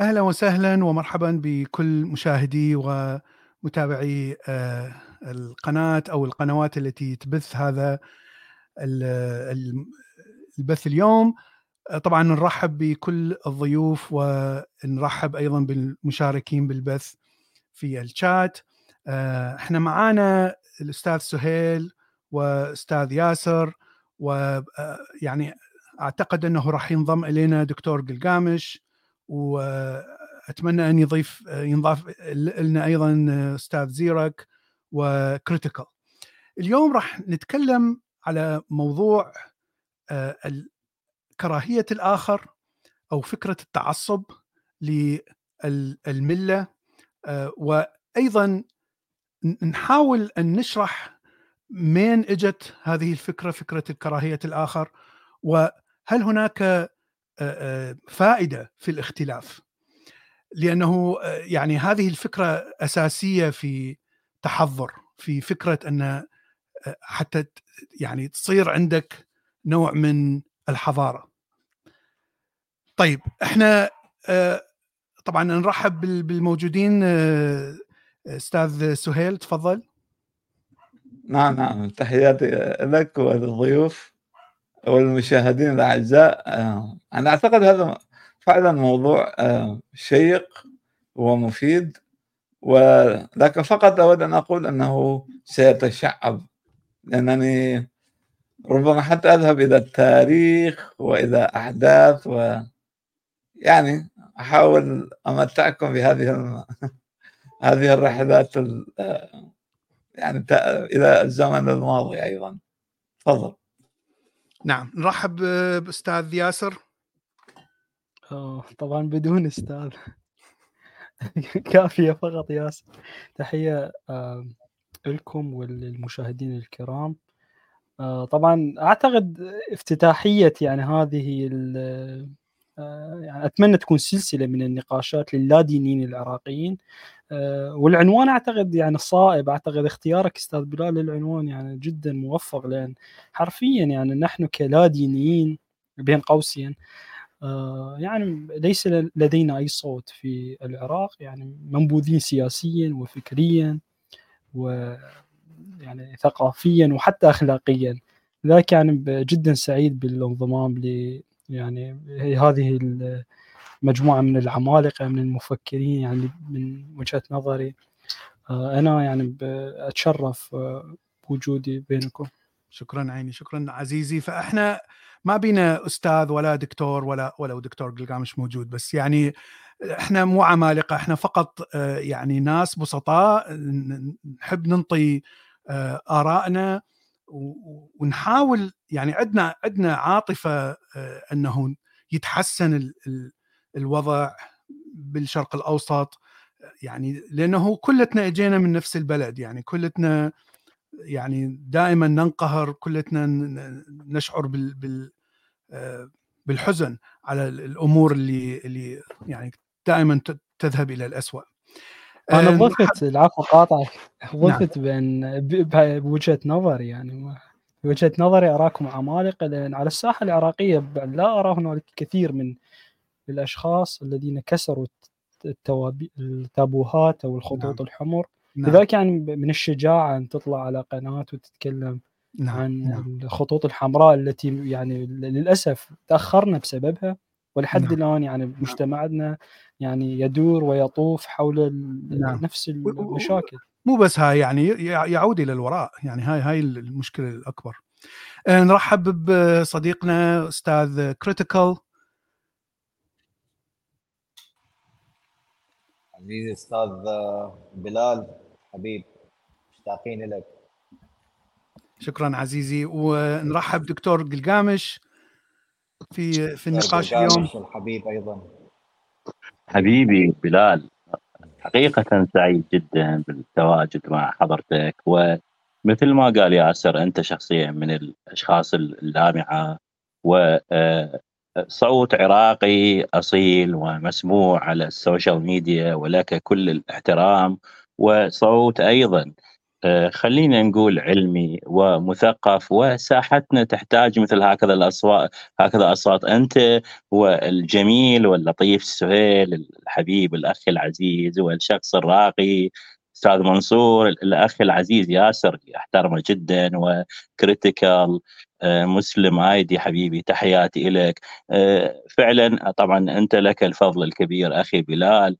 أهلا وسهلا ومرحبا بكل مشاهدي ومتابعي آه، القناة أو القنوات التي تبث هذا البث اليوم. آه، طبعا نرحب بكل الضيوف ونرحب أيضا بالمشاركين بالبث في الشات. آه، إحنا معانا الأستاذ سهيل وأستاذ ياسر ويعني أعتقد أنه راح ينضم إلينا دكتور قلقامش وأتمنى أن يضيف ينضاف لنا أيضا أستاذ زيرك وكريتيكال اليوم راح نتكلم على موضوع آه، كراهية الآخر أو فكرة التعصب للملة آه، وأيضا نحاول أن نشرح من إجت هذه الفكرة فكرة كراهية الآخر وهل هناك فائدة في الاختلاف لأنه يعني هذه الفكرة أساسية في تحضر في فكرة أن حتى يعني تصير عندك نوع من الحضارة. طيب إحنا طبعا نرحب بالموجودين أستاذ سهيل تفضل. نعم نعم تحياتي لك وللضيوف والمشاهدين الأعزاء آه، أنا أعتقد هذا فعلا موضوع آه، شيق ومفيد ولكن فقط أود أن أقول أنه سيتشعب لأنني ربما حتى أذهب إلى التاريخ وإلى أحداث و يعني أحاول أمتعكم بهذه هذه الرحلات آه، يعني إلى الزمن الماضي أيضا. تفضل. نعم نرحب بأستاذ ياسر. أوه طبعا بدون أستاذ. كافية فقط ياسر. تحية لكم وللمشاهدين الكرام. آه، طبعا أعتقد افتتاحية يعني هذه آه، يعني أتمنى تكون سلسلة من النقاشات للادينيين العراقيين. والعنوان أعتقد يعني صائب. أعتقد اختيارك أستاذ بلال للعنوان يعني جدا موفق لأن حرفيا يعني نحن كلادينيين بين قوسين آه، يعني ليس لدينا أي صوت في العراق يعني منبوذين سياسيا وفكريا و يعني ثقافيا وحتى اخلاقيا. لذلك يعني جدا سعيد بالانضمام ل يعني هذه مجموعة من العمالقة من المفكرين يعني من وجهة نظري. آه، أنا يعني أتشرف آه، بوجودي بينكم. شكرا عيني شكرا عزيزي. فإحنا ما بينا أستاذ ولا دكتور ولا ولو دكتور قلقامش موجود بس يعني إحنا مو عمالقة إحنا فقط آه، يعني ناس بسطاء نحب ننطي آرائنا ونحاول يعني عندنا عندنا عاطفة أنه يتحسن الوضع بالشرق الأوسط يعني لأنه كلتنا إجينا من نفس البلد يعني كلتنا يعني دائما ننقهر كلتنا نشعر بال, بال بالحزن على الأمور اللي اللي يعني دائما تذهب إلى الاسوء أنا ضفت العفو قاطعك ضفت نعم. بين بوجهة نظر يعني بوجهة نظري أراكم عمالقة لأن على الساحة العراقية لا أرى هنالك كثير من للأشخاص الذين كسروا التابوهات أو الخطوط نعم. الحمر نعم. لذلك يعني من الشجاعة أن تطلع على قناة وتتكلم نعم. عن نعم. الخطوط الحمراء التي يعني للأسف تأخرنا بسببها ولحد نعم. الآن يعني مجتمعنا يعني يدور ويطوف حول نعم. نفس المشاكل مو بس هاي يعني يعود إلى الوراء يعني هاي هاي المشكلة الأكبر آه، نرحب بصديقنا أستاذ كريتيكال عزيزي أستاذ بلال حبيب مشتاقين لك. شكرا عزيزي. ونرحب دكتور قلقامش في في النقاش اليوم. الحبيب أيضا. حبيبي بلال حقيقة سعيد جدا بالتواجد مع حضرتك. ومثل ما قال ياسر أنت شخصيا من الأشخاص اللامعة و آه، صوت عراقي أصيل ومسموع على السوشيال ميديا ولك كل الاحترام وصوت أيضا. آه، خلينا نقول علمي ومثقف وساحتنا تحتاج مثل هكذا الأصوات هكذا أصوات أنت والجميل واللطيف سهيل الحبيب الاخ العزيز والشخص الراقي أستاذ منصور الاخ العزيز ياسر أحترمه جدا وكريتيكال مسلم ايدي حبيبي تحياتي لك فعلا طبعا أنت لك الفضل الكبير أخي بلال.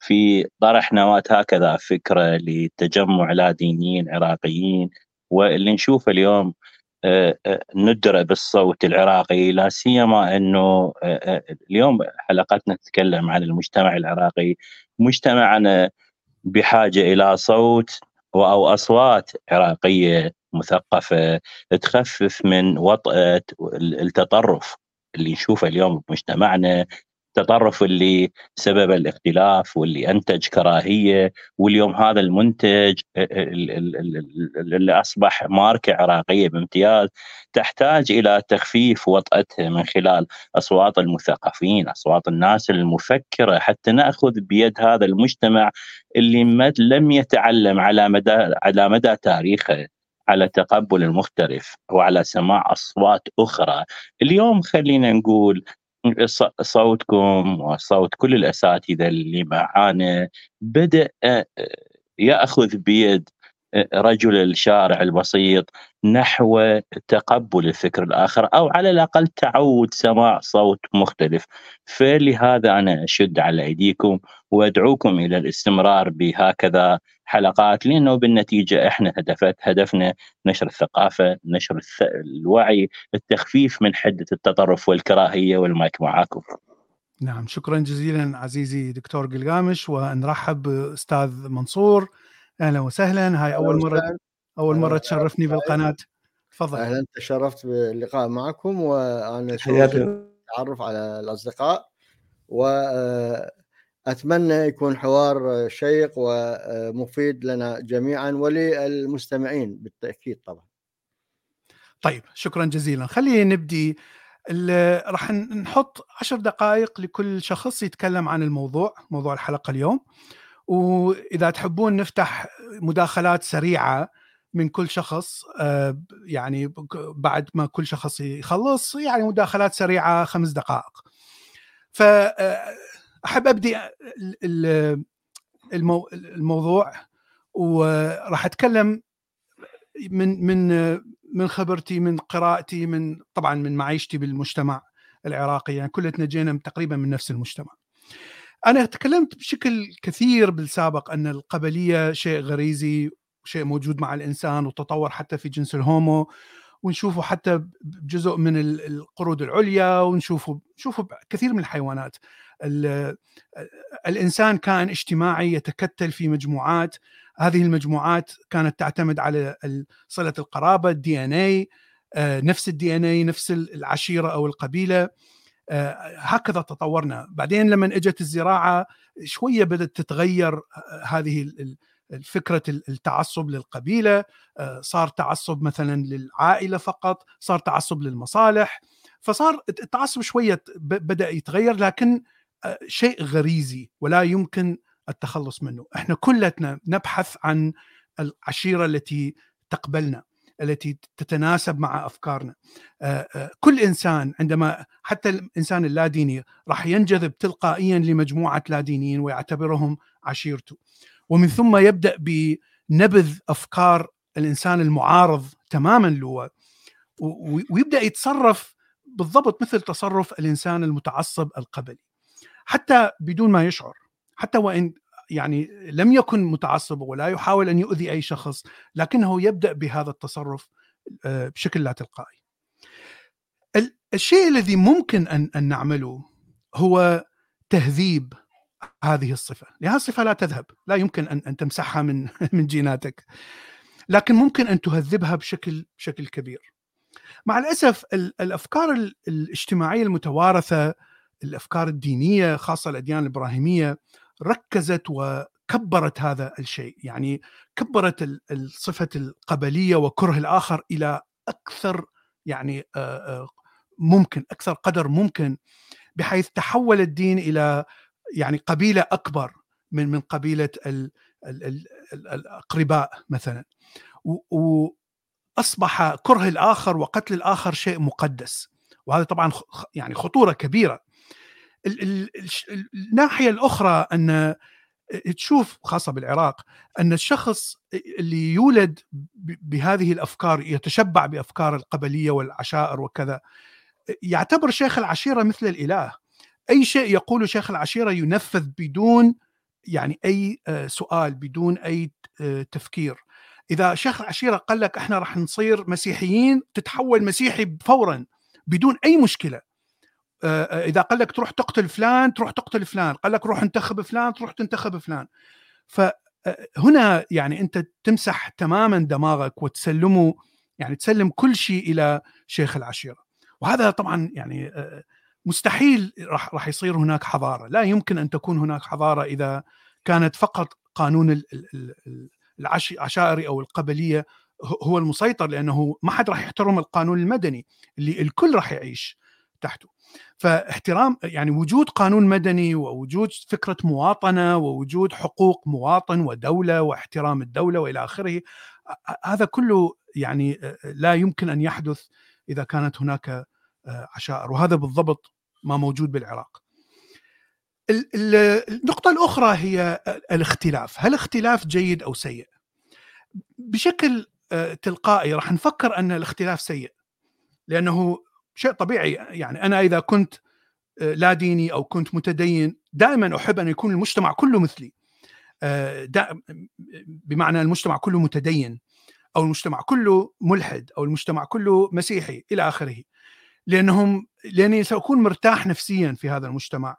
في طرح نواة هكذا فكرة لتجمع لا دينيين عراقيين واللي نشوفه اليوم ندرة بالصوت العراقي لا سيما إنه اليوم حلقتنا تتكلم عن المجتمع العراقي. مجتمعنا بحاجة إلى صوت أو أصوات عراقية مثقفة تخفف من وطأة التطرف اللي نشوفه اليوم بمجتمعنا التطرف اللي سبب الاختلاف واللي أنتج كراهية واليوم هذا المنتج اللي أصبح ماركة عراقية بامتياز تحتاج إلى تخفيف وطأتها من خلال أصوات المثقفين، أصوات الناس المفكرة حتى نأخذ بيد هذا المجتمع اللي لم يتعلم على مدى على مدى تاريخه على تقبل المختلف وعلى سماع أصوات أخرى، اليوم خلينا نقول صوتكم وصوت كل الأساتذة اللي معانا. بدأ يأخذ بيد رجل الشارع البسيط نحو تقبل الفكر الآخر أو على الأقل تعود سماع صوت مختلف فلهذا أنا أشد على أيديكم وأدعوكم إلى الاستمرار بهكذا حلقات لأنه بالنتيجة إحنا هدفت هدفنا نشر الثقافة، نشر الوعي، التخفيف من حدة التطرف والكراهية والمايك معاكم. نعم شكرا جزيلا عزيزي دكتور قلقامش ونرحب بأستاذ منصور أهلا وسهلا. هاي أول مرة أول مرة تشرفني بالقناة. تفضل. أهلا. تشرفت باللقاء معكم وأنا تعرف على الأصدقاء. واتمنى يكون حوار شيق ومفيد لنا جميعا وللمستمعين بالتأكيد طبعا. طيب شكرا جزيلا. خلينا نبدي راح نحط عشر دقائق لكل شخص يتكلم عن الموضوع موضوع الحلقة اليوم. وإذا تحبون نفتح مداخلات سريعة من كل شخص يعني بعد ما كل شخص يخلص يعني مداخلات سريعة خمس دقائق. فاحب أبدي الموضوع وراح أتكلم من من من خبرتي من قراءتي من طبعا من معيشتي بالمجتمع العراقي. يعني كلنا جينا تقريبا من نفس المجتمع. أنا تكلمت بشكل كثير بالسابق أن القبلية شيء غريزي شيء موجود مع الإنسان وتطور حتى في جنس الهومو. ونشوفه حتى بجزء من القرود العليا ونشوفه نشوفه كثير من الحيوانات. الإنسان كائن اجتماعي يتكتل في مجموعات. هذه المجموعات كانت تعتمد على صلة القرابة ال DNA نفس ال DNA نفس العشيرة أو القبيلة. آه، هكذا تطورنا. بعدين لما اجت الزراعة شوية بدأت تتغير آه، هذه فكره التعصب للقبيلة آه، صار تعصب مثلا للعائلة فقط صار تعصب للمصالح فصار التعصب شوية بدأ يتغير لكن شيء غريزي ولا يمكن التخلص منه. إحنا كلتنا نبحث عن العشيرة التي تقبلنا. التي تتناسب مع أفكارنا. آه، آه، كل إنسان عندما حتى الإنسان اللاديني راح ينجذب تلقائيا لمجموعة لادينيين ويعتبرهم عشيرته. ومن ثم يبدأ بنبذ أفكار الإنسان المعارض تماما له ويبدأ يتصرف بالضبط مثل تصرف الإنسان المتعصب القبلي. حتى بدون ما يشعر حتى وإن يعني لم يكن متعصبا ولا يحاول أن يؤذي أي شخص لكنه يبدأ بهذا التصرف آه، بشكل لا تلقائي. الشيء الذي ممكن أن أن نعمله هو تهذيب هذه الصفة، لهذه الصفه لا تذهب، لا يمكن أن أن تمسحها من من جيناتك. لكن ممكن أن تهذبها بشكل بشكل كبير. مع الأسف الأفكار الاجتماعية المتوارثة الأفكار الدينية خاصة الأديان الإبراهيمية ركزت وكبرت هذا الشيء يعني كبرت الصفة القبلية وكره الآخر إلى أكثر يعني ممكن أكثر قدر ممكن بحيث تحول الدين إلى يعني قبيلة أكبر من من قبيلة الأقرباء مثلا. وأصبح كره الآخر وقتل الآخر شيء مقدس. وهذا طبعا يعني خطورة كبيرة. ال- ال- الش- الناحية الأخرى أن تشوف خاصة بالعراق أن الشخص اللي يولد بهذه الأفكار يتشبع بأفكار القبلية والعشائر وكذا يعتبر شيخ العشيرة مثل الإله. أي شيء يقوله شيخ العشيرة ينفذ بدون يعني أي آه، سؤال بدون أي آه، تفكير. إذا شيخ العشيرة قال لك إحنا راح نصير مسيحيين تتحول مسيحي فورا بدون أي مشكلة. آه، آه، إذا قال لك تروح تقتل فلان تروح تقتل فلان. قال لك روح انتخب فلان تروح تنتخب فلان. فهنا يعني أنت تمسح تماما دماغك وتسلمه يعني تسلم كل شيء إلى شيخ العشيرة. وهذا طبعا يعني آه، مستحيل راح راح يصير هناك حضارة. لا يمكن أن تكون هناك حضارة إذا كانت فقط قانون ال- ال- ال- ال- العش- العشائري أو القبلية هو المسيطر لأنه ما حد راح يحترم القانون المدني اللي الكل راح يعيش تحته. فاحترام يعني وجود قانون مدني ووجود فكرة مواطنة ووجود حقوق مواطن ودولة واحترام الدولة وإلى آخره هذا كله يعني لا يمكن أن يحدث إذا كانت هناك عشائر وهذا بالضبط ما موجود بالعراق. ال- ال- النقطة الأخرى هي الاختلاف، هل اختلاف جيد أو سيء؟ بشكل تلقائي راح نفكر أن الاختلاف سيء لأنه شيء طبيعي. يعني أنا إذا كنت آه، لا ديني أو كنت متدين دائما أحب أن يكون المجتمع كله مثلي. آه، بمعنى المجتمع كله متدين أو المجتمع كله ملحد أو المجتمع كله مسيحي إلى آخره. لأنهم لأني سأكون مرتاح نفسيا في هذا المجتمع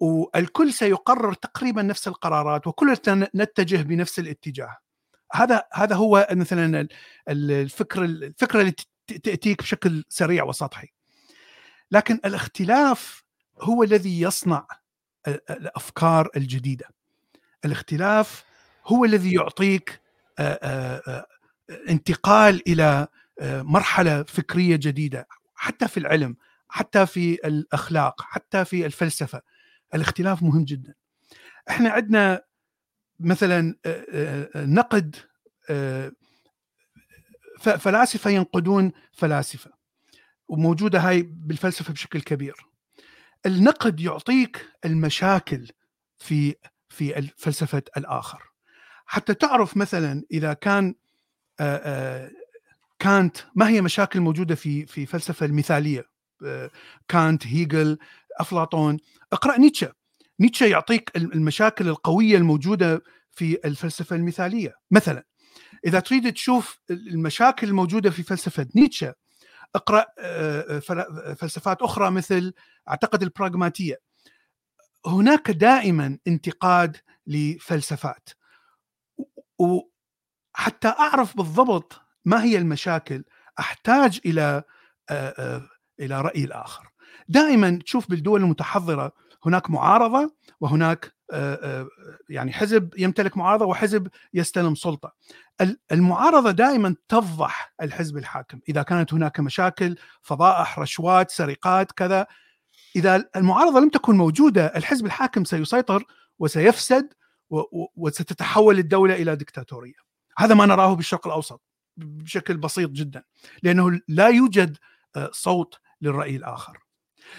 والكل سيقرر تقريبا نفس القرارات وكلنا نتجه بنفس الاتجاه. هذا هذا هو مثلا ال- ال- الفكرة تأتيك بشكل سريع وسطحي. لكن الاختلاف هو الذي يصنع ال- الأفكار الجديدة. الاختلاف هو الذي يعطيك انتقال إلى مرحلة فكرية جديدة حتى في العلم حتى في الأخلاق حتى في الفلسفة. الاختلاف مهم جدا. إحنا عندنا مثلا نقد فلاسفة ينقدون فلاسفة وموجودة هاي بالفلسفة بشكل كبير. النقد يعطيك المشاكل في في فلسفه الآخر. حتى تعرف مثلا إذا كان آه، آه، كانت ما هي مشاكل موجودة في في فلسفة المثالية؟ آه، كانت هيجل أفلاطون. اقرأ نيتشه. نيتشه يعطيك المشاكل القوية الموجودة في الفلسفة المثالية. مثلا إذا تريد تشوف المشاكل الموجودة في فلسفة نيتشه اقرأ آه، فل- فلسفات أخرى مثل أعتقد البراغماتية. هناك دائما انتقاد لفلسفات. وحتى أعرف بالضبط ما هي المشاكل أحتاج إلى آه، آه، إلى رأي الآخر. دائما تشوف بالدول المتحضرة هناك معارضة وهناك يعني حزب يمتلك معارضة وحزب يستلم سلطة. ال- المعارضة دائما تفضح الحزب الحاكم. إذا كانت هناك مشاكل فضائح رشوات سرقات كذا إذا المعارضة لم تكن موجودة الحزب الحاكم سيسيطر وسيفسد وستتحول الدولة إلى دكتاتورية. هذا ما نراه بالشرق الأوسط بشكل بسيط جدا لأنه لا يوجد آه، صوت للرأي الآخر.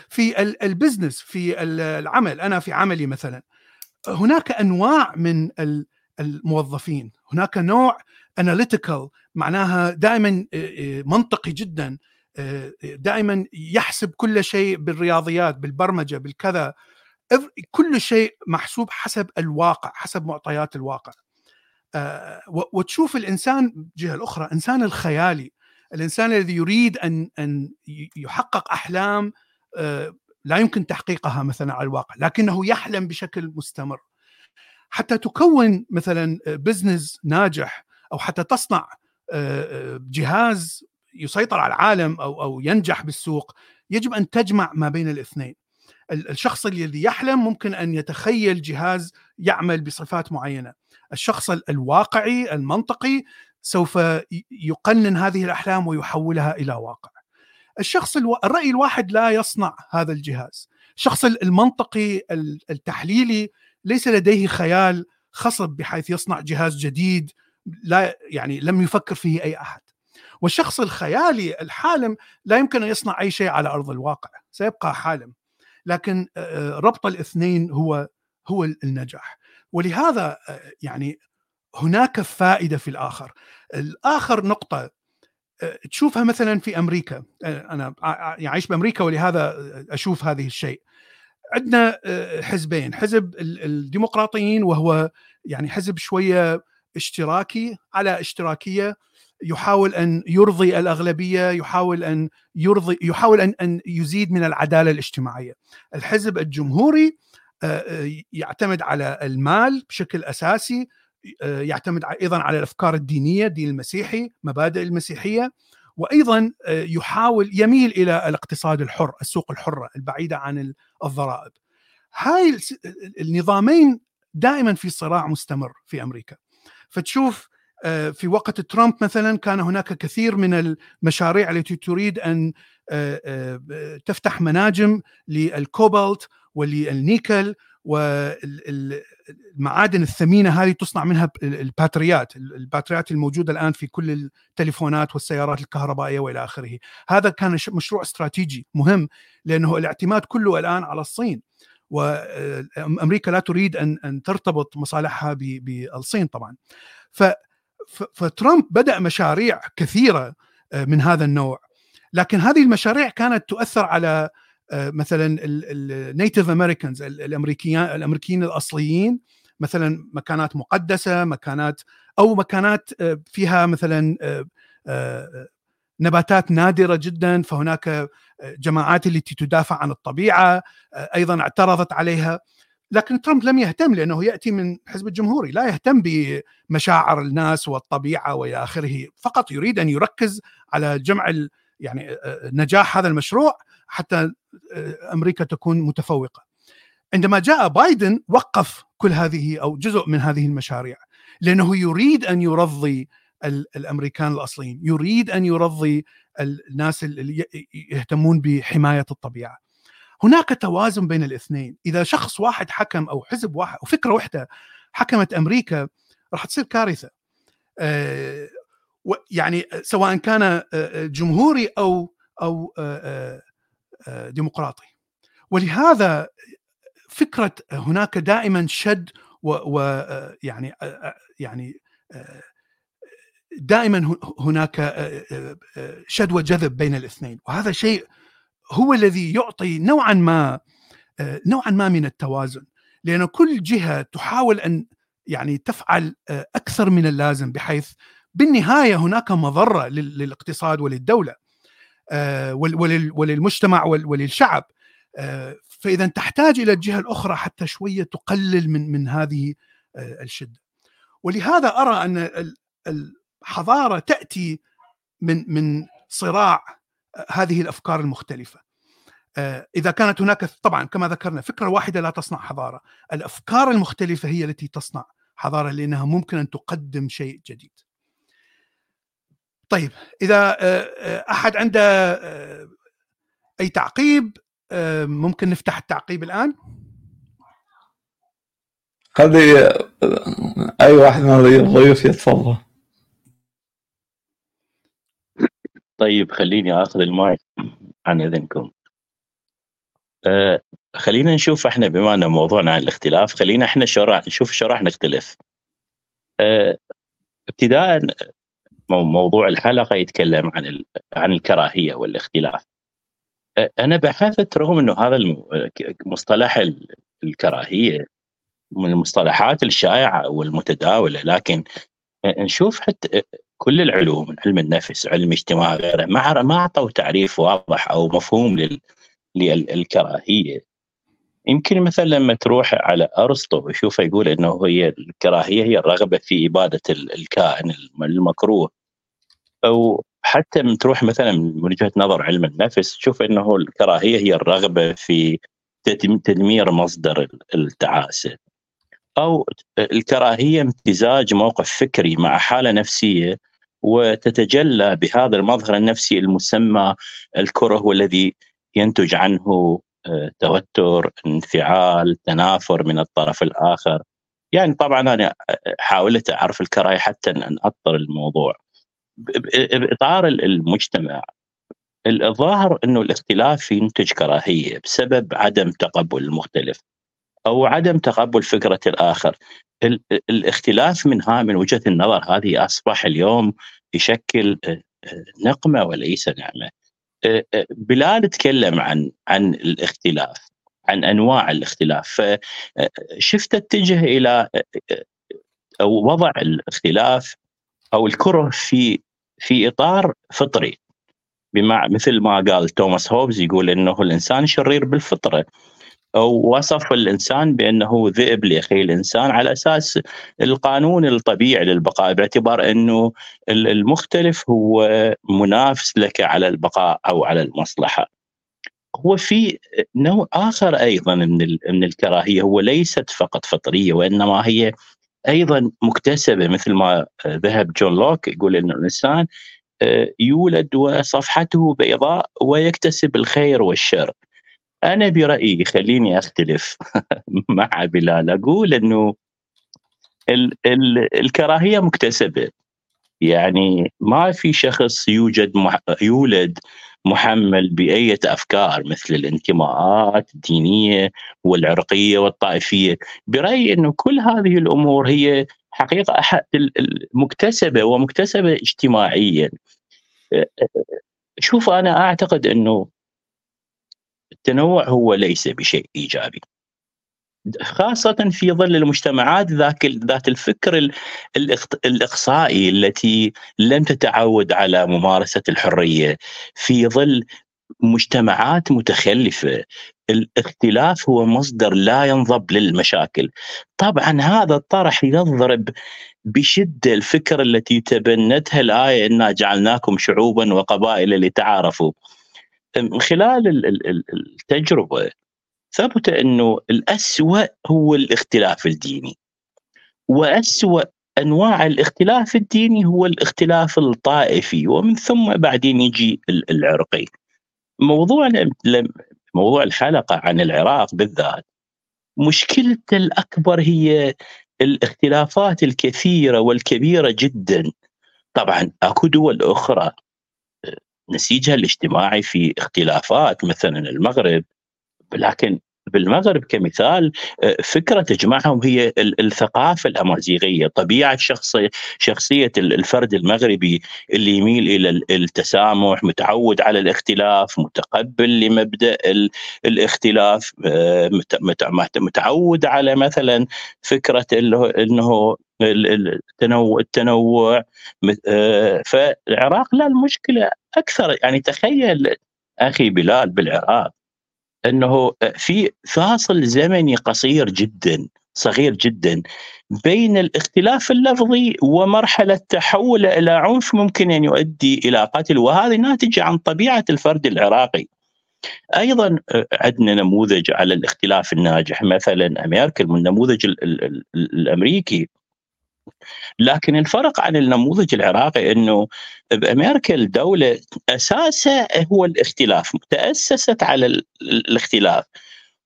في ال- ال business في ال- العمل. أنا في عملي مثلا هناك أنواع من ال- الموظفين. هناك نوع analytical معناها دائما آه، آه، منطقي جدا آه، دائما يحسب كل شيء بالرياضيات بالبرمجة بالكذا. كل شيء محسوب حسب الواقع حسب معطيات الواقع. وتشوف الإنسان الجهه الأخرى إنسان الخيالي الإنسان الذي يريد ان أن يحقق أحلام لا يمكن تحقيقها مثلا على الواقع لكنه يحلم بشكل مستمر. حتى تكون مثلا بزنس ناجح أو حتى تصنع آه، آه، جهاز يسيطر على العالم أو أو ينجح بالسوق يجب أن تجمع ما بين الاثنين. ال- الشخص الذي يحلم ممكن أن يتخيل جهاز يعمل بصفات معينة. الشخص ال- الواقعي المنطقي سوف يقنن هذه الأحلام ويحولها إلى واقع. الشخص ألو... الرأي الواحد لا يصنع هذا الجهاز. الشخص ال- المنطقي ال- التحليلي ليس لديه خيال خصب بحيث يصنع جهاز جديد لا يعني لم يفكر فيه أي أحد. والشخص الخيالي الحالم لا يمكن أن يصنع أي شيء على أرض الواقع سيبقى حالم. لكن ربط الاثنين هو هو النجاح. ولهذا يعني هناك فائدة في الآخر. الآخر نقطة تشوفها مثلا في أمريكا. أنا أعيش بأمريكا ولهذا أشوف هذه الشيء. عندنا حزبين. حزب الديمقراطيين وهو يعني حزب شوية اشتراكي على اشتراكية. يحاول أن يرضي الأغلبية يحاول أن يرضي يحاول أن أن يزيد من العدالة الاجتماعية. الحزب الجمهوري يعتمد على المال بشكل أساسي. يعتمد أيضا على الأفكار الدينية الدين المسيحي مبادئ المسيحية وأيضا يحاول يميل إلى الاقتصاد الحر السوق الحرة البعيدة عن الضرائب. هاي النظامين دائما في صراع مستمر في أمريكا. فتشوف في وقت ترامب مثلا كان هناك كثير من المشاريع التي تريد أن تفتح مناجم للكوبالت وللنيكل والمعادن الثمينة هذه تصنع منها الباتريات الباتريات الموجودة الآن في كل التليفونات والسيارات الكهربائية وإلى آخره. هذا كان مشروع استراتيجي مهم لأنه الاعتماد كله الآن على الصين. وامريكا لا تريد ان أن ترتبط مصالحها بالصين طبعا. فترامب بدأ مشاريع كثيرة من هذا النوع. لكن هذه المشاريع كانت تؤثر على مثلا ال Native Americans الامريكيين الأمريكيين الأصليين مثلا مكانات مقدسة مكانات أو مكانات فيها مثلا نباتات نادرة جدا فهناك جماعات التي تدافع عن الطبيعة أيضا اعترضت عليها. لكن ترامب لم يهتم لأنه يأتي من حزب الجمهوري لا يهتم بمشاعر الناس والطبيعة وإلى آخره فقط يريد أن يركز على جمع يعني نجاح هذا المشروع حتى أمريكا تكون متفوقة. عندما جاء بايدن وقف كل هذه أو جزء من هذه المشاريع لأنه يريد أن يرضي الأمريكان الأصليين، يريد أن يرضي الناس اللي يهتمون بحماية الطبيعة. هناك توازن بين الاثنين، إذا شخص واحد حكم أو حزب واحد أو فكرة واحدة حكمت أمريكا راح تصير كارثة. يعني سواء كان جمهوري أو أو ديمقراطي. ولهذا فكرة هناك دائما شد ويعني يعني دائما هناك شد وجذب بين الاثنين. وهذا شيء هو الذي يعطي نوعا ما نوعا ما من التوازن. لأن كل جهة تحاول أن يعني تفعل أكثر من اللازم بحيث بالنهاية هناك مضرة للاقتصاد وللدولة. وللمجتمع وللشعب. فإذا تحتاج إلى الجهه الاخرى حتى شوية تقلل من من هذه الشدة. ولهذا أرى أن الحضارة تأتي من من صراع هذه الأفكار المختلفة. إذا كانت هناك طبعا كما ذكرنا فكرة واحدة لا تصنع حضارة. الأفكار المختلفة هي التي تصنع حضارة لأنها ممكن أن تقدم شيء جديد. طيب إذا أحد عنده أي تعقيب ممكن نفتح التعقيب الآن؟ خلي أي واحد من الضيوف يتفضل. طيب خليني آخذ المايك عن إذنكم. أه خلينا نشوف إحنا بما أن موضوعنا عن الاختلاف خلينا إحنا شو راح نشوف شو راح نختلف أه ابتداء موضوع الحلقة يتكلم عن عن الكراهية والاختلاف. أنا بحثت رغم إنه هذا مصطلح الكراهية من المصطلحات الشائعة والمتداولة لكن نشوف حتى كل العلوم علم النفس علم الاجتماع غيره ما ما أعطوا تعريف واضح أو مفهوم للكراهيه يمكن مثلا لما تروح على أرسطو ويشوفه يقول إنه هي الكراهية هي الرغبة في إبادة الكائن المكروه. أو حتى تروح مثلا من وجهة نظر علم النفس تشوف إنه الكراهية هي الرغبة في تدمير مصدر التعاسة. أو الكراهية امتزاج موقف فكري مع حالة نفسية وتتجلى بهذا المظهر النفسي المسمى الكره والذي ينتج عنه توتر انفعال تنافر من الطرف الآخر. يعني طبعا أنا حاولت أعرف الكراهية حتى ان اطر الموضوع. بإطار المجتمع الظاهر إنه الاختلاف ينتج كراهية بسبب عدم تقبل المختلف أو عدم تقبل فكرة الآخر. الاختلاف منها من وجهة النظر هذه أصبح اليوم يشكل آه، آه، نقمة وليس نعمة. آه، بلال تكلم عن عن الاختلاف عن أنواع الاختلاف فشفت اتجه إلى أو وضع الاختلاف أو الكره في في إطار فطري بمع مثل ما قال توماس هوبز يقول إنه الإنسان شرير بالفطرة أو وصف الإنسان بأنه ذئب لاخي الإنسان على أساس القانون الطبيعي للبقاء باعتبار إنه المختلف هو منافس لك على البقاء أو على المصلحة. هو في نوع آخر أيضا من من الكراهية هو ليست فقط فطرية وإنما هي أيضا مكتسبة مثل ما ذهب جون لوك يقول ان الإنسان آه، يولد وصفحته بيضاء ويكتسب الخير والشر. أنا برأيي خليني أختلف مع بلال أقول إنه ال ال الكراهية مكتسبة يعني ما في شخص يوجد مح يولد محمل بأية أفكار مثل الانتماءات الدينية والعرقية والطائفية. برأيي أنه كل هذه الأمور هي حقيقة مكتسبة ومكتسبة اجتماعيا. شوف أنا أعتقد أنه التنوع هو ليس بشيء إيجابي. خاصة في ظل المجتمعات ذاك ذات الفكر الإقصائي التي لم تتعود على ممارسة الحرية. في ظل مجتمعات متخلفة الاختلاف هو مصدر لا ينضب للمشاكل. طبعا هذا الطرح يضرب بشدة الفكرة التي تبنتها الآية إنا جعلناكم شعوبا وقبائل لتعارفوا. من خلال التجربة ثبت أنه الاسوء هو الاختلاف الديني واسوء أنواع الاختلاف الديني هو الاختلاف الطائفي ومن ثم بعدين يجي العرقي. موضوع موضوع الحلقة عن العراق بالذات مشكلته الأكبر هي الاختلافات الكثيرة والكبيرة جدا. طبعا أكو دول أخرى نسيجها الاجتماعي في اختلافات مثلا المغرب لكن بالمغرب كمثال آه، فكرة تجمعهم هي الثقافة الأمازيغية، طبيعة شخصية شخصيه الفرد المغربي اللي يميل إلى التسامح، متعود على الاختلاف، متقبل لمبدأ الاختلاف، آه، متعود على مثلا فكرة إنه التنوع التنوع آه، فالعراق لا المشكلة أكثر. يعني تخيل أخي بلال بالعراق إنه في فاصل زمني قصير جدا صغير جدا بين الاختلاف اللفظي ومرحلة تحول إلى عنف ممكن أن يؤدي إلى قتل وهذه ناتجة عن طبيعة الفرد العراقي. أيضا عندنا نموذج على الاختلاف الناجح مثلا أمريكا النموذج الأمريكي لكن الفرق عن النموذج العراقي إنه بأمريكا الدولة أساسها هو الاختلاف تأسست على الاختلاف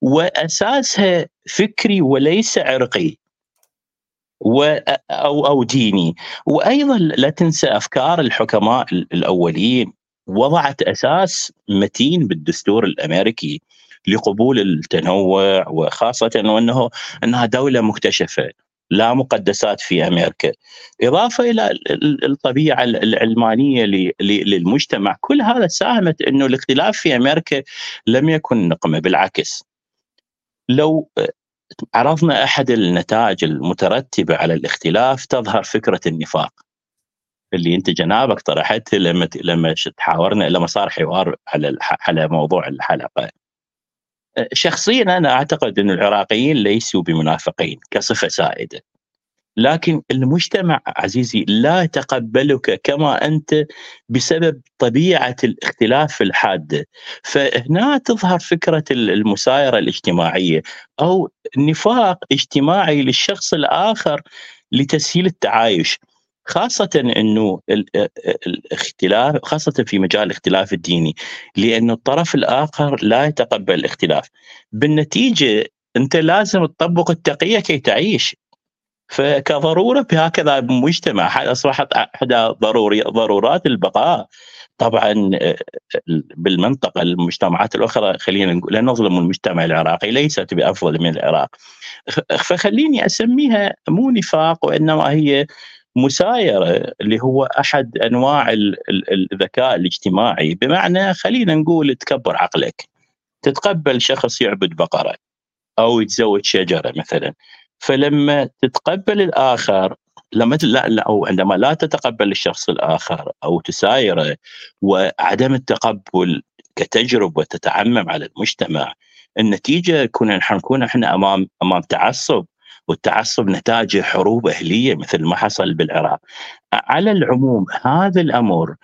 وأساسها فكري وليس عرقي و أو أو ديني. وأيضا لا تنسى أفكار الحكماء الأولين وضعت أساس متين بالدستور الأمريكي لقبول التنوع وخاصة وانه أنها دولة مكتشفة. لا مقدسات في أمريكا. إضافة إلى الطبيعة العلمانية للمجتمع. كل هذا ساهمت إنه الاختلاف في أمريكا لم يكن نقمة بالعكس. لو عرضنا أحد النتائج المترتبة على الاختلاف تظهر فكرة النفاق. اللي أنت جنابك طرحتها لما لما تحاورنا لما صار حوار على على موضوع الحلقة. شخصيا أنا أعتقد أن العراقيين ليسوا بمنافقين كصفة سائدة. لكن المجتمع عزيزي لا يتقبلك كما أنت بسبب طبيعة الاختلاف الحادة. فهنا تظهر فكرة المسايرة الاجتماعية أو نفاق اجتماعي للشخص الآخر لتسهيل التعايش. خاصة إنه الاختلاف خاصة في مجال الاختلاف الديني لأن الطرف الآخر لا يتقبل الاختلاف. بالنتيجة أنت لازم تطبق التقية كي تعيش. فكضرورة بهكذا مجتمع أصبحت احدى ضروري ضرورات البقاء. طبعا بالمنطقة المجتمعات الأخرى خلينا نقول لا نظلم المجتمع العراقي ليست بأفضل من العراق. فخليني أسميها مو نفاق وإنما هي مسايرة اللي هو أحد أنواع الذكاء الاجتماعي. بمعنى خلينا نقول تكبر عقلك. تتقبل شخص يعبد بقرة أو يتزوج شجرة مثلا. فلما تتقبل الآخر لما لا, لا أو عندما لا تتقبل الشخص الآخر أو تسايره وعدم التقبل كتجربة تتعمم على المجتمع النتيجة كنا نكون إحنا امام أمام تعصب. والتعصب نتاجه حروب أهلية مثل ما حصل بالعراق. على العموم هذا الأمر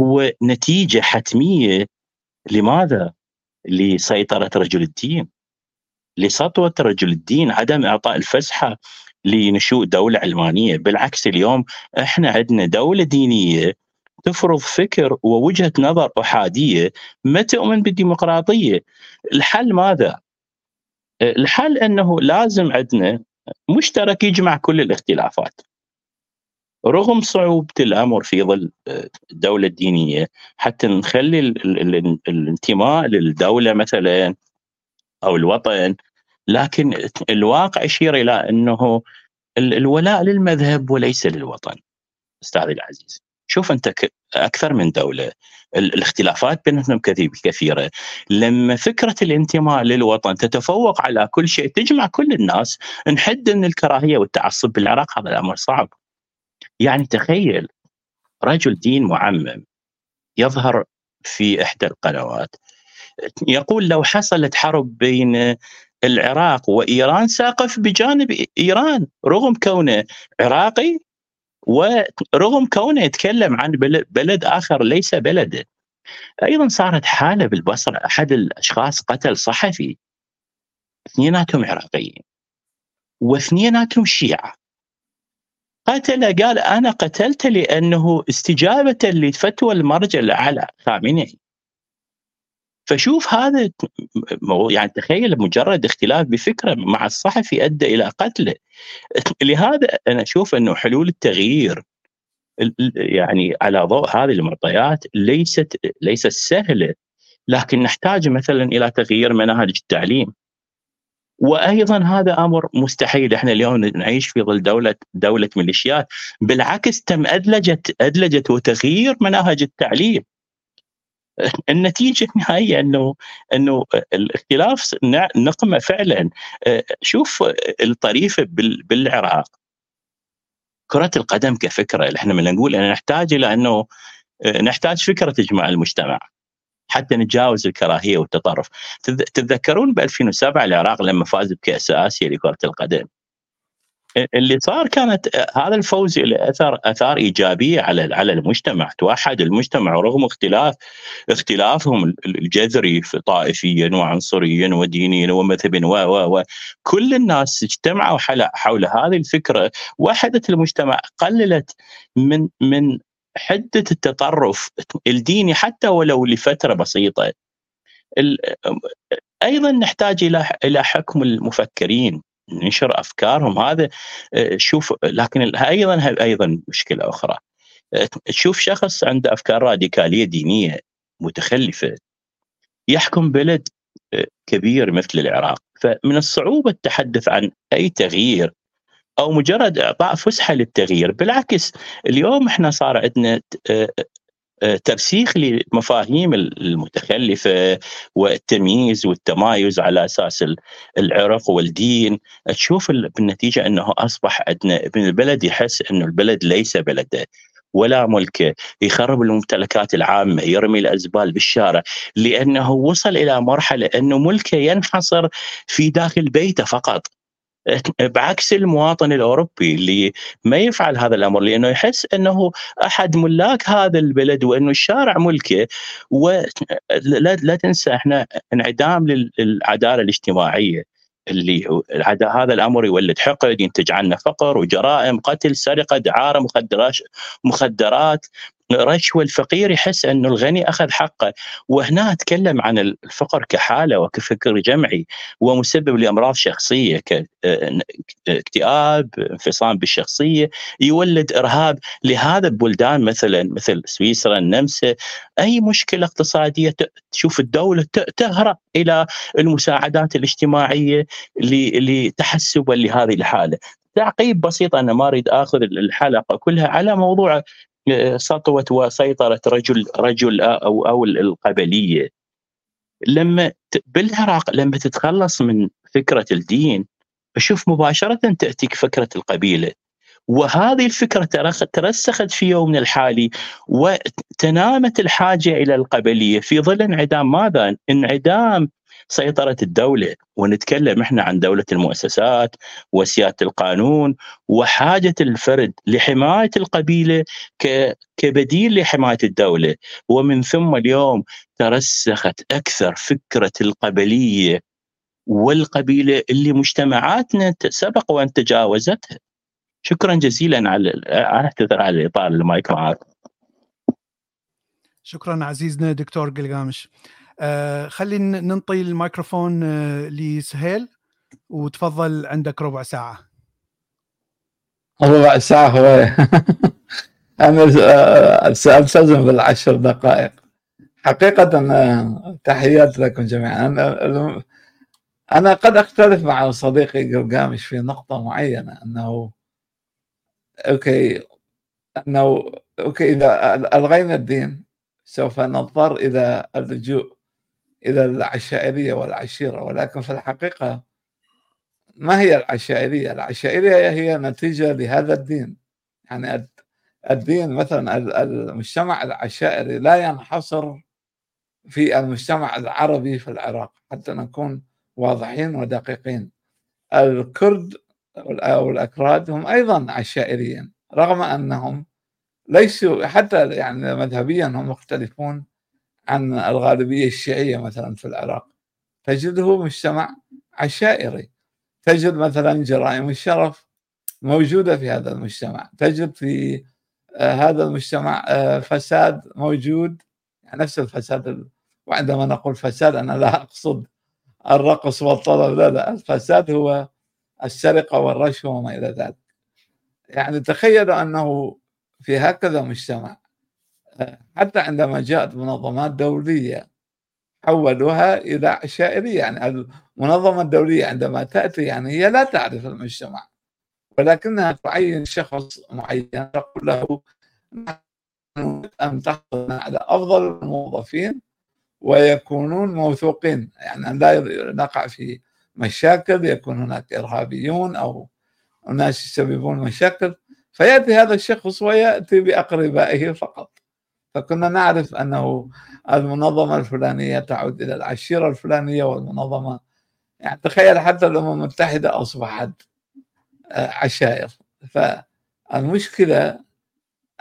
هو نتيجة حتمية لماذا؟ لسيطرة رجل الدين لسطوة رجل الدين عدم إعطاء الفسحة لنشوء دولة علمانية بالعكس اليوم إحنا عندنا دولة دينية تفرض فكر ووجهة نظر أحادية ما تؤمن بالديمقراطية الحل ماذا الحل أنه لازم عندنا مشترك يجمع كل الاختلافات. رغم صعوبة الأمر في ظل الدولة الدينية حتى نخلي الانتماء للدولة مثلا أو الوطن لكن الواقع يشير إلى أنه الولاء للمذهب وليس للوطن. أستاذي العزيز. شوف أنت أكثر من دولة الاختلافات بينهم كثيرة. لما فكرة الانتماء للوطن تتفوق على كل شيء تجمع كل الناس نحد من الكراهية والتعصب بالعراق هذا الأمر صعب. يعني تخيل رجل دين معمم يظهر في إحدى القنوات يقول لو حصلت حرب بين العراق وإيران سأقف بجانب إيران رغم كونه عراقي ورغم كونه يتكلم عن بلد آخر ليس بلده أيضا صارت حالة بالبصرة. أحد الأشخاص قتل صحفي. اثنيناتهم عراقيين. واثنيناتهم شيعة. قتل قال أنا قتلت لأنه استجابة لفتوى المرجع الأعلى خامنئي فشوف هذا يعني تخيل مجرد اختلاف بفكرة مع الصحفي أدى إلى قتله. لهذا أنا أشوف أنه حلول التغيير يعني على ضوء هذه المعطيات ليست ليست سهلة. لكن نحتاج مثلا إلى تغيير مناهج التعليم. وأيضا هذا أمر مستحيل. إحنا اليوم نعيش في ظل دولة دولة ميليشيات. بالعكس تم أدلجت أدلجت وتغيير مناهج التعليم. النتيجة النهائية أنه أنه الاختلاف نقمة فعلا. شوف الطريفة بالعراق. كرة القدم كفكرة. إحنا من نقول ان نحتاج إلى أنه نحتاج فكرة تجمع المجتمع. حتى نتجاوز الكراهية والتطرف. تتذكرون ب 2007 العراق لما فاز بكأس آسيا لكرة القدم؟ اللي صار كانت هذا الفوز له أثر أثار إيجابية على على المجتمع، توحد المجتمع رغم اختلاف اختلافهم الجذري في طائفيا وعنصريا ودينيا ومذهبيا و و كل الناس اجتمعوا حول حول هذه الفكرة، وحدت المجتمع، قللت من من حدة التطرف. الديني حتى ولو لفترة بسيطة. أيضا نحتاج إلى إلى حكم المفكرين. ننشر أفكارهم. هذا آه، شوف لكن أيضا أيضا مشكلة أخرى. آه، تشوف شخص عنده أفكار راديكالية دينية متخلفة يحكم بلد آه، كبير مثل العراق. فمن الصعوبة التحدث عن أي تغيير أو مجرد إعطاء فسحة للتغيير بالعكس اليوم إحنا صار عندنا ترسيخ لمفاهيم المتخلفة والتمييز والتمايز على أساس العرق والدين. تشوف بالنتيجة أنه أصبح عندنا ابن البلد يحس انه البلد ليس بلده ولا ملكه. يخرب الممتلكات العامة يرمي الأزبال بالشارع لأنه وصل إلى مرحلة أنه ملكه ينحصر في داخل بيته فقط. بعكس المواطن الأوروبي اللي ما يفعل هذا الأمر لأنه يحس أنه أحد ملاك هذا البلد وأنه الشارع ملكه ولا لا تنسى إحنا انعدام للعدالة الاجتماعية اللي هذا الأمر يولد حقد ينتج عنه فقر وجرائم قتل سرقة دعارة مخدرات مخدرات. رشوه الفقير يحس أنه الغني أخذ حقه. وهنا أتكلم عن الفقر كحالة وكفكر جمعي. ومسبب لأمراض شخصية كاكتئاب انفصام بالشخصية يولد إرهاب. لهذا بلدان مثلا مثل سويسرا النمسا أي مشكلة اقتصادية تشوف الدولة تهرب إلى المساعدات الاجتماعية لتحسبا لهذه الحالة. تعقيب بسيط أنا ما أريد آخذ الحلقة كلها على موضوع سطوه وسيطرة رجل رجل أو أو القبلية لما بالعراق لما تتخلص من فكرة الدين أشوف مباشرة تاتيك فكرة القبيلة وهذه الفكرة ترسخت في يومنا الحالي وتنامت الحاجة إلى القبلية في ظل انعدام ماذا؟ انعدام سيطرة الدولة ونتكلم إحنا عن دولة المؤسسات وسيادة القانون وحاجة الفرد لحماية القبيلة كبديل لحماية الدولة. ومن ثم اليوم ترسخت أكثر فكرة القبلية والقبيلة اللي مجتمعاتنا سبق وأن تجاوزتها. شكرا جزيلا على أعتذر على الاطاله المايك معك. شكرا عزيزنا دكتور قلقامش آه خلينا ننطي الميكروفون آه لسهيل وتفضل عندك ربع ساعة. ربع ساعة هو. أنا سألتزم بالعشر دقائق. حقيقة آه، تحيات لكم جميعا. أنا أنا قد أختلف مع صديقي قلقامش في نقطة معينة أنه okay أنه okay إذا ألغينا الدين سوف نضطر إلى اللجوء. إلى العشائرية والعشيرة ولكن في الحقيقة ما هي العشائرية؟ العشائرية هي نتيجة لهذا الدين يعني الدين مثلا المجتمع العشائري لا ينحصر في المجتمع العربي في العراق حتى نكون واضحين ودقيقين الكرد أو الأكراد هم أيضا عشائريين رغم أنهم ليسوا حتى يعني مذهبيا هم مختلفون عن الغالبية الشيعية مثلا في العراق. تجده مجتمع عشائري. تجد مثلا جرائم الشرف موجودة في هذا المجتمع. تجد في آه، هذا المجتمع آه، فساد موجود. يعني نفس الفساد وعندما نقول فساد أنا لا أقصد الرقص والطلب لا لا. الفساد هو السرقة والرشوة وما إلى ذلك. يعني تخيلوا أنه في هكذا مجتمع حتى عندما جاءت منظمات دولية حولوها إلى عشائرية يعني المنظمة الدولية عندما تأتي يعني هي لا تعرف المجتمع ولكنها تعين شخص معين تقول له أن تحصل على أفضل الموظفين ويكونون موثوقين. يعني لا نقع في مشاكل يكون هناك إرهابيون أو ناس يسببون مشاكل فيأتي هذا الشخص ويأتي بأقربائه فقط. فكنا نعرف أنه المنظمة الفلانية تعود إلى العشيرة الفلانية والمنظمة. يعني تخيل حتى الأمم المتحدة أصبحت آه، عشائر. فالمشكلة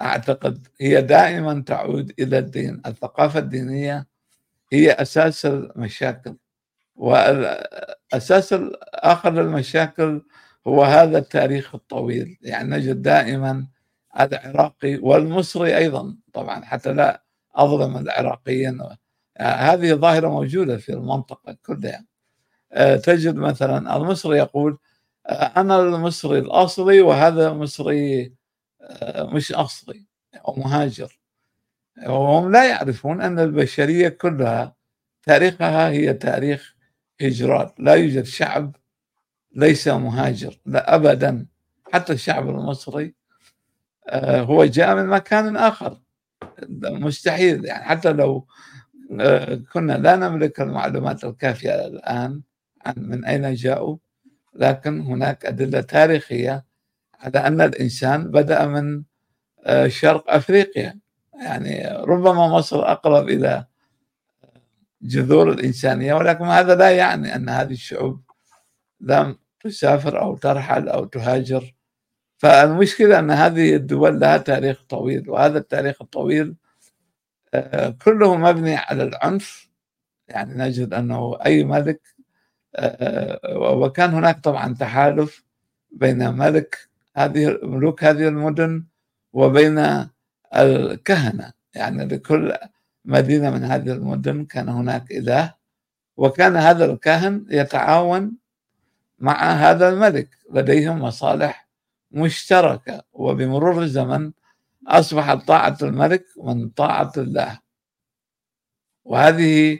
أعتقد هي دائما تعود إلى الدين. الثقافة الدينية هي أساس المشاكل. والأساس الآخر للمشاكل هو هذا التاريخ الطويل. يعني نجد دائما العراقي والمصري أيضا. طبعا حتى لا أظلم العراقيين. هذه ظاهرة موجودة في المنطقة كلها. آه، تجد مثلا المصري يقول آه، أنا المصري الأصلي وهذا مصري آه، مش أصلي أو مهاجر. وهم لا يعرفون أن البشرية كلها تاريخها هي تاريخ هجرات لا يوجد شعب ليس مهاجر لا ابدا. حتى الشعب المصري آه، هو جاء من مكان آخر. مستحيل يعني حتى لو آه، كنا لا نملك المعلومات الكافية الآن عن من أين جاءوا لكن هناك أدلة تاريخية على أن الإنسان بدأ من آه، شرق أفريقيا. يعني ربما مصر أقرب إلى جذور الإنسانية ولكن هذا لا يعني أن هذه الشعوب لم تسافر أو ترحل أو تهاجر فالمشكلة أن هذه الدول لها تاريخ طويل وهذا التاريخ الطويل آه، كله مبني على العنف. يعني نجد أنه أي ملك آه، وكان هناك طبعا تحالف بين ملك هذه ملوك هذه المدن وبين الكهنة. يعني لكل مدينة من هذه المدن كان هناك إله وكان هذا الكاهن يتعاون مع هذا الملك. لديهم مصالح مشتركة وبمرور الزمن أصبحت طاعة الملك من طاعة الله. وهذه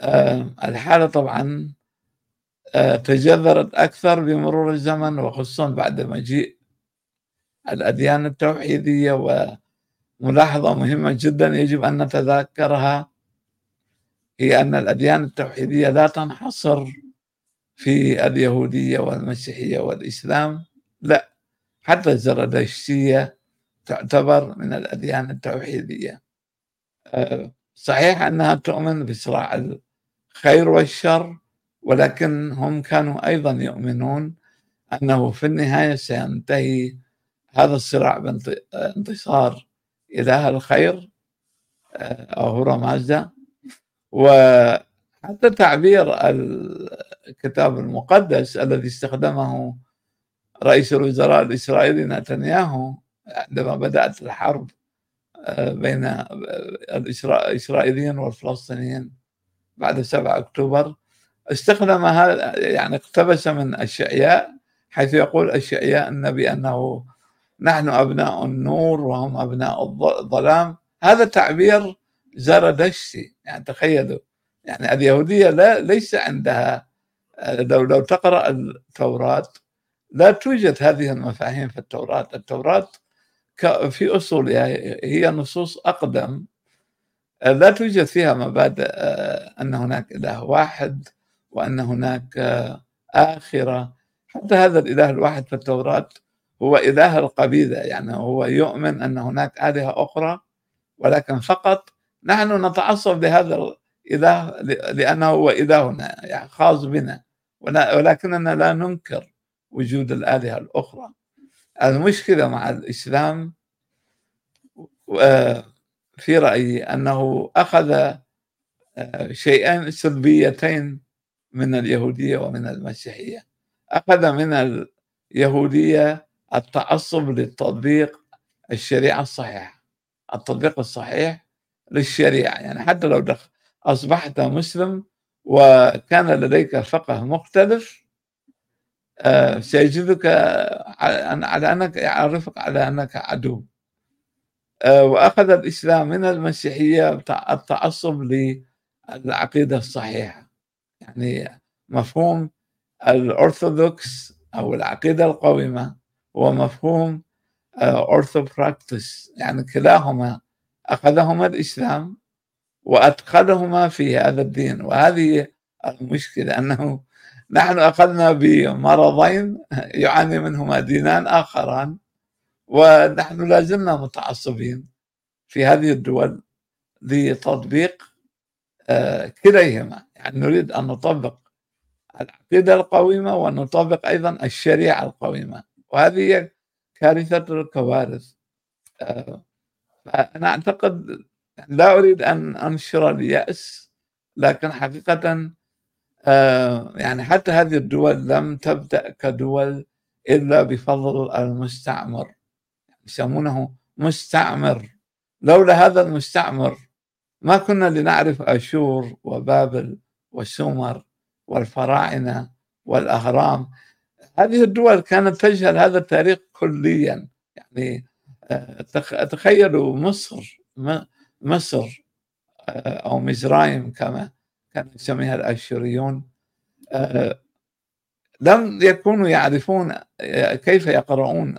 آه، الحالة طبعا آه، تجذرت أكثر بمرور الزمن وخصوصا بعد مجيء الأديان التوحيدية وملاحظة مهمة جدا يجب أن نتذكرها هي أن الأديان التوحيدية لا تنحصر في اليهودية والمسيحية والإسلام لا. حتى الزرادشتية تعتبر من الأديان التوحيدية. آه، صحيح أنها تؤمن بصراع الخير والشر ولكن هم كانوا أيضا يؤمنون أنه في النهاية سينتهي هذا الصراع بانتصار إله الخير هو مازدا وحتى تعبير الكتاب المقدس الذي استخدمه رئيس الوزراء الإسرائيلي نتنياهو عندما بدأت الحرب آه، بين الإسرائيليين والفلسطينيين بعد 7 أكتوبر استخدم هذا يعني اقتبس من الشعياء حيث يقول الشعياء النبي أنه نحن أبناء النور وهم أبناء الظلام. هذا تعبير زردشتي يعني تخيلوا يعني اليهودية لا ليس عندها لو لو تقرأ التوراة لا توجد هذه المفاهيم في التوراة. التوراة في أصولها هي نصوص أقدم. لا توجد فيها مبادئ آه، أن هناك إله واحد وأن هناك آه، آخرة. حتى هذا الإله الواحد في التوراة هو إله القبيلة يعني هو يؤمن أن هناك آلهة أخرى ولكن فقط نحن نتعصب لهذا الإله لأنه هو إلهنا يعني خاص بنا ولكننا لا ننكر وجود الآلهة الأخرى. المشكلة مع الإسلام في رأيي أنه أخذ آه، شيئين سلبيتين من اليهودية ومن المسيحية. أخذ من اليهودية التعصب للتطبيق الشريعة الصحيحة. التطبيق الصحيح للشريعة. يعني حتى لو أصبحت مسلم وكان لديك فقه مختلف آه، سيجدك على أنك يعرفك على أنك عدو. آه، وأخذ الإسلام من المسيحية التعصب للعقيدة الصحيحة. يعني مفهوم الأرثوذكس أو العقيدة القويمة هو مفهوم أرثوبراكتس. يعني كلاهما أخذهما الإسلام وأدخلهما في هذا الدين. وهذه المشكلة أنه نحن أخذنا بمرضين يعاني منهما دينان آخران ونحن لا زلنا متعصبين في هذه الدول لتطبيق آه، كليهما. يعني نريد أن نطبق العقيدة القويمة وأن نطبق أيضا الشريعة القويمة. وهذه كارثة الكوارث. آه، فأنا أعتقد لا أريد أن أنشر اليأس لكن حقيقة يعني حتى هذه الدول لم تبدأ كدول إلا بفضل المستعمر. يسمونه مستعمر. لولا هذا المستعمر ما كنا لنعرف أشور وبابل وسومر والفراعنة والأهرام. هذه الدول كانت تجهل هذا التاريخ كليا. يعني آه، تخيلوا مصر مصر آه، أو مزرايم كما كان يسميها الأشوريون آه، لم يكونوا يعرفون كيف يقرؤون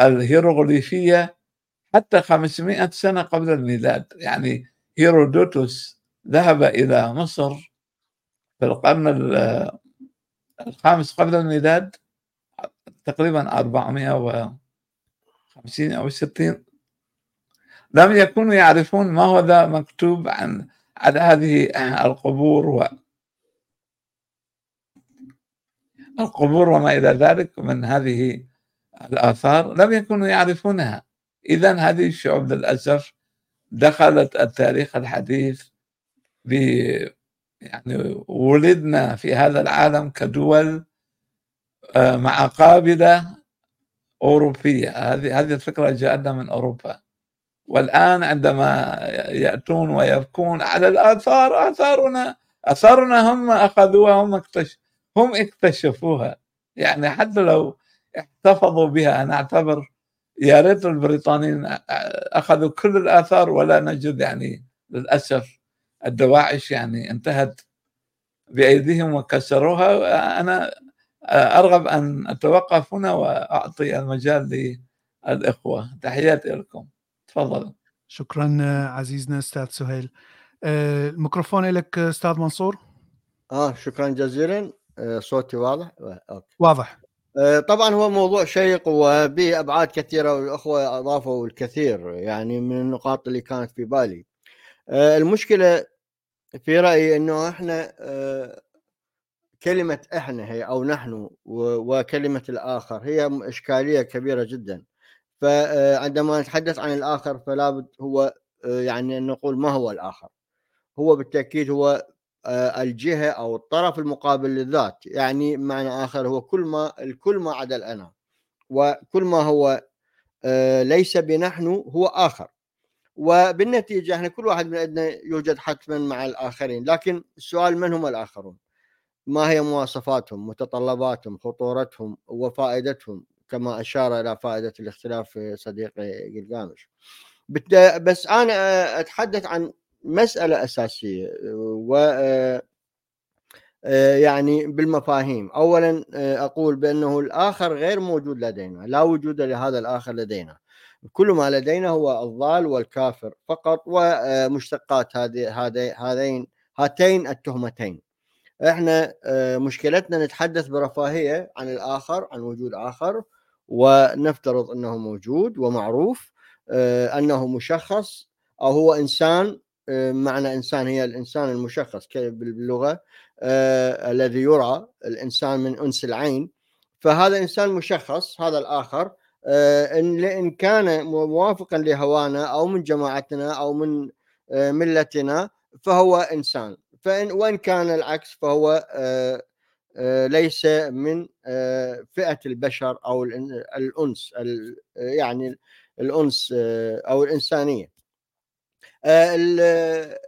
الهيروغليفية حتى 500 سنة قبل الميلاد. يعني هيرودوتوس ذهب إلى مصر في القرن الخامس قبل الميلاد تقريبا 450 أو 60 لم يكونوا يعرفون ما هو ذا مكتوب عن على هذه القبور و القبور وما إلى ذلك من هذه الآثار لم يكونوا يعرفونها. إذا هذه الشعوب للأسف دخلت التاريخ الحديث ب يعني ولدنا في هذا العالم كدول آه، مع قابلة أوروبية. هذه هذه الفكرة جاءتنا من أوروبا. والآن عندما يأتون ويبكون على الآثار آثارنا آثارنا هم أخذوها هم هم اكتشفوها. يعني حتى لو احتفظوا بها أنا أعتبر يا ريت البريطانيين أخذوا كل الآثار ولا نجد يعني للأسف الدواعش يعني انتهت بأيديهم وكسروها. أنا أرغب أن أتوقف هنا وأعطي المجال للإخوة. تحياتي لكم. تفضل. شكرا عزيزنا أستاذ سهيل. آه، الميكروفون لك أستاذ منصور؟ آه شكرا جزيلا. آه، صوتي واضح؟ أوكي. واضح. آه، طبعا هو موضوع شيق وبه ابعاد كثيرة والأخوة أضافوا الكثير يعني من النقاط اللي كانت في بالي. المشكلة في رأيي إنه إحنا كلمة إحنا هي أو نحن وكلمة الآخر هي إشكالية كبيرة جدا. فعندما نتحدث عن الآخر فلا بد هو آه، يعني أن نقول ما هو الآخر؟ هو بالتأكيد هو آه، الجهة أو الطرف المقابل للذات. يعني معنى آخر هو كل ما الكل ما عدا الأنا. وكل ما هو آه، ليس بنحن هو آخر. وبالنتيجة إحنا كل واحد من عندنا يوجد حتما مع الآخرين. لكن السؤال من هم الآخرون؟ ما هي مواصفاتهم متطلباتهم خطورتهم وفائدتهم؟ كما أشار إلى فائدة الاختلاف صديقي جلجامش. بس أنا أتحدث عن مسألة أساسية و يعني بالمفاهيم. اولا أقول بأنه الآخر غير موجود لدينا لا وجود لهذا الآخر لدينا. كل ما لدينا هو الضال والكافر فقط ومشتقات هذه هذين هاتين التهمتين. إحنا مشكلتنا نتحدث برفاهية عن الآخر عن وجود آخر ونفترض أنه موجود ومعروف آه، أنه مشخص أو هو إنسان آه، معنى إنسان هي الإنسان المشخص باللغة آه، الذي يرى الإنسان من أنس العين. فهذا إنسان مشخص هذا الآخر ان ان كان موافقا لهوانا أو من جماعتنا أو من ملتنا فهو إنسان. فإن وإن كان العكس فهو ليس من آه، فئة البشر أو الأنس يعني الأنس آه، أو الإنسانية.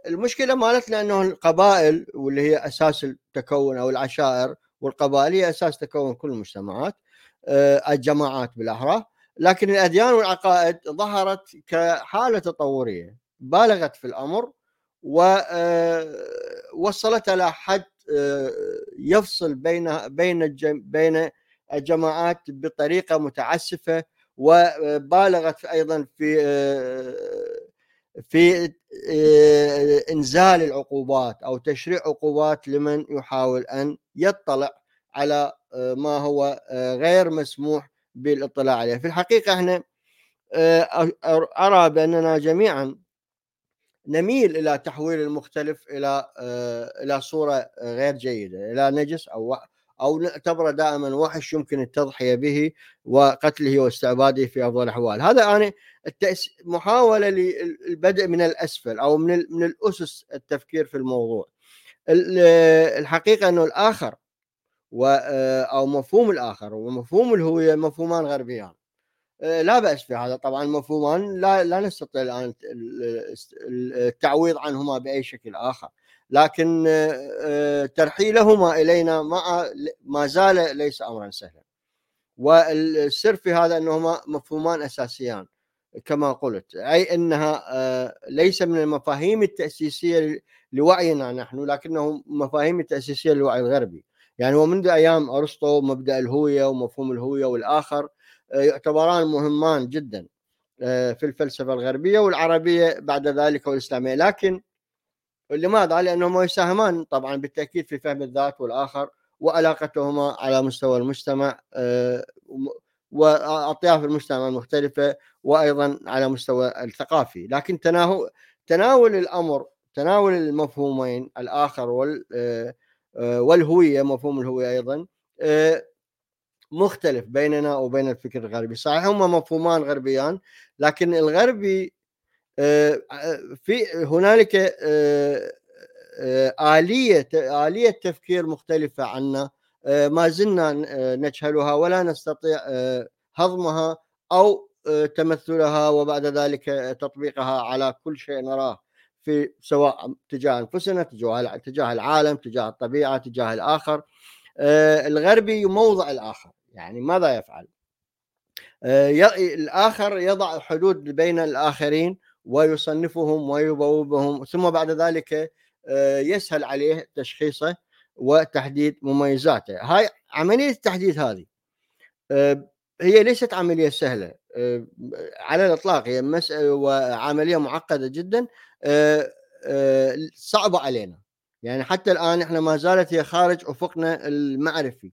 المشكلة مالتنا إنه القبائل واللي هي أساس التكون أو العشائر والقبائل هي أساس تكون كل المجتمعات الجماعات بالأحرى. لكن الأديان والعقائد ظهرت كحالة تطورية بالغت في الأمر ووصلت إلى حد يفصل بين بين بين الجماعات بطريقة متعسفة وبالغت أيضا في في إنزال العقوبات أو تشريع عقوبات لمن يحاول أن يطلع على ما هو غير مسموح بالاطلاع عليه. في الحقيقة إحنا أرى بأننا جميعا نميل إلى تحويل المختلف إلى آه، إلى صورة غير جيدة إلى نجس أو أو نعتبره دائما وحش يمكن التضحية به وقتله واستعباده في أفضل الأحوال. هذا أنا التأس... محاولة للبدء من الأسفل أو من من الأسس التفكير في الموضوع. الحقيقة إنه الآخر و آه، أو مفهوم الآخر ومفهوم الهوية مفهومان غربيان. لا بأس في هذا. طبعا مفهومان لا لا نستطيع الآن التعويض عنهما بأي شكل آخر. لكن آه، ترحيلهما إلينا مع ما زال ليس امرا سهلا. والسر في هذا أنهما مفهومان أساسيان كما قلت. أي أنها آه، ليس من المفاهيم التأسيسية لوعينا نحن لكنه مفاهيم التأسيسية للوعي الغربي. يعني ومنذ أيام أرسطو مبدأ الهوية ومفهوم الهوية والآخر يعتبران مهمان جدا آه، في الفلسفة الغربية والعربية بعد ذلك والإسلامية لكن لماذا؟ لانهما يساهمان طبعا بالتأكيد في فهم الذات والآخر وعلاقتهما على مستوى المجتمع آه، وأطياف المجتمع المختلفة وأيضا على مستوى الثقافي لكن تناول تناول الأمر تناول المفهومين الآخر وال آه، والهوية مفهوم الهوية أيضا مختلف بيننا وبين الفكر الغربي. صحيح هما مفهومان غربيان لكن الغربي آه، في هنالك آه، آه، آلية آلية تفكير مختلفة عنا ما زلنا نجهلها ولا نستطيع هضمها أو آه، تمثلها وبعد ذلك تطبيقها على كل شيء نراه في سواء تجاه أنفسنا تجاه تجاه العالم تجاه الطبيعة تجاه الآخر. آه، الغربي يموضع الآخر. يعني ماذا يفعل؟ آه، الآخر يضع حدود بين الآخرين ويصنفهم ويبوبهم ثم بعد ذلك يسهل عليه تشخيصه وتحديد مميزاته. هاي عملية التحديد هذه هي ليست عملية سهلة آه، على الإطلاق هي مساله وعملية معقدة جدا آه، آه، صعبة علينا. يعني حتى الآن إحنا ما زالت هي خارج أفقنا المعرفي.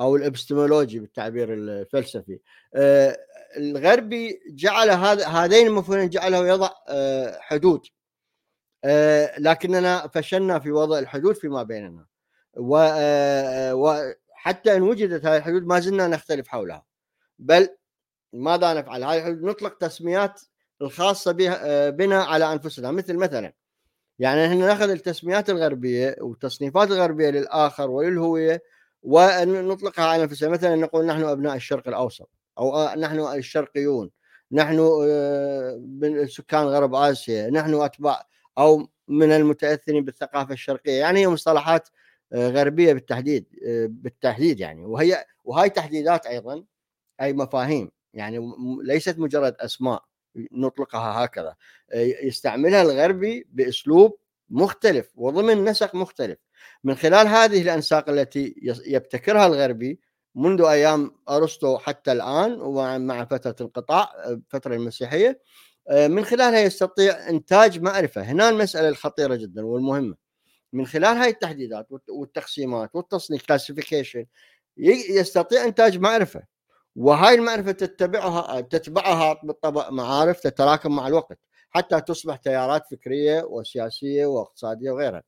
أو الإبستمولوجي بالتعبير الفلسفي. الغربي جعل هذا هذين المفهومين جعله يضع حدود. لكننا فشلنا في وضع الحدود فيما بيننا. وحتى إن وجدت هذه الحدود ما زلنا نختلف حولها. بل ماذا نفعل؟ هاي نطلق تسميات الخاصة بنا على أنفسنا. مثل مثلا يعني إحنا نأخذ التسميات الغربية والتصنيفات الغربية للآخر وللهوية ونطلقها على انفسنا مثلا نقول نحن أبناء الشرق الأوسط أو نحن الشرقيون نحن آه، سكان غرب آسيا نحن أتباع أو من المتأثرين بالثقافة الشرقية. يعني هي مصطلحات آه، غربية بالتحديد آه، بالتحديد يعني. وهي وهي تحديدات أيضا أي مفاهيم يعني ليست مجرد أسماء نطلقها هكذا. يستعملها الغربي بأسلوب مختلف وضمن نسق مختلف. من خلال هذه الأنساق التي يبتكرها الغربي منذ أيام أرسطو حتى الآن ومع فترة انقطاع الفترة المسيحية من خلالها يستطيع إنتاج معرفة. هنا المسألة الخطيرة جدا والمهمة. من خلال هاي التحديدات والتقسيمات والتصنيف كلاسيفيكيشن يستطيع إنتاج معرفة. وهاي المعرفة تتبعها تتبعها بالطبع معارف تتراكم مع الوقت. حتى تصبح تيارات فكرية وسياسية واقتصادية وغيرها.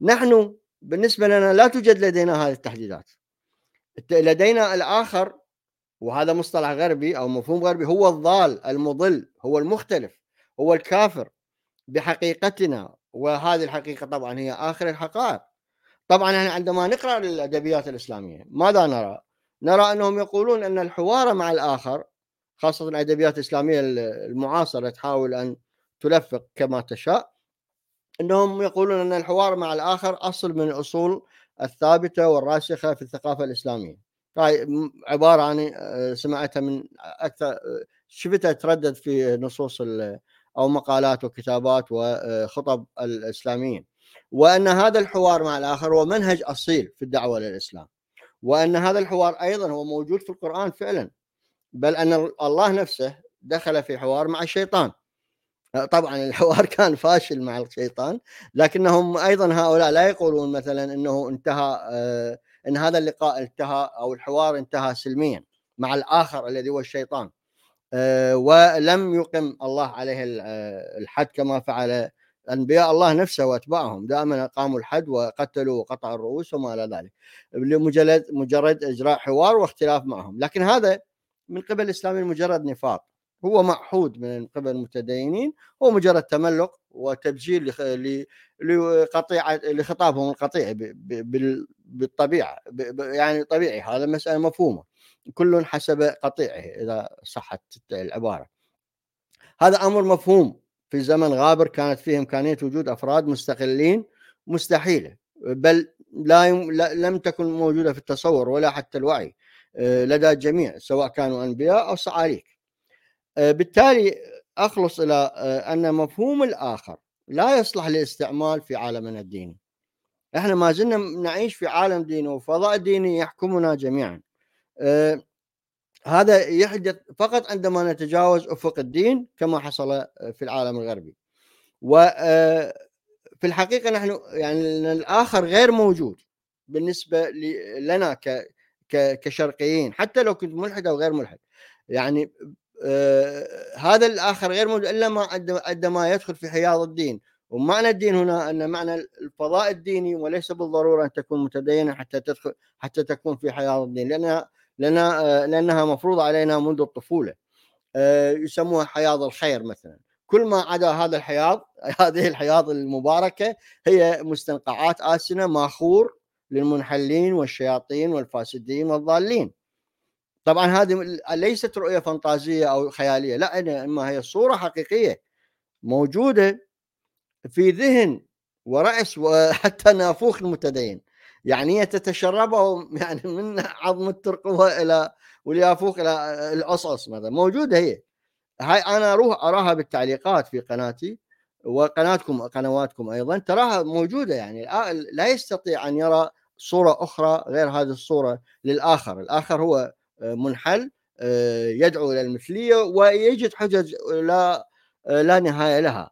نحن بالنسبة لنا لا توجد لدينا هذه التحديدات. لدينا الآخر وهذا مصطلح غربي أو مفهوم غربي هو الضال المضل هو المختلف هو الكافر بحقيقتنا وهذه الحقيقة طبعا هي آخر الحقائق. طبعا إحنا عندما نقرأ الأدبيات الإسلامية ماذا نرى؟ نرى أنهم يقولون أن الحوار مع الآخر خاصة الأدبيات الإسلامية المعاصرة تحاول أن تلفق كما تشاء. إنهم يقولون أن الحوار مع الآخر أصل من الأصول الثابتة والراسخة في الثقافة الإسلامية. هاي عبارة أنا آه، سمعتها من أكثر آه، شفتها تردد في نصوص أو مقالات وكتابات وخطب الإسلاميين. وأن هذا الحوار مع الآخر هو منهج أصيل في الدعوة للإسلام. وأن هذا الحوار أيضا هو موجود في القرآن فعلا. بل أن الله نفسه دخل في حوار مع الشيطان. طبعا الحوار كان فاشل مع الشيطان لكنهم أيضا هؤلاء لا يقولون مثلا إنه انتهى آه، إن هذا اللقاء انتهى أو الحوار انتهى سلميا مع الآخر الذي هو الشيطان. آه، ولم يقم الله عليه آه، الحد كما فعل أنبياء الله نفسه وأتباعهم. دائما أقاموا الحد وقتلوا وقطعوا الرؤوس وما إلى ذلك لمجرد مجرد إجراء حوار واختلاف معهم. لكن هذا من قبل الاسلاميين مجرد نفاق. هو معهود من قبل المتدينين هو مجرد تملق وتبجيل لقطيعه لخطابهم القطيع بالطبيعة يعني طبيعي هذا مسألة مفهومة. كل حسب قطيعه إذا صحت العبارة. هذا أمر مفهوم. في زمن غابر كانت فيه إمكانية وجود أفراد مستقلين مستحيلة بل لا يم... لم تكن موجودة في التصور ولا حتى الوعي آه، لدى الجميع سواء كانوا أنبياء أو صعاليك. بالتالي أخلص إلى آه، أن مفهوم الآخر لا يصلح للاستعمال في عالمنا الديني. إحنا ما زلنا نعيش في عالم ديني وفضاء ديني يحكمنا جميعا. هذا يحدث فقط عندما نتجاوز أفق الدين كما حصل في العالم الغربي. وفي آه، الحقيقة نحن يعني الآخر غير موجود بالنسبة لنا كشرقيين حتى لو كنت ملحد أو غير ملحد. يعني آه هذا الآخر غير موجود إلا ما عندما يدخل في حياض الدين. ومعنى الدين هنا أن معنى الفضاء الديني وليس بالضرورة أن تكون متدينا حتى تدخل حتى تكون في حياض الدين لانها لأنها آه، لأنها مفروضة علينا منذ الطفولة. آه، يسموها حياض الخير مثلا. كل ما عدا هذا الحياض هذه الحياض المباركة هي مستنقعات آسنة ماخور للمنحلين والشياطين والفاسدين والضالين. طبعا هذه ليست رؤية فانتازية أو خيالية لا إنما هي صورة حقيقية موجودة في ذهن ورأس وحتى نافوخ المتدين يعني هي تتشربه يعني من عظم الترقوة إلى واليافوخ إلى العصعص مثلا. موجودة هي. هاي أنا أروح أراها بالتعليقات في قناتي وقناتكم قنواتكم أيضا تراها موجودة يعني. لا يستطيع أن يرى صورة أخرى غير هذه الصورة للآخر. الآخر هو منحل يدعو إلى المثلية ويجد حجج لا لا نهاية لها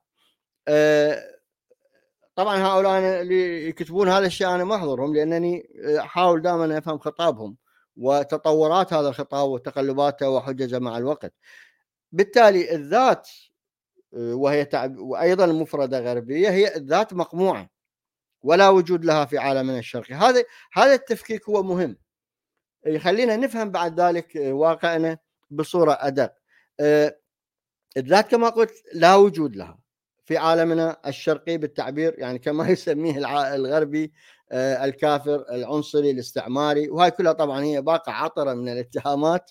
طبعا هؤلاء اللي يكتبون هذا الشيء أنا ما أحضرهم لأنني أحاول دائما أفهم خطابهم وتطورات هذا الخطاب وتقلباته وحججه مع الوقت. بالتالي الذات وهي تعب وأيضا المفرده غربية هي الذات مقموعة ولا وجود لها في عالمنا الشرقي، هذا هذا التفكيك هو مهم. يخلينا نفهم بعد ذلك واقعنا بصورة أدق. الذات كما قلت لا وجود لها. في عالمنا الشرقي بالتعبير يعني كما يسميه الغربي الكافر العنصري الاستعماري وهاي كلها طبعا هي باقة عطرة من الاتهامات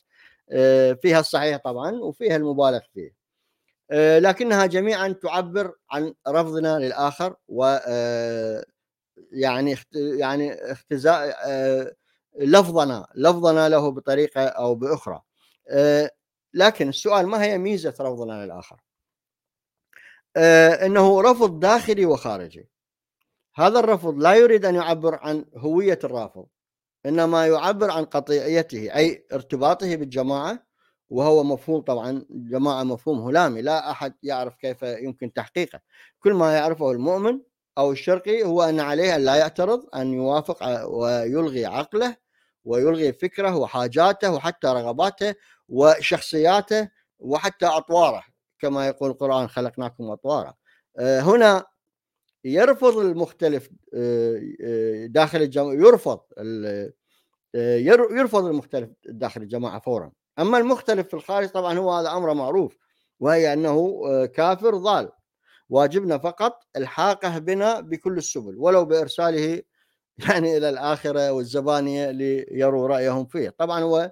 فيها الصحيح طبعا وفيها المبالغ فيه لكنها جميعا تعبر عن رفضنا للآخر و يعني يعني اختزاء لفظنا لفظنا له بطريقة أو بأخرى. لكن السؤال ما هي ميزة رفضنا للآخر؟ إنه رفض داخلي وخارجي. هذا الرفض لا يريد أن يعبر عن هوية الرافض إنما يعبر عن قطيعيته أي ارتباطه بالجماعة وهو مفهوم طبعا جماعة مفهوم هلامي لا أحد يعرف كيف يمكن تحقيقه. كل ما يعرفه المؤمن أو الشرقي هو أن عليه أن لا يعترض أن يوافق ويلغي عقله ويلغي فكره وحاجاته وحتى رغباته وشخصياته وحتى أطواره كما يقول القرآن خلقناكم أطوارا. هنا يرفض المختلف داخل الجماعة يرفض يرفض المختلف داخل الجماعة فورا. أما المختلف في الخارج طبعا هو هذا أمر معروف وهي أنه كافر ضال واجبنا فقط الحاقة بنا بكل السبل ولو بإرساله يعني إلى الآخرة والزبانية ليروا رأيهم فيه طبعا هو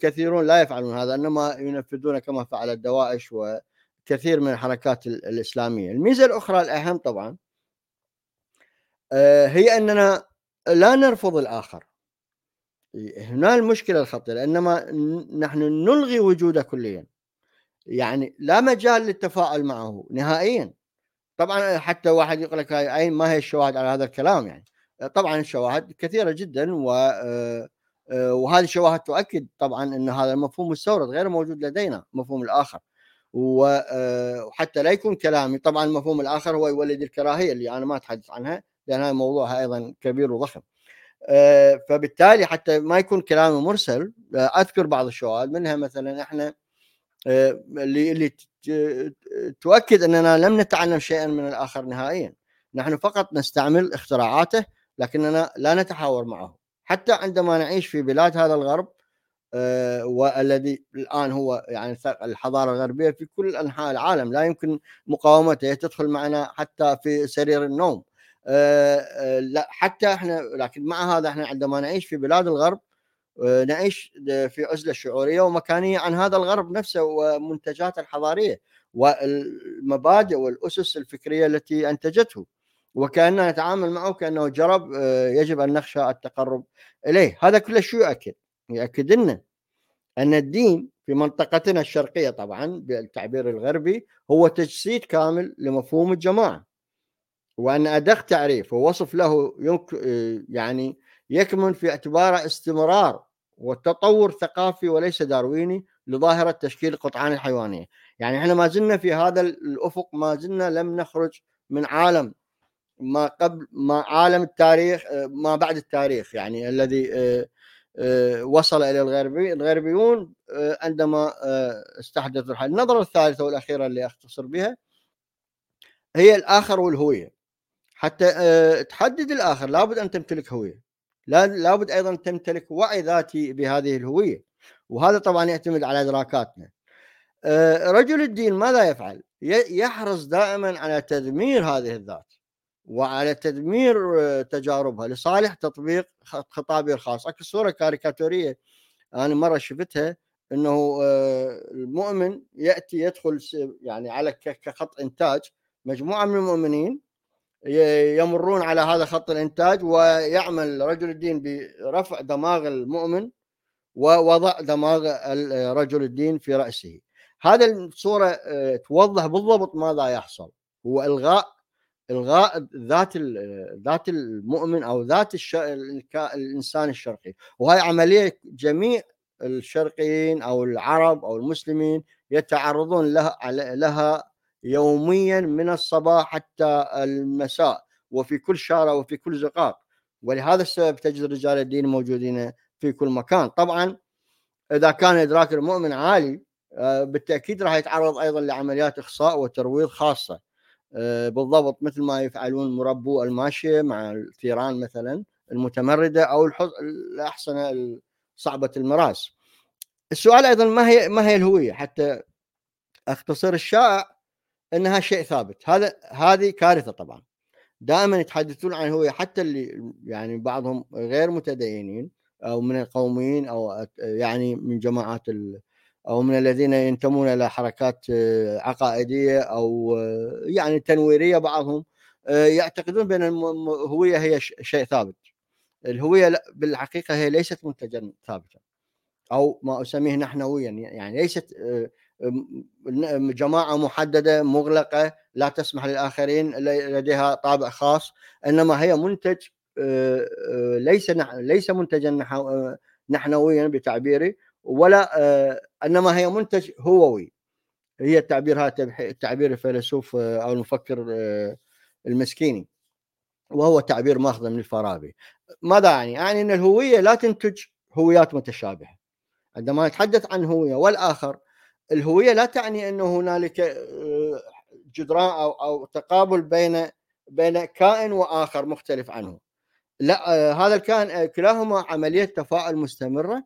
كثيرون لا يفعلون هذا إنما ينفذون كما فعل الدواعش وكثير من الحركات الإسلامية. الميزة الأخرى الأهم طبعا هي أننا لا نرفض الآخر. هنا المشكلة الخطيرة إنما نحن نلغي وجوده كليا. يعني لا مجال للتفاعل معه نهائيا. طبعا حتى واحد يقول لك ما هي الشواهد على هذا الكلام يعني. طبعا الشواهد كثيرة جدا و وهذه الشواهد تؤكد طبعا إن هذا المفهوم مستورد غير موجود لدينا مفهوم الآخر. وحتى لا يكون كلامي طبعا المفهوم الآخر هو يولد الكراهية اللي أنا ما أتحدث عنها لأن هذا موضوعها أيضا كبير وضخم. فبالتالي حتى ما يكون كلامي مرسل أذكر بعض الشواهد منها مثلا إحنا اللي اللي تؤكد إننا لم نتعلم شيئا من الآخر نهائيا. نحن فقط نستعمل اختراعاته لكننا لا نتحاور معه. حتى عندما نعيش في بلاد هذا الغرب آه والذي الآن هو يعني الحضارة الغربية في كل أنحاء العالم لا يمكن مقاومته تدخل معنا حتى في سرير النوم. آه آه لا حتى إحنا لكن مع هذا إحنا عندما نعيش في بلاد الغرب نعيش في عزلة شعورية ومكانية عن هذا الغرب نفسه ومنتجاته الحضارية والمبادئ والأسس الفكرية التي أنتجته. وكأننا نتعامل معه كانه جرب يجب أن نخشى التقرب إليه. هذا كله شو يؤكد يؤكد لنا أن الدين في منطقتنا الشرقية طبعا بالتعبير الغربي هو تجسيد كامل لمفهوم الجماعة. وأن أدق تعريف ووصف له يعني يكمن في اعتباره استمرار وتطور ثقافي وليس دارويني لظاهرة تشكيل القطعان الحيوانية. يعني إحنا ما زلنا في هذا الأفق ما زلنا لم نخرج من عالم ما قبل ما عالم التاريخ ما بعد التاريخ يعني الذي وصل إلى الغربي الغربيون عندما استحدثوا الحل النظرة الثالثة والأخيرة اللي أختصر بها هي الآخر والهوية. حتى تحدد الآخر لابد أن تمتلك هوية. لا لابد أيضا تمتلك وعي ذاتي بهذه الهوية. وهذا طبعا يعتمد على إدراكاتنا. رجل الدين ماذا يفعل؟ يحرص دائما على تدمير هذه الذات. وعلى تدمير تجاربها لصالح تطبيق خطابه الخاص. اكو صورة كاريكاتورية أنا مرة شفتها إنه آه، المؤمن يأتي يدخل يعني على كخط إنتاج مجموعة من المؤمنين يمرون على هذا خط الإنتاج ويعمل رجل الدين برفع دماغ المؤمن ووضع دماغ رجل الدين في رأسه. هذا الصورة آه، توضح بالضبط ماذا يحصل. هو إلغاء الغاء ذات ذات المؤمن أو ذات الإنسان الشرقي. وهي عملية جميع الشرقيين أو العرب أو المسلمين يتعرضون لها لها يوميا من الصباح حتى المساء وفي كل شارع وفي كل زقاق. ولهذا السبب تجد رجال الدين موجودين في كل مكان. طبعا إذا كان إدراك المؤمن عالي آه، بالتأكيد راح يتعرض أيضا لعمليات إخصاء وترويض خاصة. بالضبط مثل ما يفعلون مربو الماشيه مع الثيران مثلا المتمردة أو الاحصنه صعبة المراس. السؤال أيضا ما هي ما هي الهوية؟ حتى أختصر الشائع إنها شيء ثابت. هذا هذه كارثة طبعا. دائما يتحدثون عن الهويه حتى اللي يعني بعضهم غير متدينين أو من القوميين أو يعني من جماعات ال أو من الذين ينتمون إلى حركات آه، عقائدية أو آه، يعني تنويرية بعضهم آه، يعتقدون بأن الهويه هي شيء ثابت. الهوية بالحقيقة هي ليست منتجا ثابتا. أو ما أسميه نحنويا يعني ليست جماعة محددة مغلقة لا تسمح للآخرين لديها طابع خاص إنما هي منتج ليس ليس منتجا نحنويا بتعبيري. ولا آه، إنما هي منتج هووي. هي التعبير هذا تعبير الفيلسوف آه، أو المفكر آه، المسكيني. وهو تعبير ماخذ من الفارابي. ماذا يعني؟ يعني إن الهوية لا تنتج هويات متشابهة. عندما نتحدث عن هوية والآخر الهوية لا تعني انه هنالك جدران أو أو تقابل بين بين كائن وآخر مختلف عنه. لا هذا الكائن كلاهما عملية تفاعل مستمرة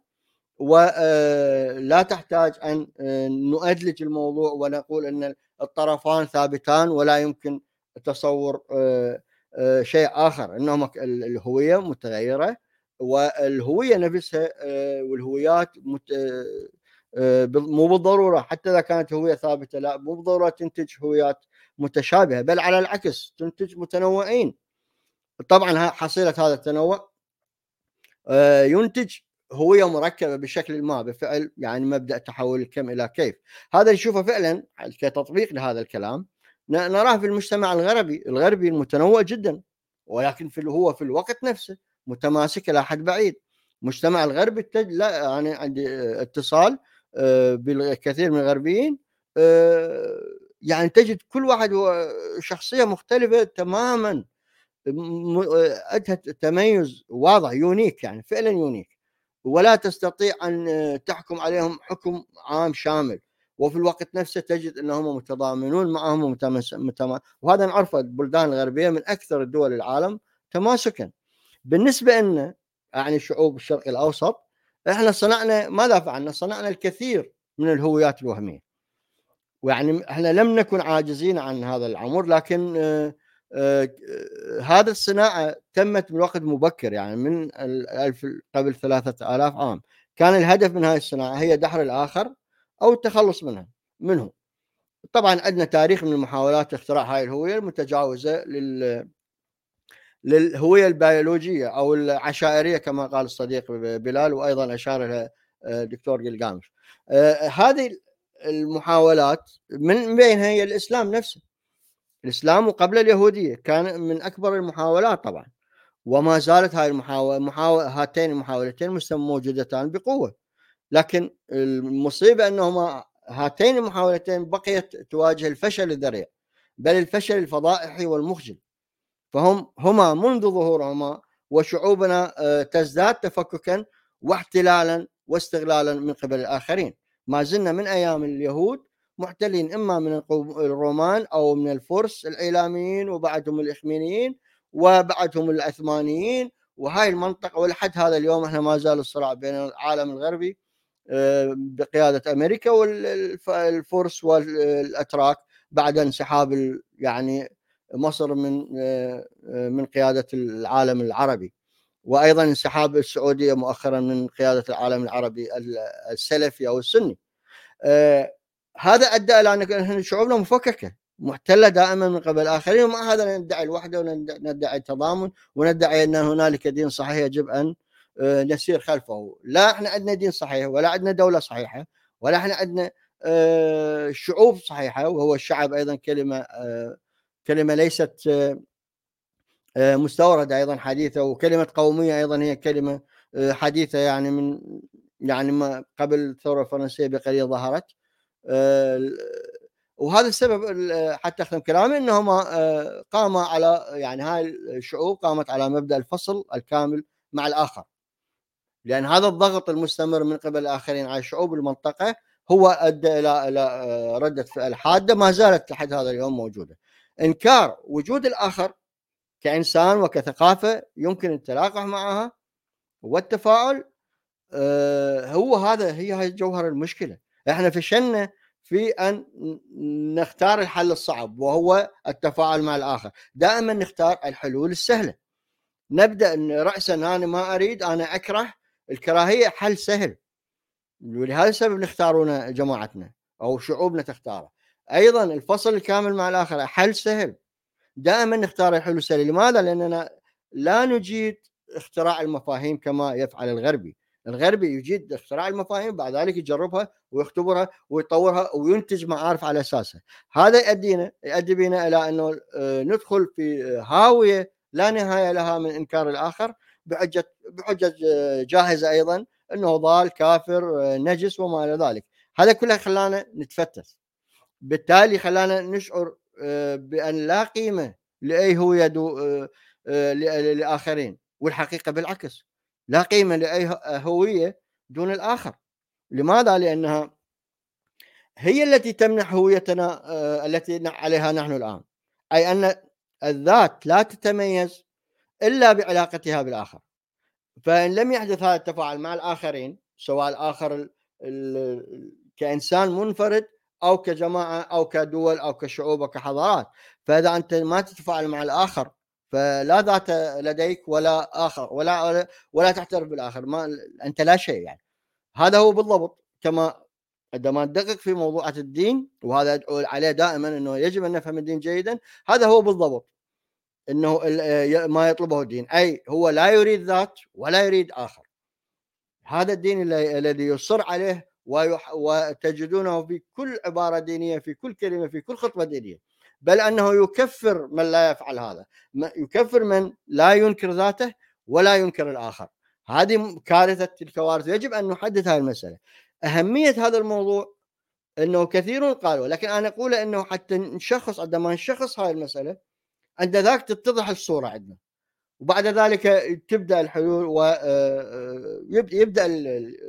ولا تحتاج أن آه، نؤدلج الموضوع ونقول أن الطرفان ثابتان ولا يمكن تصور آه، آه، شيء آخر. ال- الهوية متغيرة والهوية نفسها آه، والهويات مت... آه، آه، مو بالضرورة. حتى إذا كانت هوية ثابتة لا مو بالضرورة تنتج هويات متشابهة بل على العكس تنتج متنوعين. طبعا حصيلة هذا التنوع آه، ينتج هويه مركبه بشكل ما بفعل يعني مبدأ تحول الكم إلى كيف. هذا نشوفه فعلا كتطبيق لهذا الكلام. نراه في المجتمع الغربي الغربي المتنوع جدا ولكن في هو في الوقت نفسه متماسك إلى حد بعيد. المجتمع الغربي تج... لا يعني عندي اتصال آه، بالكثير من الغربيين آه، يعني تجد كل واحد شخصية مختلفة تماما عندها تميز واضح يونيك يعني فعلا يونيك. ولا تستطيع أن تحكم عليهم حكم عام شامل. وفي الوقت نفسه تجد أنهم متضامنون معهم ومتمس... وهذا نعرفه البلدان الغربية من أكثر الدول العالم تماسكا. بالنسبة لنا يعني شعوب الشرق الأوسط إحنا صنعنا ماذا فعلنا؟ صنعنا الكثير من الهويات الوهمية. ويعني إحنا لم نكن عاجزين عن هذا الامر لكن آه، آه، هذه الصناعة تمت من وقت مبكر يعني من قبل ثلاثة آلاف عام. كان الهدف من هذه الصناعة هي دحر الآخر أو التخلص منها منه. طبعا عندنا تاريخ من محاولات اختراع هاي الهوية المتجاوزة لل للهوية البيولوجية أو العشائرية كما قال الصديق بلال وأيضا أشار لها آه، دكتور جلجامش آه، هذه المحاولات من بينها هي الإسلام نفسه. الإسلام وقبل اليهودية كان من أكبر المحاولات طبعا. وما زالت هاي المحاولة محاول هاتين المحاولتين موجودتان بقوة. لكن المصيبة أنهما هاتين المحاولتين بقيت تواجه الفشل الذريع بل الفشل الفضائحي والمخجل. فهم هما منذ ظهورهما وشعوبنا آه، تزداد تفككا واحتلالا واستغلالا من قبل الآخرين. ما زلنا من أيام اليهود محتلين إما من الرومان أو من الفرس الايلاميين وبعدهم الإخمينيين وبعدهم العثمانيين وهاي المنطقة ولحد هذا اليوم إحنا ما زال الصراع بين العالم الغربي آه، بقيادة أمريكا والفرس والأتراك بعد انسحاب يعني مصر من آه، آه، من قيادة العالم العربي وأيضا انسحاب السعودية مؤخرا من قيادة العالم العربي السلفي أو السني. آه، هذا أدى إلى ان شعوبنا مفككة. محتله دائما من قبل الاخرين ومع هذا ندعي الوحده وندعي التضامن وندعي أن هنالك دين صحيح يجب أن آه، نسير خلفه، لا إحنا عندنا دين صحيح ولا عندنا دولة صحيحة ولا إحنا عندنا آه، شعوب صحيحة وهو الشعب أيضا كلمة كلمة ليست مستوردة أيضا حديثة وكلمة قومية أيضا هي كلمة حديثة يعني من يعني ما قبل الثورة الفرنسية بقليل ظهرت. آه، وهذا السبب حتى أختم كلامي انهم آه، قام على يعني هاي الشعوب قامت على مبدأ الفصل الكامل مع الآخر لأن هذا الضغط المستمر من قبل الآخرين على شعوب المنطقة هو أدى إلى إلى آه، ردة فعل حادة ما زالت لحد هذا اليوم موجودة. إنكار وجود الآخر كإنسان وكثقافة يمكن التلاقح معها والتفاعل هو هذا هي هاي جوهر المشكلة إحنا فشلنا في ان نختار الحل الصعب وهو التفاعل مع الآخر. دائما نختار الحلول السهلة. نبدأ راسا أنا ما أريد أنا أكره الكراهية. حل سهل. ولهذا السبب نختارون جماعتنا أو شعوبنا تختاره. أيضا الفصل الكامل مع الآخر حل سهل. دائما نختار الحلول السهلة. لماذا؟ لأننا لا نجيد اختراع المفاهيم كما يفعل الغربي. الغربي يجيد اختراع المفاهيم بعد ذلك يجربها ويختبرها ويطورها وينتج معارف على أساسها. هذا يؤدينا يؤدي بنا إلى أنه آه، ندخل في هاوية لا نهاية لها من إنكار الآخر بحجه بحجه آه، جاهزة أيضا أنه ضال كافر آه، نجس وما إلى ذلك. هذا كله خلانا نتفتت. بالتالي خلانا نشعر بأن لا قيمة لأي هويه لاخرين والحقيقة بالعكس. لا قيمة لأي هوية دون الآخر. لماذا؟ لأنها هي التي تمنح هويتنا آه، التي عليها نحن الآن. أي أن الذات لا تتميز إلا بعلاقتها بالآخر. فإن لم يحدث هذا التفاعل مع الآخرين سواء الآخر كإنسان منفرد أو كجماعة أو كدول أو كشعوب أو كحضارات فإذا أنت ما تتفاعل مع الآخر فلا ذات لديك ولا آخر ولا ولا تعترف بالآخر ما أنت لا شيء يعني. هذا هو بالضبط كما عندما ندقق في موضوعات الدين وهذا أدعو عليه دائما أنه يجب أن نفهم الدين جيدا هذا هو بالضبط إنه ما يطلبه الدين أي هو لا يريد ذات ولا يريد آخر. هذا الدين الذي يصر عليه وتجدونه في كل عبارة دينية في كل كلمة في كل خطبة دينية. بل أنه يكفر من لا يفعل هذا. يكفر من لا ينكر ذاته ولا ينكر الآخر. هذه كارثة الكوارث يجب أن نحدد هذه المسألة. أهمية هذا الموضوع أنه كثيرون قالوا لكن أنا أقول أنه حتى نشخص عندما نشخص هذه المسألة عند ذاك تتضح الصورة عندنا. وبعد ذلك تبدأ الحلول ويبدا آه،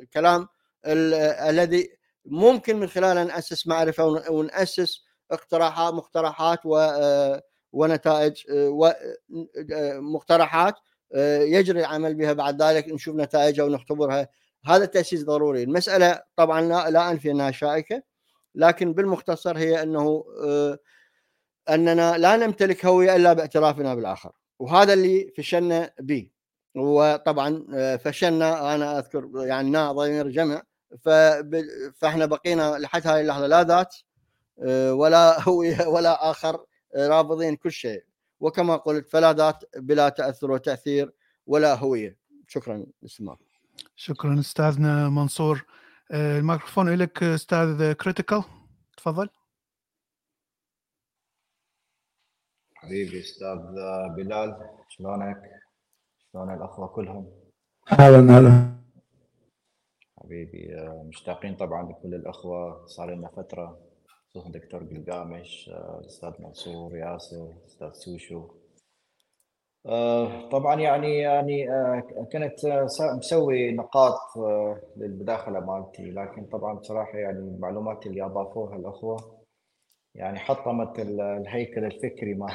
الكلام الذي ممكن من خلاله ناسس معرفة ونأسس اقتراحات مقترحات و آه، ونتائج ومقترحات آه، آه، يجري العمل بها بعد ذلك نشوف نتائجها ونختبرها. هذا التأسيس ضروري. المسألة طبعا لا, لا انفي إنها شائكة لكن بالمختصر هي أنه أننا لا نمتلك هوية إلا باعترافنا بالآخر وهذا اللي فشلنا به. وطبعا فشلنا أنا أذكر يعني ضمير جمع فإحنا بقينا لحد هذه اللحظة لا ذات آه، ولا هويه ولا آخر آه، رافضين كل شيء. وكما قلت فلا ذات بلا تأثر وتأثير ولا هوية. شكرا للاستماع شكرا استاذنا منصور. آه، الميكروفون لك أستاذ Critical تفضل. حبيبي أستاذ بلال شلونك؟ شلون الأخوة كلهم؟ أهلا أهلا. حبيبي مشتاقين طبعا لكل الأخوة. صار لنا فترة خصوصا دكتور قلقامش الاستاذ منصور ياسر الاستاذ سوشو طبعا يعني يعني كنت مسوي نقاط للمداخله مالتي لكن طبعا بصراحه يعني المعلومات اللي اضافوها الاخوه يعني حطمت الهيكل الفكري ما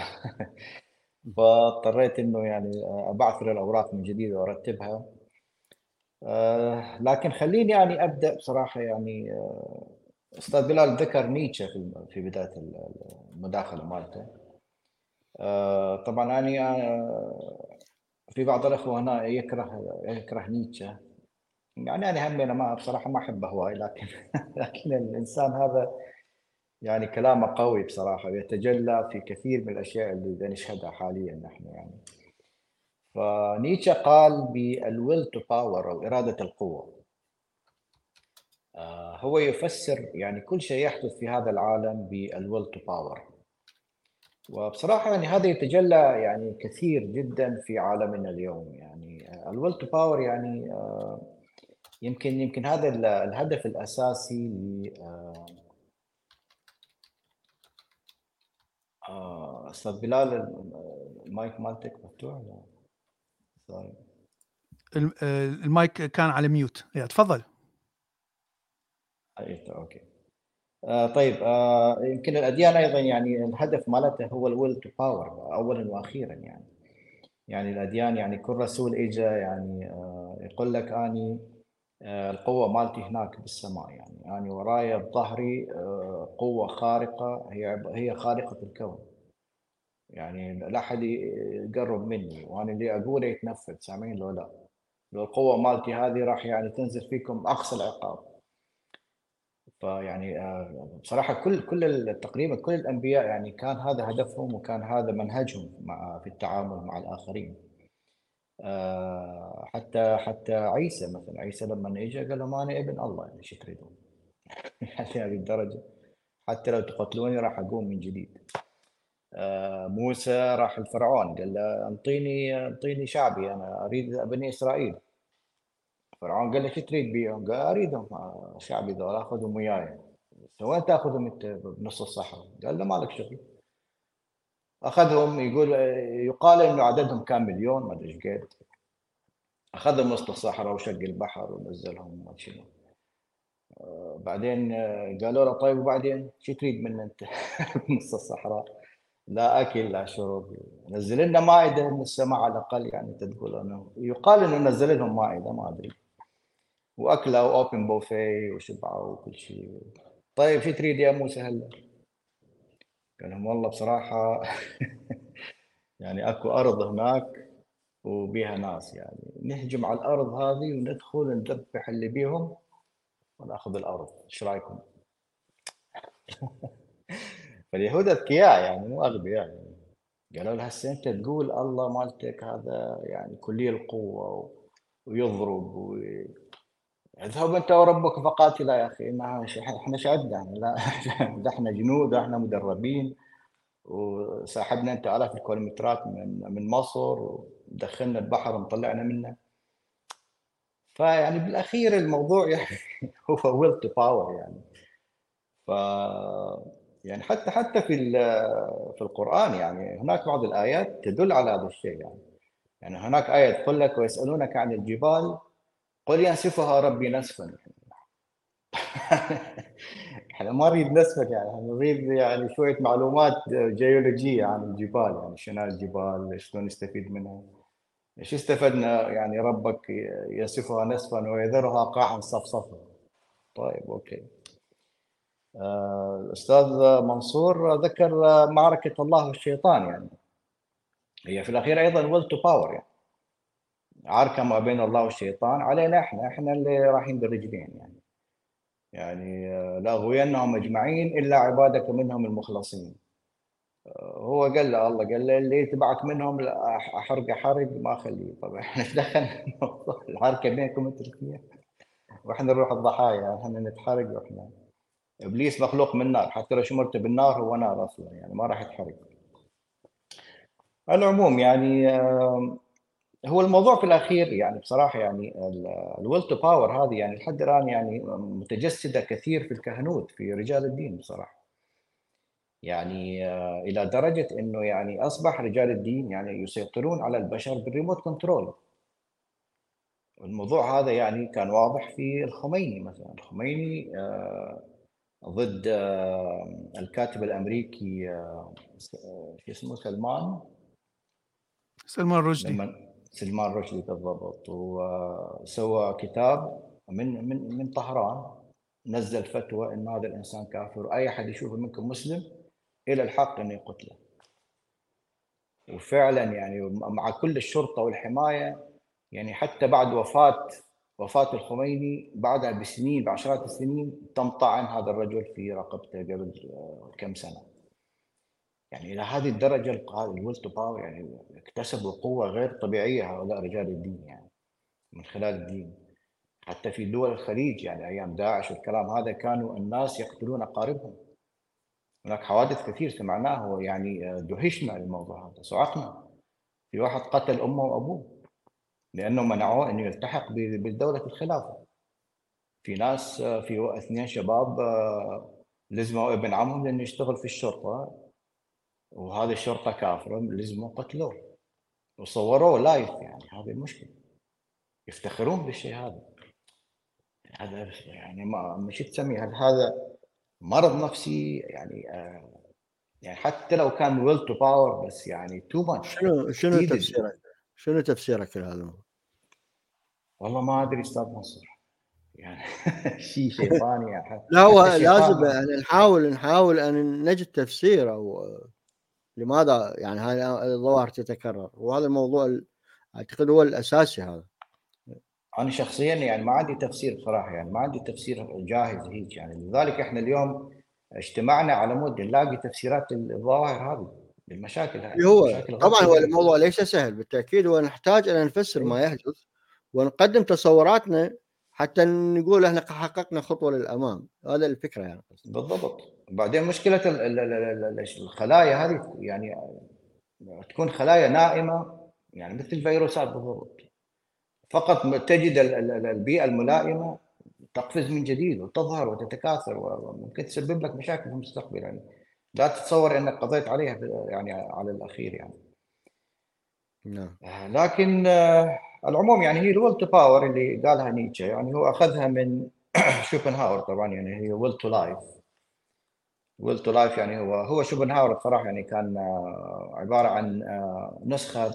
فاضطريت انه يعني ابعثر الاوراق من جديد وارتبها لكن خليني يعني ابدا بصراحه يعني أستاذ بلال ذكر نيتشه في في بداية المداخلة مالته. آه، طبعا أنا في بعض الأخوة هنا يكره يكره نيتشه. يعني أنا هم أنا ما بصراحة ما أحبه هواي لكن لكن الإنسان هذا يعني كلامه قوي بصراحة ويتجلى في كثير من الأشياء اللي نشهدها حاليا نحن يعني. فنيتشه قال بال will to power أو إرادة القوة آه، هو يفسر يعني كل شيء يحدث في هذا العالم بال will to power وبصراحة يعني هذا يتجلى يعني كثير جدا في عالمنا اليوم. يعني ال will to power يعني آه، يمكن يمكن هذا الهدف الأساسي ل آه، أستاذ بلال المايك مالتك مفتوح؟ ولا. المايك كان على mute يا تفضل okay. آه طيب آه يمكن الأديان أيضا يعني الهدف مالتها هو ال will to power اولا وأخيرا يعني. يعني الأديان يعني كل رسول اجى يعني آه يقول لك آني آه القوة مالتي هناك بالسماء يعني. آني ورايا بظهري آه قوة خارقة هي هي خالقه الكون. يعني لا أحد يقرب مني وأنا اللي أقوله يتنفذ سامعين لو لا؟ لو القوة مالتي هذه راح يعني تنزل فيكم أقصى العقاب. فيعني آه، بصراحة كل كل تقريبا كل الأنبياء يعني كان هذا هدفهم وكان هذا منهجهم مع في التعامل مع الآخرين. آه، حتى حتى عيسى مثلا عيسى لما اجى قال لهم أنا ابن الله يعني شو تريدون؟ يعني هذه الدرجة؟ حتى لو تقتلوني راح أقوم من جديد. آه، موسى راح الفرعون قال له انطيني انطيني شعبي أنا أريد بني إسرائيل. فرعون قال له شو تريد بيهم؟ قال اريدهم شعبي ذول اخذهم وياي وين تاخذهم انت بنص الصحراء؟ قال له مالك شغل؟ اخذهم يقول يقال إنه عددهم كان مليون ما أدري إيش قد. أخذهم وسط الصحراء وشق البحر ونزلهم ما شنو. آه، بعدين آه، قالوا له طيب وبعدين؟ شو تريد منا أنت؟ بنص الصحراء؟ لا أكل لا شرب. نزل لنا مائدة من السماء على الأقل يعني تقول انه يقال إنه نزل لهم مائدة ما أدري. واكلوا اوبن بوفيه وشبعوا وكل شيء طيب شو تريد يا موسى هلا؟ قال لهم والله بصراحة يعني أكو أرض هناك وبيها ناس يعني نهجم على الأرض هذه وندخل نذبح اللي بيهم ونأخذ الأرض إيش رأيكم؟ فاليهود أذكياء يعني مو أغبياء يعني قالوا له هسه أنت تقول الله مالتك هذا يعني كلي القوة ويضرب و... اذهب أنت وربك فقاتلا يا أخي ما إحنا شعبنا لا. إحنا جنود إحنا مدربين. وساحبنا أنت آلاف الكيلومترات من من مصر ودخلنا البحر ومطلعنا منه. فيعني بالأخير الموضوع يعني هو will to power يعني. ف يعني حتى حتى في في القرآن يعني هناك بعض الآيات تدل على هذا الشيء يعني. يعني هناك آية تقول لك ويسألونك عن الجبال قل ينسفها ربي نسفا. إحنا ما نريد نسفا يعني نريد يعني شوية معلومات جيولوجية عن الجبال يعني شنو الجبال شلون نستفيد منها إيش استفدنا يعني ربك ينسفها نسفا ويذرها قاعا صفصفا. طيب أوكي. آه، الاستاذ منصور ذكر معركة الله والشيطان يعني. هي في الأخير أيضا will to power يعني. عركة ما بين الله والشيطان علينا إحنا إحنا اللي رايحين بالرجلين يعني. يعني آه، لاغوينهم أجمعين إلا عبادك منهم المخلصين. آه، هو قال له الله قال له اللي يتبعك منهم أحرق حرق ما أخليه. طبعا إحنا إيش دخل العركة بينكم أنتم الاثنين. وإحنا نروح الضحايا إحنا نتحرق وإحنا. إبليس مخلوق من نار حتى لو شمرته بالنار هو نار أصلا يعني ما راح يتحرق. على العموم يعني هو الموضوع في الأخير يعني بصراحة يعني ال will to power هذه يعني لحد الآن يعني متجسدة كثير في الكهنوت في رجال الدين بصراحة. يعني آه، إلى درجة إنه يعني أصبح رجال الدين يعني يسيطرون على البشر بال remote control. الموضوع هذا يعني كان واضح في الخميني مثلا. الخميني آه، ضد آه، الكاتب الأمريكي شو اسمه؟ سلمان؟ سلمان رشدي. سلمان رشدي بالضبط. وسوى كتاب من من من طهران نزل فتوى إن هذا الإنسان كافر. واي أحد يشوفه منكم مسلم إلى الحق انه يقتله وفعلا يعني مع كل الشرطة والحماية يعني حتى بعد وفاة وفاة الخميني بعدها بسنين بعشرات السنين تم طعن هذا الرجل في رقبته قبل آه، كم سنة. يعني إلى هذه الدرجة ال will to power يعني اكتسبوا قوة غير طبيعية هؤلاء رجال الدين يعني من خلال الدين. حتى في دول الخليج يعني أيام داعش والكلام هذا كانوا الناس يقتلون أقاربهم. هناك حوادث كثير سمعناها ويعني آه، دهشنا للموضوع هذا صعقنا. في واحد قتل أمه وأبوه لأنه منعوه إنه يلتحق بدوله الخلافة. في ناس آه، في اثنين شباب آه، لزموا ابن عمهم لأنه يشتغل في الشرطة. وهذه الشرطه كافرة لزموا قتلوه. وصوروه لايف يعني هذه المشكلة يفتخرون بالشيء هذا. هذا يعني ما مش تسميه هل هذا مرض نفسي؟ يعني آه يعني حتى لو كان will to power بس يعني too much شنو شنو تفسيرك؟ شنو تفسيرك لهذا الموضوع؟ والله ما أدري أستاذ نصر يعني شيء شيطاني لا هو لازم يعني نحاول نحاول أن نجد تفسير أو لماذا يعني هذه الظواهر تتكرر؟ وهذا الموضوع أعتقد هو الأساسي هذا. أنا شخصيا يعني ما عندي تفسير بصراحه يعني ما عندي تفسير جاهز هيك يعني. لذلك إحنا اليوم اجتمعنا على مود نلاقي تفسيرات الظواهر هذه للمشاكل هذه هو طبعا هو الموضوع ليس سهل. بالتأكيد ونحتاج ان نفسر ما يحدث ونقدم تصوراتنا حتى نقول إحنا حققنا خطوة للأمام. هذا الفكرة يعني. بالضبط. بعدين مشكلة الخلايا هذه يعني تكون خلايا نائمة يعني مثل الفيروسات بالضبط فقط تجد البيئة الملائمة تقفز من جديد وتظهر وتتكاثر وممكن تسبب لك مشاكل في المستقبل. يعني لا تتصور إنك قضيت عليها يعني على الأخير يعني. نعم. لكن آه، العموم يعني هي ال will to power اللي قالها نيتشه. يعني هو أخذها من شوبنهاور طبعا يعني هي will to life. will to life يعني هو هو شوبنهاور بصراحه يعني كان آه، عبارة عن آه، نسخة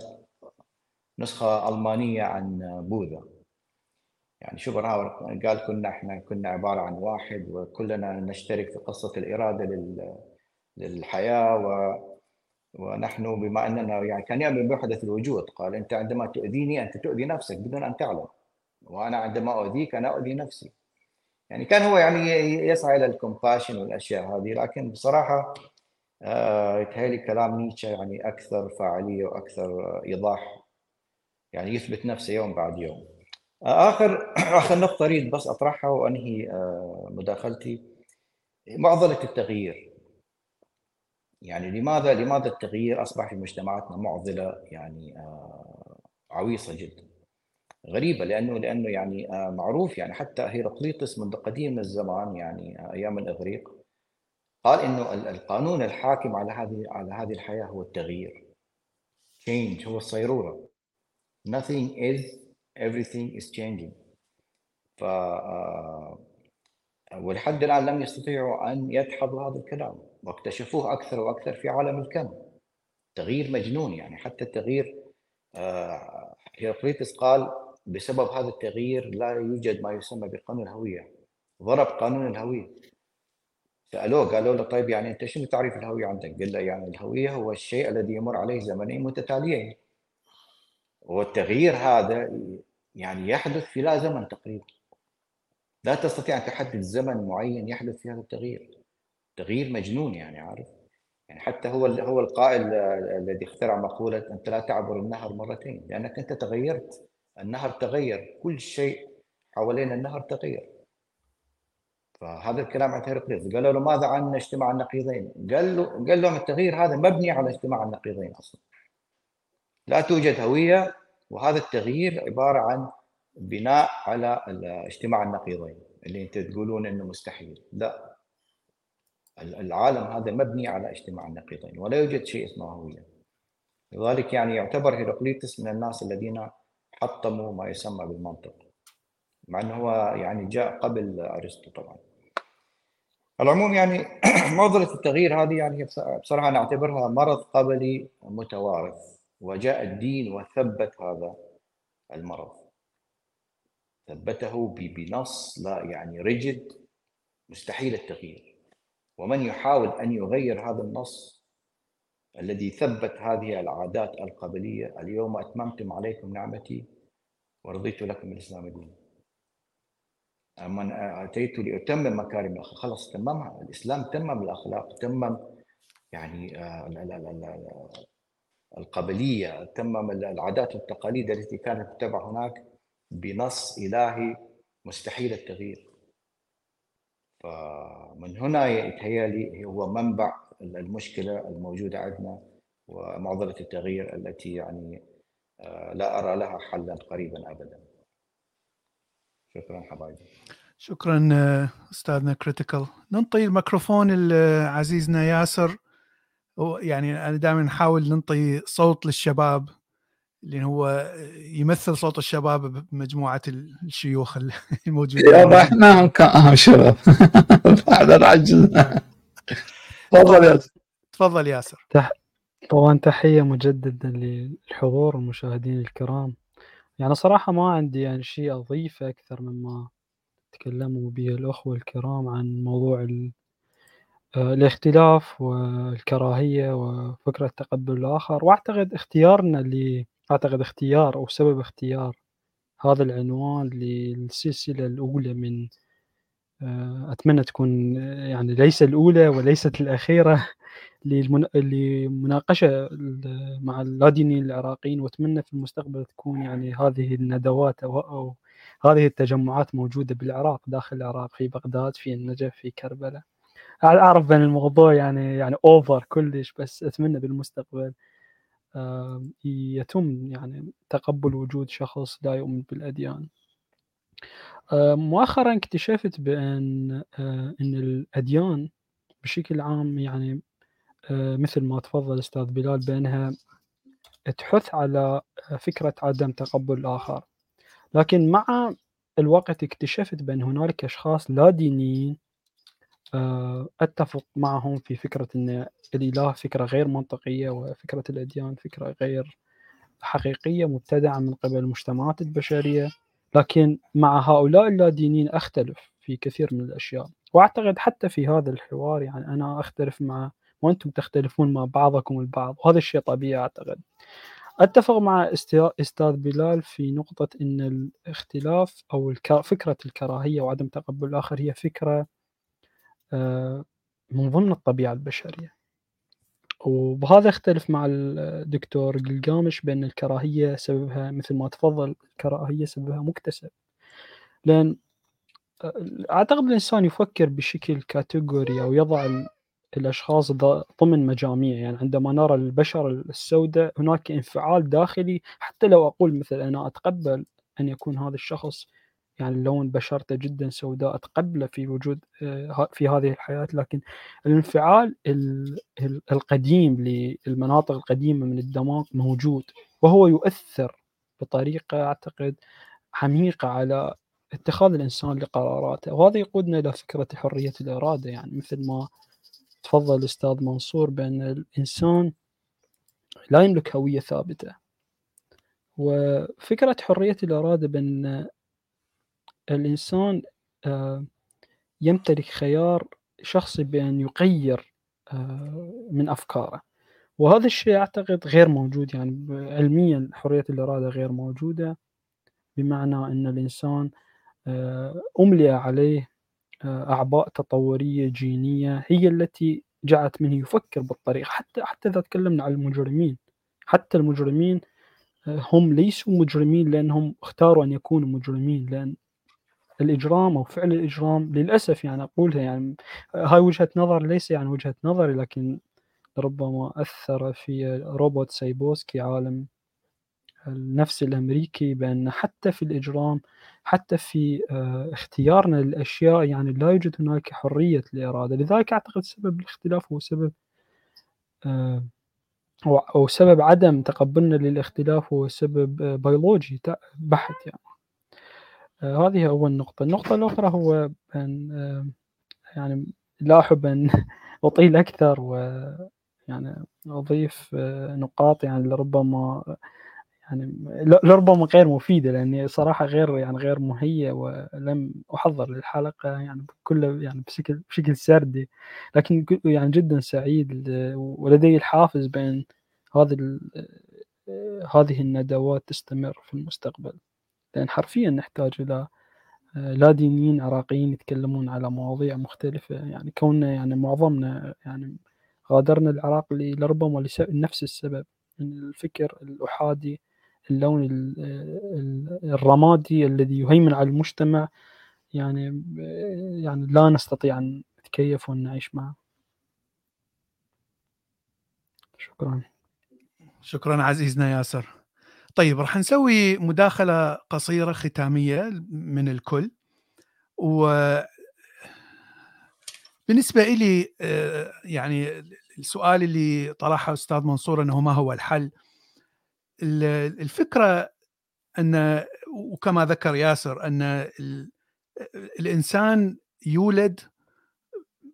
نسخة ألمانية عن بوذا. يعني شوبنهاور قال كنا إحنا كنا عبارة عن واحد وكلنا نشترك في قصة الإرادة للحياة و ونحن بما أننا يعني كان يؤمن بوحدة الوجود. قال أنت عندما تؤذيني أنت تؤذي نفسك بدون أن تعلم. وأنا عندما أؤذيك أنا أؤذي نفسي. يعني كان هو يعني يسعى إلى الكومباشن والأشياء هذه لكن بصراحة آه يتهيألي كلام نيتشه يعني أكثر فاعلية وأكثر إيضاح يعني يثبت نفسه يوم بعد يوم. آخر آخر نقطة أريد بس أطرحها وأنهي آه، مداخلتي. معضلة التغيير. يعني لماذا لماذا التغيير أصبح في مجتمعاتنا معضلة؟ يعني آه، عويصة جدا. غريبة لأنه لأنه يعني آه، معروف يعني حتى هيراقليطس منذ قديم الزمان يعني أيام الإغريق قال إنه القانون الحاكم على هذه على هذه الحياة هو التغيير. Change هو الصيرورة. Nothing is everything is changing. ف آه، ولحد الآن لم يستطيعوا أن يدحضوا هذا الكلام واكتشفوه أكثر وأكثر في عالم الكم. تغيير مجنون يعني حتى التغيير آه، هيراقليطس قال بسبب هذا التغيير لا يوجد ما يسمى بقانون الهوية. ضرب قانون الهوية. سألوه قالوا له طيب يعني أنت شنو تعريف الهوية عندك؟ قال له يعني الهوية هو الشيء الذي يمر عليه زمنين متتاليين. والتغيير هذا يعني يحدث في لا زمن تقريبا. لا تستطيع أن تحدد زمن معين يحدث في هذا التغيير. تغيير مجنون يعني عارف؟ يعني حتى هو هو القائل الذي اخترع مقولة أنت لا تعبر النهر مرتين لأنك أنت تغيرت. النهر تغير كل شيء حوالين النهر تغير. فهذا الكلام عن هيرقليس. قالوا له ماذا عن اجتماع النقيضين؟ قال له قال لهم التغيير هذا مبني على اجتماع النقيضين أصلا. لا توجد هوية وهذا التغيير عبارة عن بناء على اجتماع النقيضين اللي أنت تقولون إنه مستحيل. لا. العالم هذا مبني على اجتماع النقيضين ولا يوجد شيء اسمه هوية. لذلك يعني يعتبر هيراقليطس من الناس الذين حطموا ما يسمى بالمنطق مع إنه هو يعني جاء قبل أرسطو طبعا. العموم يعني معضلة التغيير هذه يعني بصراحة أنا أعتبرها مرض قبلي متوارث وجاء الدين وثبت هذا المرض. ثبته بنص لا يعني رجد مستحيل التغيير. ومن يحاول أن يغير هذا النص الذي ثبت هذه العادات القبلية. اليوم أتممتم عليكم نعمتي ورضيت لكم الإسلام دينا من أتيت لأتمم مكارم الأخلاق. خلص تممها الإسلام تمم الأخلاق تمم يعني آه، القبلية تمم العادات والتقاليد التي كانت تتبع هناك بنص إلهي مستحيل التغيير. فمن هنا يتهيألي هو منبع المشكلة الموجودة عندنا ومعضلة التغيير التي يعني آه، لا أرى لها حلا قريبا أبدا. شكرا حبايبي. شكرا آه، أستاذنا كريتيكال ننطي الميكروفون لعزيزنا ياسر. يعني أنا دائما نحاول ننطي صوت للشباب اللي هو يمثل صوت الشباب بمجموعة الشيوخ الموجودين. يابا إحنا هم شباب. بعد العجز تفضل ياسر. تفضل ياسر. طبعا تحية مجددا للحضور والمشاهدين الكرام. يعني صراحة ما عندي يعني شيء أضيفه أكثر مما تكلموا به الأخوة الكرام عن موضوع آه، الاختلاف والكراهية وفكرة تقبل الآخر. وأعتقد اختيارنا ل أعتقد اختيار أو سبب اختيار هذا العنوان للسلسلة الأولى من آه، أتمنى تكون يعني ليس الأولى وليست الأخيرة لمناقشة مع اللادينيين العراقيين وأتمنى في المستقبل تكون يعني هذه الندوات أو, أو هذه التجمعات موجودة بالعراق داخل العراق في بغداد في النجف في كربلاء. أعرف إن الموضوع يعني يعني اوفر كلش بس أتمنى بالمستقبل يتم يعني تقبل وجود شخص لا يؤمن بالأديان. مؤخرا اكتشفت بأن آه، إن الأديان بشكل عام يعني آه، مثل ما تفضل أستاذ بلال بأنها تحث على فكرة عدم تقبل الآخر. لكن مع الوقت اكتشفت بأن هنالك أشخاص لا دينيين آه، أتفق معهم في فكرة أن الإله فكرة غير منطقية وفكرة الأديان فكرة غير حقيقية مبتدعة من قبل المجتمعات البشرية. لكن مع هؤلاء اللادينيين أختلف في كثير من الأشياء. وأعتقد حتى في هذا الحوار يعني أنا أختلف مع وأنتم تختلفون مع بعضكم البعض وهذا الشيء طبيعي أعتقد. أتفق مع أستاذ بلال في نقطة أن الاختلاف أو فكرة الكراهية وعدم تقبل الآخر هي فكرة آه، من ضمن الطبيعة البشرية. وبهذا اختلف مع الدكتور قلقامش بأن الكراهية سببها مثل ما تفضل الكراهية سببها مكتسب. لأن آه، أعتقد الإنسان يفكر بشكل كاتيجوري أو يضع الأشخاص ضمن مجاميع. يعني عندما نرى البشر السوداء هناك انفعال داخلي. حتى لو أقول مثل أنا أتقبل أن يكون هذا الشخص يعني لون بشرته جدا سوداء أتقبله في وجود آه، في هذه الحياة لكن الانفعال القديم للمناطق القديمة من الدماغ موجود وهو يؤثر بطريقة أعتقد عميقة على اتخاذ الإنسان لقراراته. وهذا يقودنا إلى فكرة حرية الإرادة. يعني مثل ما تفضل الأستاذ منصور بأن الإنسان لا يملك هوية ثابتة. وفكرة حرية الإرادة بأن الإنسان آه، يمتلك خيار شخصي بأن يغير آه، من أفكاره. وهذا الشيء أعتقد غير موجود يعني علميا حرية الإرادة غير موجودة بمعنى أن الإنسان آه، أملي عليه أعباء تطورية جينية هي التي جعلت منه يفكر بالطريقة. حتى حتى إذا تكلمنا عن المجرمين حتى المجرمين هم ليسوا مجرمين لأنهم اختاروا أن يكونوا مجرمين لأن الإجرام أو فعل الإجرام للأسف يعني أقولها يعني هاي وجهة نظر ليس يعني وجهة نظري لكن ربما أثر في روبرت سابولسكي عالم النفس الأمريكي بأن حتى في الإجرام حتى في آه، اختيارنا للأشياء يعني لا يوجد هناك حرية الإرادة لذلك أعتقد سبب الاختلاف هو سبب آه، أو سبب عدم تقبلنا للاختلاف هو سبب آه، بيولوجي بحت يعني. آه، هذه أول نقطة النقطة الأخرى هو أن آه، يعني لا أحب أن أطيل أكثر و يعني أضيف آه، نقاط يعني لربما يعني لربما غير مفيدة لأني صراحة غير يعني غير مهيئ ولم أحضر للحلقة يعني كله يعني بشكل بشكل سردي. لكن يعني جدا سعيد ولدي الحافز بين هذه ال- هذه الندوات تستمر في المستقبل. لأن حرفيا نحتاج إلى لا دينيين عراقيين يتكلمون على مواضيع مختلفة. يعني كوننا يعني معظمنا يعني غادرنا العراق لربما لنفس السبب الفكر الأحادي اللون ال- ال- الرمادي الذي يهيمن على المجتمع. يعني يعني لا نستطيع أن نتكيف ونعيش معه. شكرا. شكرا عزيزنا ياسر. طيب راح نسوي مداخلة قصيرة ختامية من الكل و بالنسبة إلي آه، يعني السؤال اللي طرحه أستاذ منصور أنه ما هو الحل؟ ال- الفكرة أن وكما ذكر ياسر أن ال- الإنسان يولد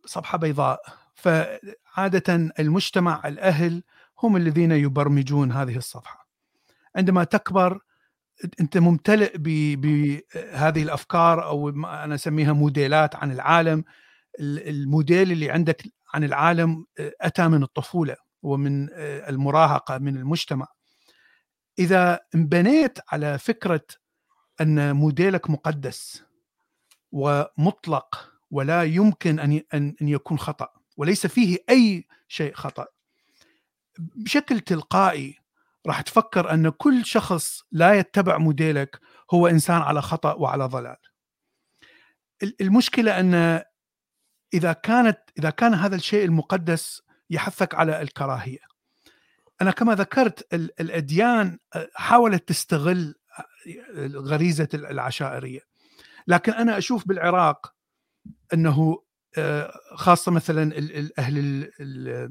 صفحة بيضاء فعادة المجتمع الأهل هم الذين يبرمجون هذه الصفحة. عندما تكبر أنت ممتلئ بهذه الأفكار أو ما أنا أسميها موديلات عن العالم. ال- الموديل اللي عندك عن العالم آه، أتى من الطفولة ومن آه، المراهقة من المجتمع. إذا انبنيت على فكرة أن موديلك مقدس ومطلق ولا يمكن ان أن يكون خطأ وليس فيه أي شيء خطأ بشكل تلقائي راح تفكر أن كل شخص لا يتبع موديلك هو إنسان على خطأ وعلى ضلال. ال- المشكلة أن إذا كانت إذا كان هذا الشيء المقدس يحثك على الكراهية. أنا كما ذكرت ال- الأديان حاولت تستغل غريزة العشائرية. لكن أنا أشوف بالعراق آه، خاصة مثلا أهل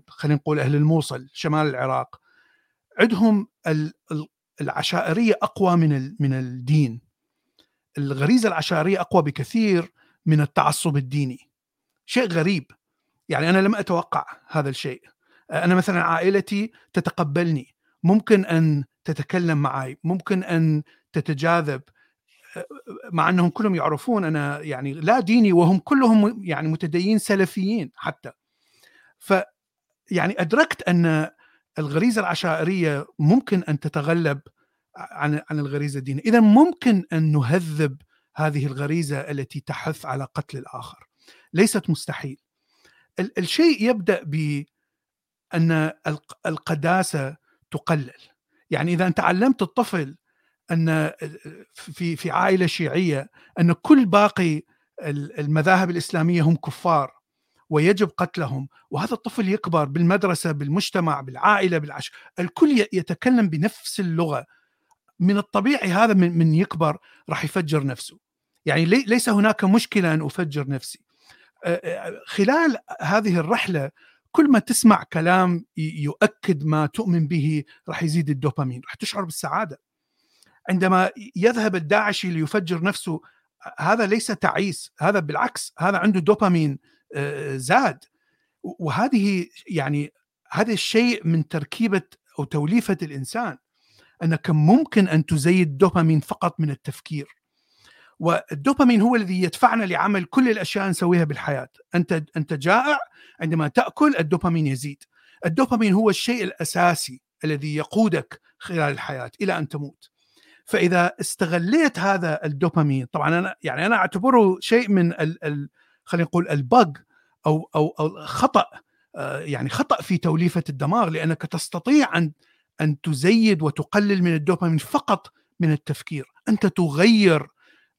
خلينا نقول أهل الموصل شمال العراق عندهم ال- ال- العشائرية أقوى من من الدين. الغريزة العشائرية أقوى بكثير من التعصب الديني. شيء غريب. يعني أنا لم أتوقع هذا الشيء. أنا مثلا عائلتي تتقبلني. ممكن أن تتكلم معي ممكن أن تتجاذب. مع أنهم كلهم يعرفون أنا يعني لا ديني وهم كلهم يعني متدينين سلفيين حتى. ف يعني أدركت أن الغريزة العشائرية ممكن أن تتغلب عن عن الغريزة الدينية، إذا ممكن أن نهذب هذه الغريزة التي تحث على قتل الآخر. ليست مستحيل. ال- الشيء يبدأ ب ان الق- القداسة تقلل. يعني إذا أنت علمت الطفل أن في في عائلة شيعية أن كل باقي ال- المذاهب الإسلامية هم كفار ويجب قتلهم وهذا الطفل يكبر بالمدرسة بالمجتمع بالعائلة بالعش الكل يتكلم بنفس اللغة. من الطبيعي هذا من, من يكبر راح يفجر نفسه. يعني لي- ليس هناك مشكلة أن أفجر نفسي. خلال هذه الرحلة كل ما تسمع كلام يؤكد ما تؤمن به راح يزيد الدوبامين راح تشعر بالسعادة. عندما يذهب الداعشي ليفجر نفسه هذا ليس تعيس هذا بالعكس هذا عنده دوبامين. زاد. وهذه يعني هذا الشيء من تركيبة أو توليفة الإنسان أنك ممكن أن تزيد الدوبامين فقط من التفكير. والدوبامين هو الذي يدفعنا لعمل كل الأشياء نسويها بالحياة. أنت أنت جائع عندما تأكل الدوبامين يزيد. الدوبامين هو الشيء الأساسي الذي يقودك خلال الحياة إلى أن تموت. فإذا استغليت هذا الدوبامين طبعا أنا يعني أنا أعتبره شيء من ال ال خلينا نقول البج أو أو أو خطأ آه، يعني خطأ في توليفة الدماغ لأنك تستطيع أن أن تزيد وتقلل من الدوبامين فقط من التفكير. أنت تغير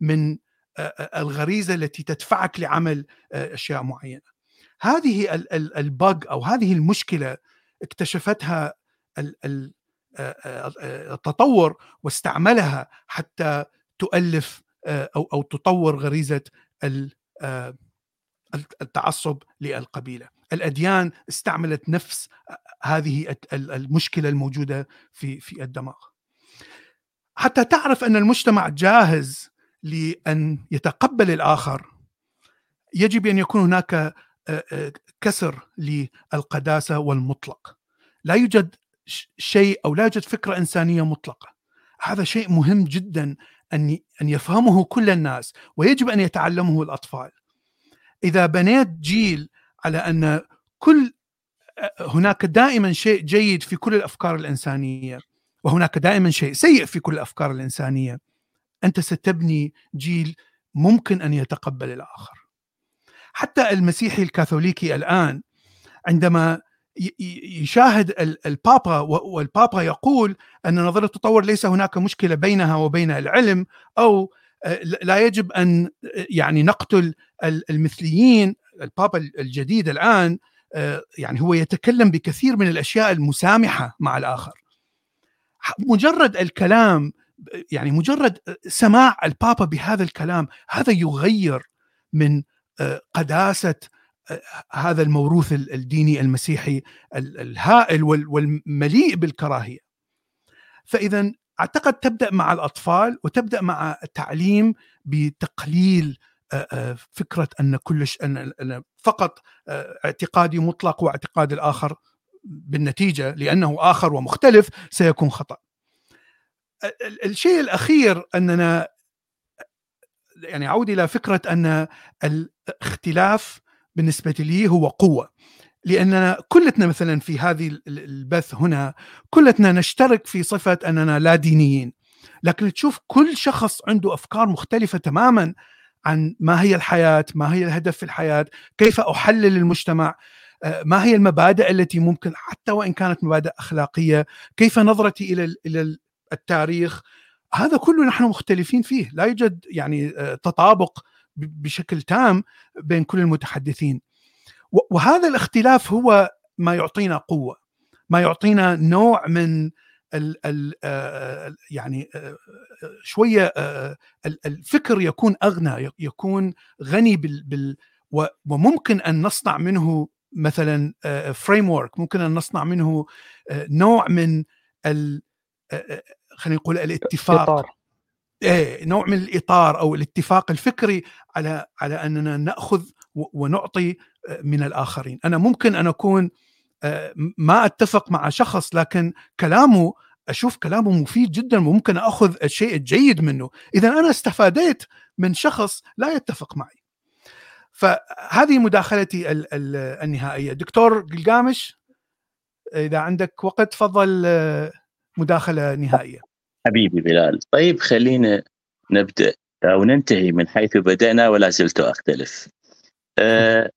من آه، آه، الغريزة التي تدفعك لعمل أشياء معينة. هذه ال- ال- البج أو هذه المشكلة اكتشفتها ال- ال- التطور واستعملها حتى تؤلف أو أو تطور غريزة التعصب للقبيلة. الأديان استعملت نفس هذه المشكلة الموجودة في في الدماغ. حتى تعرف أن المجتمع جاهز لأن يتقبل الآخر يجب أن يكون هناك كسر للقداسة والمطلق. لا يوجد شيء أو لا يوجد فكرة إنسانية مطلقة. هذا شيء مهم جدا أن أن يفهمه كل الناس ويجب أن يتعلمه الأطفال إذا بنيت جيل على أن كل هناك دائما شيء جيد في كل الأفكار الإنسانية وهناك دائما شيء سيء في كل الأفكار الإنسانية أنت ستبني جيل ممكن أن يتقبل الآخر. حتى المسيحي الكاثوليكي الآن عندما يشاهد البابا والبابا يقول أن نظريه التطور ليس هناك مشكلة بينها وبين العلم أو لا يجب أن يعني نقتل المثليين البابا الجديد الآن آه، يعني هو يتكلم بكثير من الأشياء المسامحة مع الآخر مجرد الكلام يعني مجرد سماع البابا بهذا الكلام هذا يغير من آه، قداسة هذا الموروث الديني المسيحي الهائل والمليء بالكراهية. فإذا أعتقد تبدأ مع الأطفال وتبدأ مع التعليم بتقليل فكرة أن كل أن فقط اعتقادي مطلق واعتقاد الآخر بالنتيجة لأنه آخر ومختلف سيكون خطأ. الشيء الأخير أننا يعني أعود إلى فكرة أن الاختلاف بالنسبة لي هو قوة لأننا كلتنا مثلا في هذه البث هنا كلتنا نشترك في صفة أننا لا دينيين. لكن تشوف كل شخص عنده أفكار مختلفة تماما عن ما هي الحياة، ما هي الهدف في الحياة، كيف أحلل المجتمع، آه، ما هي المبادئ التي ممكن حتى وإن كانت مبادئ أخلاقية، كيف نظرتي إلى إلى التاريخ، هذا كله نحن مختلفين فيه، لا يوجد يعني آه، تطابق بشكل تام بين كل المتحدثين. وهذا الاختلاف هو ما يعطينا قوة ما يعطينا نوع من ال ال يعني شوية الفكر يكون أغنى يكون غني بال, بال وممكن أن نصنع منه مثلا فريم ورك ممكن أن نصنع منه نوع من خلينا نقول الاتفاق. إيه نوع من الإطار أو الاتفاق الفكري على على أننا نأخذ ونعطي من الآخرين، أنا ممكن أن أكون آه، ما أتفق مع شخص لكن كلامه أشوف كلامه مفيد جدا وممكن أخذ الشيء الجيد منه، إذا أنا استفاديت من شخص لا يتفق معي. فهذه مداخلتي النهائية، دكتور قلقامش إذا عندك وقت تفضل آه، مداخلة نهائية. حبيبي بلال. طيب خلينا نبدأ أو ننتهي من حيث بدأنا ولا زلت أختلف. أه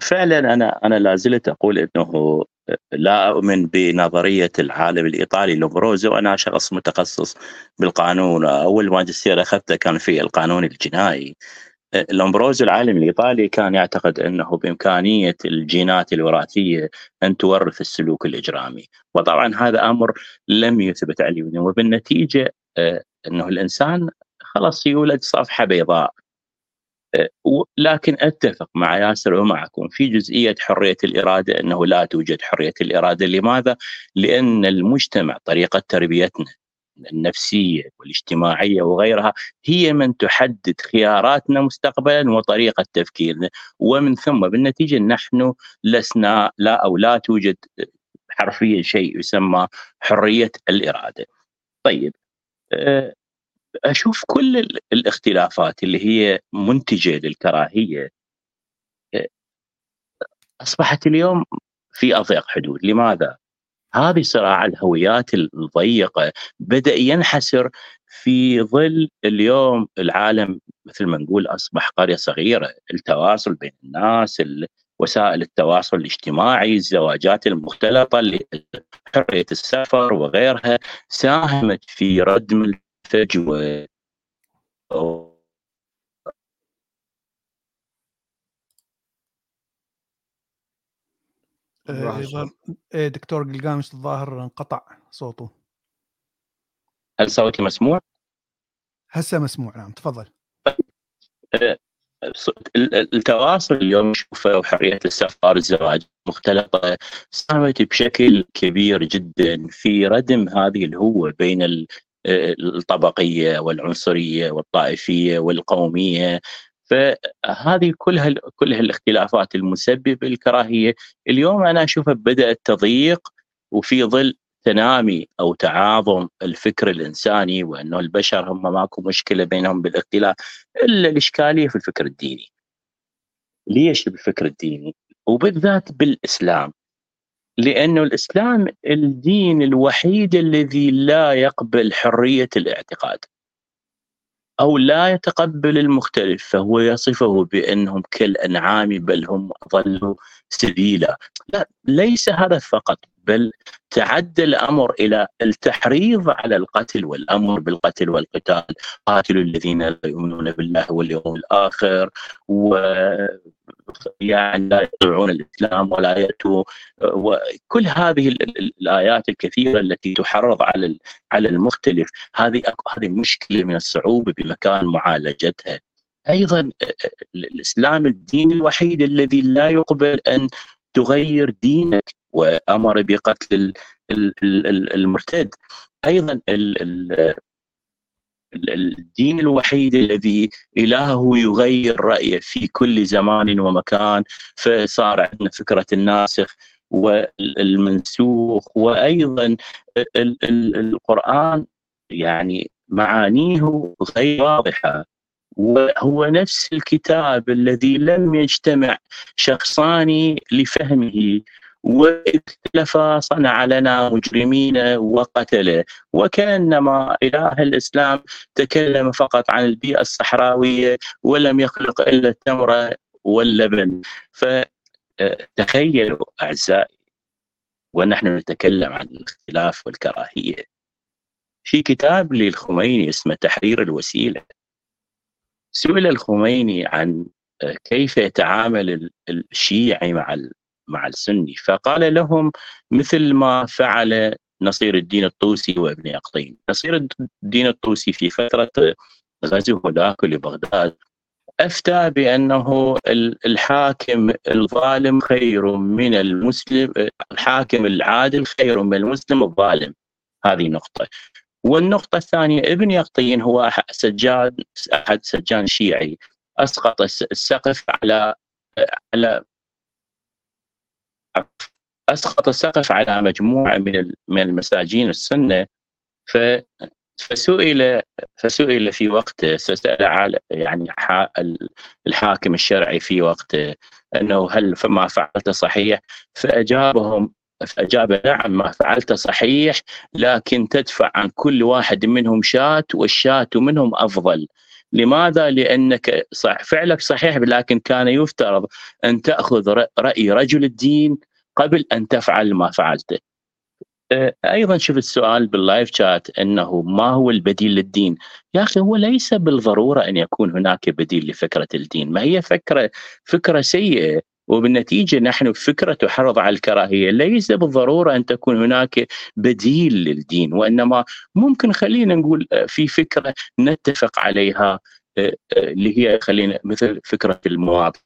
فعلا أنا أنا لا زلت أقول إنه لا أؤمن بنظرية العالم الإيطالي لومبروزو أنا شخص متخصص بالقانون. أول ماجستير أخذته كان في القانون الجنائي. لومبروزو العالم الإيطالي كان يعتقد إنه بإمكانية الجينات الوراثية أن تورث السلوك الإجرامي، وطبعا هذا أمر لم يثبت علميا وبالنتيجة آه، إنه الإنسان خلاص يولد صفحة بيضاء. لكن أتفق مع ياسر ومعكم في جزئية حرية الإرادة أنه لا توجد حرية الإرادة، لماذا؟ لأن المجتمع طريقة تربيتنا النفسية والاجتماعية وغيرها هي من تحدد خياراتنا مستقبلا وطريقة تفكيرنا ومن ثم بالنتيجة نحن لسنا لا أو لا توجد حرفيا شيء يسمى حرية الإرادة. طيب آه، أشوف كل الاختلافات اللي هي منتجة للكراهية آه، أصبحت اليوم في أضيق حدود، لماذا؟ هذه صراع الهويات الضيقة بدأ ينحسر في ظل اليوم العالم مثل ما نقول أصبح قرية صغيرة، التواصل بين الناس، وسائل التواصل الاجتماعي، الزواجات المختلطة، حريه السفر وغيرها ساهمت في ردم الفجوه آه، إيه، دكتور قلقامش الظاهر انقطع صوته. هل صوتي مسموع؟ هسه مسموع نعم تفضل. آه، التواصل اليوم نشوفه وحرية السفر الزواج مختلطة. ساهمت بشكل كبير جدا في ردم هذه الهوة بين الطبقية والعنصرية والطائفية والقومية فهذه كلها كلها الاختلافات المسببة للكراهيه اليوم أنا اشوفها بدات تضيق وفي ظل تنامي أو تعاظم الفكر الإنساني وأنه البشر هم ماكو مشكلة بينهم بالاختلاف إلا الإشكالية في الفكر الديني. ليش بالفكر الديني؟ وبالذات بالإسلام. لأنه الإسلام الدين الوحيد الذي لا يقبل حرية الاعتقاد. أو لا يتقبل المختلف فهو يصفه بأنهم كالأنعام بل هم أضل سبيلا لا ليس هذا فقط بل تعدى الأمر إلى التحريض على القتل والأمر بالقتل والقتال. قاتلوا الذين لا يؤمنون بالله واليوم الآخر و يعني لا يطيعون الإسلام ولا يأتوا. وكل هذه الآيات الكثيرة التي تحرض على على المختلف هذه هذه مشكلة من الصعوبة بمكان معالجتها. أيضا الإسلام الدين الوحيد الذي لا يقبل أن تغير دينك. وأمر بقتل المرتد. أيضا الدين الوحيد الذي إلهه يغير رايه في كل زمان ومكان فصار عندنا فكرة الناسخ والمنسوخ. وأيضا القرآن يعني معانيه غير واضحة وهو نفس الكتاب الذي لم يجتمع شخصان لفهمه. وإذ اختلفا صنع لنا مجرمين وقتله وكأنما إله الإسلام تكلم فقط عن البيئة الصحراوية ولم يخلق إلا التمر واللبن. فتخيلوا أعزائي ونحن نتكلم عن الاختلاف والكراهية. في كتاب للخميني اسمه تحرير الوسيلة. سئل الخميني عن كيف يتعامل الشيعي مع مع السني. فقال لهم مثل ما فعل نصير الدين الطوسي وابن يقطين نصير الدين الطوسي في فترة غزوه ذاك لبغداد أفتى بأنه الحاكم الظالم خير من المسلم الحاكم العادل خير من المسلم الظالم. هذه نقطة. والنقطة الثانية ابن يقطين هو سجان أحد سجان شيعي أسقط السقف على على أسقط السقف على مجموعة من من المساجين السنة ف فسئل فسئل في وقته سأل يعني الحاكم الشرعي في وقته أنه هل ما فعلت صحيح؟ فاجابهم فأجاب نعم ما فعلت صحيح لكن تدفع عن كل واحد منهم شاة والشاة منهم أفضل. لماذا؟ لأنك صح فعلك صحيح لكن كان يفترض أن تأخذ رأي رجل الدين قبل أن تفعل ما فعلته. أيضا شوف السؤال باللايف شات أنه ما هو البديل للدين؟ يا أخي هو ليس بالضرورة أن يكون هناك بديل لفكرة الدين، ما هي فكره فكرة سيئة وبالنتيجة نحن فكرة تحرض على الكراهية. ليس بالضرورة أن تكون هناك بديل للدين وإنما ممكن خلينا نقول في فكرة نتفق عليها اللي هي خلينا مثل فكرة المواطن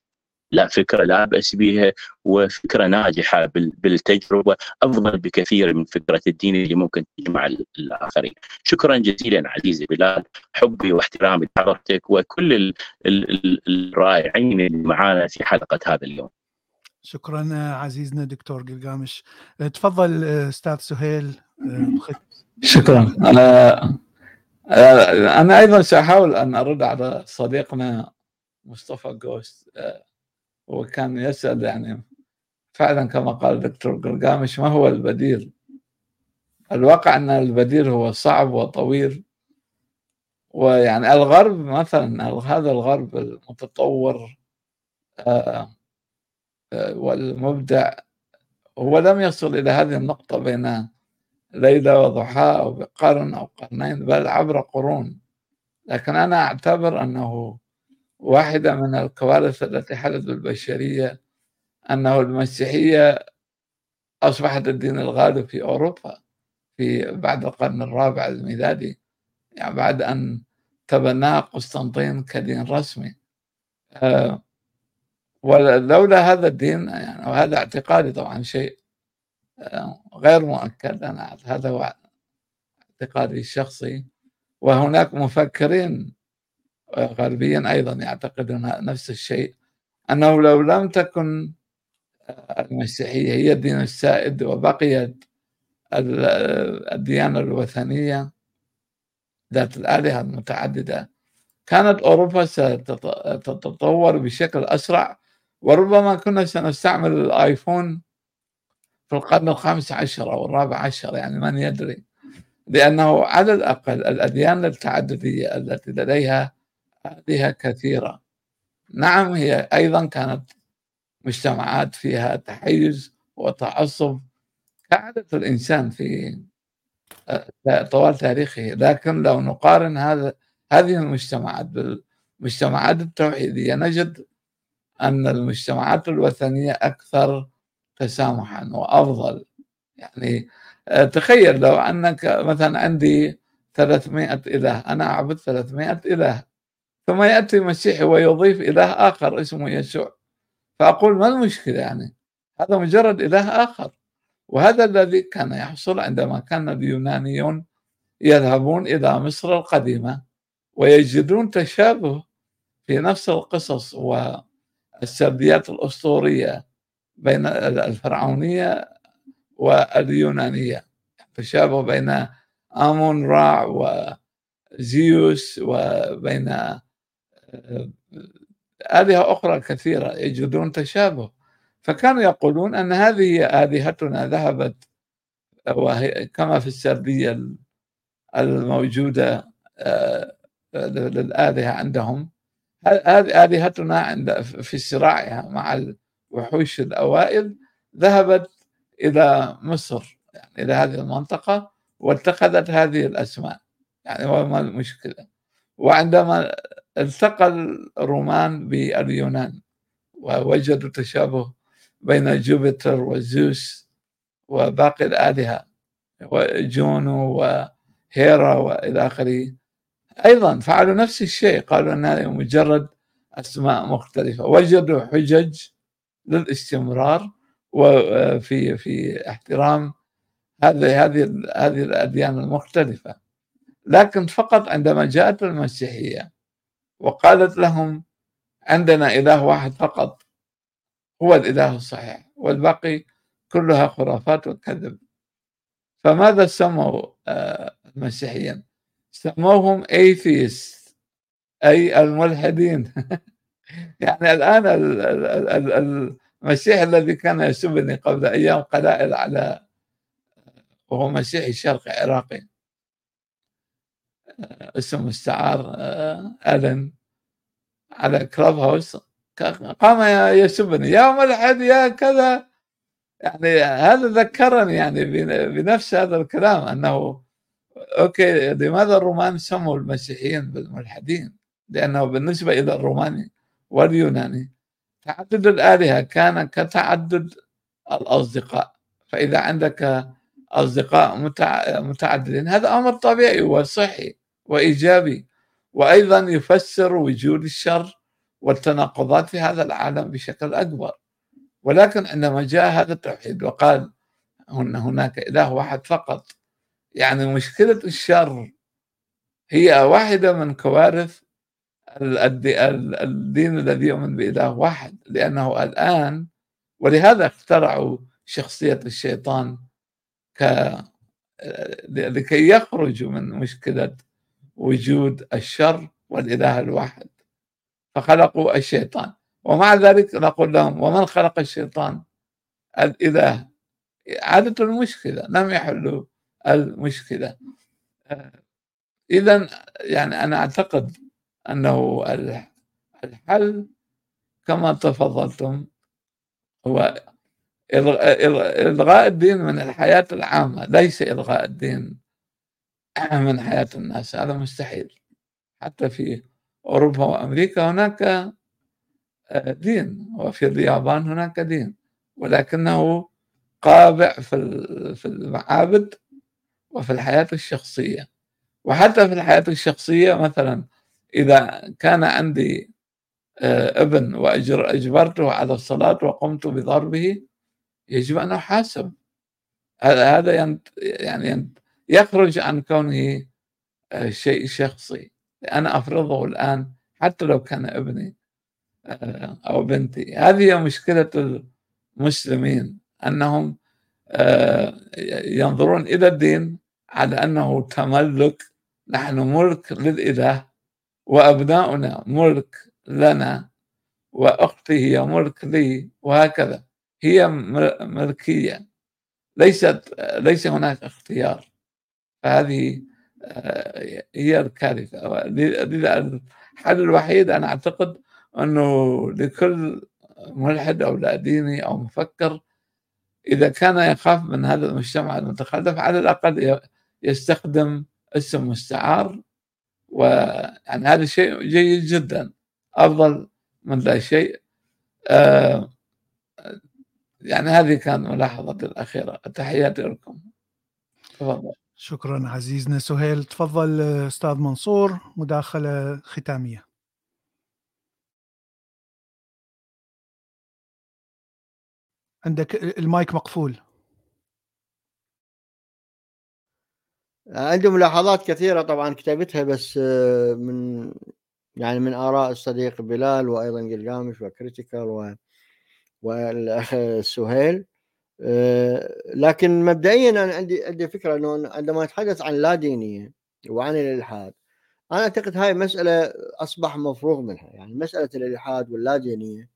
لا فكرة لا بأس بها وفكرة ناجحة بالتجربة أفضل بكثير من فكرة الدين اللي ممكن تجمع الآخرين. شكرا جزيلا عزيزي بلال حبي واحترامي لحضرتك وكل الرائعين اللي معنا في حلقة هذا اليوم. شكرا عزيزنا دكتور قلقامش تفضل أستاذ سهيل شكرا أنا أنا أيضا سأحاول أن أرد على صديقنا مصطفى جوست وكان يسأل يعني فعلا كما قال الدكتور قرقامش ما هو البديل؟ الواقع أن البديل هو صعب وطويل. ويعني الغرب مثلا هذا الغرب المتطور آه، آه، والمبدع هو لم يصل إلى هذه النقطة بين ليلة وضحاها أو بقرن أو قرنين بل عبر قرون. لكن أنا أعتبر أنه واحدة من الكوارث التي حدثت بالبشرية أنه المسيحية أصبحت الدين الغالب في أوروبا في بعد القرن الرابع الميلادي يعني بعد أن تبناه قسطنطين كدين رسمي. أه ولولا هذا الدين يعني وهذا اعتقادي طبعا شيء أه غير مؤكد أنا هذا هو اعتقادي الشخصي. وهناك مفكرين غربيا أيضا يعتقدون نفس الشيء أنه لو لم تكن المسيحية هي الدين السائد وبقيت الديانة الوثنية ذات الآلهة المتعددة كانت أوروبا ستتطور بشكل أسرع وربما كنا سنستعمل الآيفون في القرن الخامس عشر أو الرابع عشر يعني من يدري لأنه على الأقل الأديان التعددية التي لديها آلهة كثيرة. نعم هي أيضا كانت مجتمعات فيها تحيز وتعصب كعادة الإنسان في آه، طوال تاريخه. لكن لو نقارن هذا هذه المجتمعات بالمجتمعات التوحيدية نجد أن المجتمعات الوثنية أكثر تسامحا وأفضل. يعني آه، تخيل لو أنك مثلا عندي 300 إله أنا أعبد 300 إله. ثم يأتي مسيحي ويضيف إله آخر اسمه يسوع. فأقول ما المشكلة يعني؟ هذا مجرد إله آخر. وهذا الذي كان يحصل عندما كان اليونانيون يذهبون إلى مصر القديمة ويجدون تشابه في نفس القصص والسرديات الأسطورية بين الفرعونية واليونانية. تشابه بين آمون راع وزيوس وبين آلهة أخرى كثيرة يجدون تشابه. فكانوا يقولون أن هذه آلهتنا ذهبت وهي كما في السردية الموجودة آه، للآلهة عندهم. هذه آلهتنا عند في صراعها مع الوحوش الأوائل ذهبت إلى مصر يعني إلى هذه المنطقة واتخذت هذه الأسماء. يعني وما المشكلة؟ وعندما التقى الرومان باليونان ووجدوا تشابه بين جوبيتر وزوس وباقي الآلهة وجونو وهيرا وإلى آخره. أيضا فعلوا نفس الشيء قالوا أنها مجرد أسماء مختلفة. وجدوا حجج للاستمرار وفي في احترام هذه هذه هذه الأديان المختلفة. لكن فقط عندما جاءت المسيحية وقالت لهم عندنا إله واحد فقط هو الإله الصحيح والباقي كلها خرافات وكذب. فماذا سموا آه، المسيحيين؟ سموهم atheist أي الملحدين. يعني الآن المسيح الذي كان يسبني قبل أيام قلائل على وهو مسيحي شرقي عراقي. آه، اسم مستعار آه، ألن على كلاب هاوس قام يسبني يا ملحد يا كذا. يعني هذا ذكرني يعني بنفس هذا الكلام أنه أوكي لماذا الرومان سموا المسيحيين بالملحدين؟ لأنه بالنسبة إلى الروماني واليوناني تعدد الآلهة كان كتعدد الأصدقاء فإذا عندك أصدقاء متعددين هذا أمر طبيعي وصحي. وإيجابي وأيضا يفسر وجود الشر والتناقضات في هذا العالم بشكل أكبر. ولكن عندما جاء هذا التوحيد وقال ان هناك إله واحد فقط يعني مشكلة الشر هي واحدة من كوارث الدين الذي يؤمن بإله واحد لأنه الآن ولهذا اخترعوا شخصية الشيطان ك لكي يخرجوا من مشكلة وجود الشر والإله الواحد. فخلقوا الشيطان. ومع ذلك نقول لهم ومن خلق الشيطان؟ الإله. عادة المشكلة لم يحلوا المشكلة. إذا يعني أنا أعتقد أنه الحل كما تفضلتم هو إلغاء الدين من الحياة العامة ليس إلغاء الدين. من حياة الناس هذا مستحيل. حتى في أوروبا وأمريكا هناك آه، دين وفي اليابان هناك دين. ولكنه قابع في المعابد وفي الحياة الشخصية. وحتى في الحياة الشخصية مثلا إذا كان عندي آه، ابن وأجبرته على الصلاة وقمت بضربه يجب أن أحاسب. هذا يعني يخرج عن كونه آه، شيء شخصي. أنا أفرضه الآن حتى لو كان ابني آه، أو بنتي. هذه مشكلة المسلمين أنهم آه، ينظرون إلى الدين على أنه تملك نحن ملك للإله وأبناؤنا ملك لنا وأختي هي ملك لي وهكذا. هي ملكية. ليست ليس هناك اختيار. فهذه آه، هي الكارثة. الحل الوحيد أنا أعتقد أنه لكل ملحد أو لا ديني أو مفكر إذا كان يخاف من هذا المجتمع المتخلف على الأقل يستخدم اسم مستعار ويعني هذا شيء جيد جدا أفضل من لا شيء. آه يعني هذه كانت ملاحظتي الأخيرة. تحياتي لكم. تفضل. شكرا عزيزنا سهيل تفضل أستاذ منصور مداخلة ختامية. عندك المايك مقفول. عندي ملاحظات كثيرة طبعا كتبتها بس من يعني من آراء الصديق بلال وأيضا قلقامش وكريتيكال و والأخ سهيل. لكن مبدئيا أنا عندي عندي فكرة إنه عندما نتحدث عن لا دينية وعن الإلحاد أنا أعتقد هاي مسألة أصبح مفروغ منها. يعني مسألة الإلحاد واللا دينية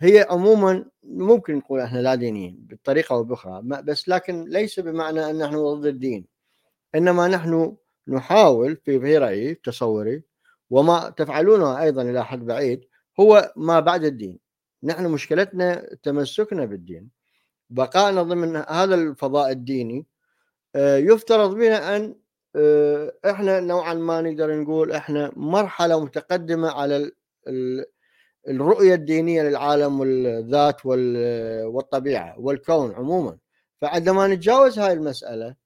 هي عموما ممكن نقول إحنا لا دينيين بطريقة أو بأخرى بس لكن ليس بمعنى أن نحن ضد الدين. إنما نحن نحاول في رأيي تصوري وما تفعلونه أيضا إلى حد بعيد هو ما بعد الدين. نحن مشكلتنا تمسكنا بالدين. بقائنا ضمن هذا الفضاء الديني آه، يفترض بنا أن آه، إحنا نوعا ما نقدر نقول إحنا مرحلة متقدمة على الرؤية الدينية للعالم والذات والطبيعة والكون عموما. فعندما نتجاوز هاي المسألة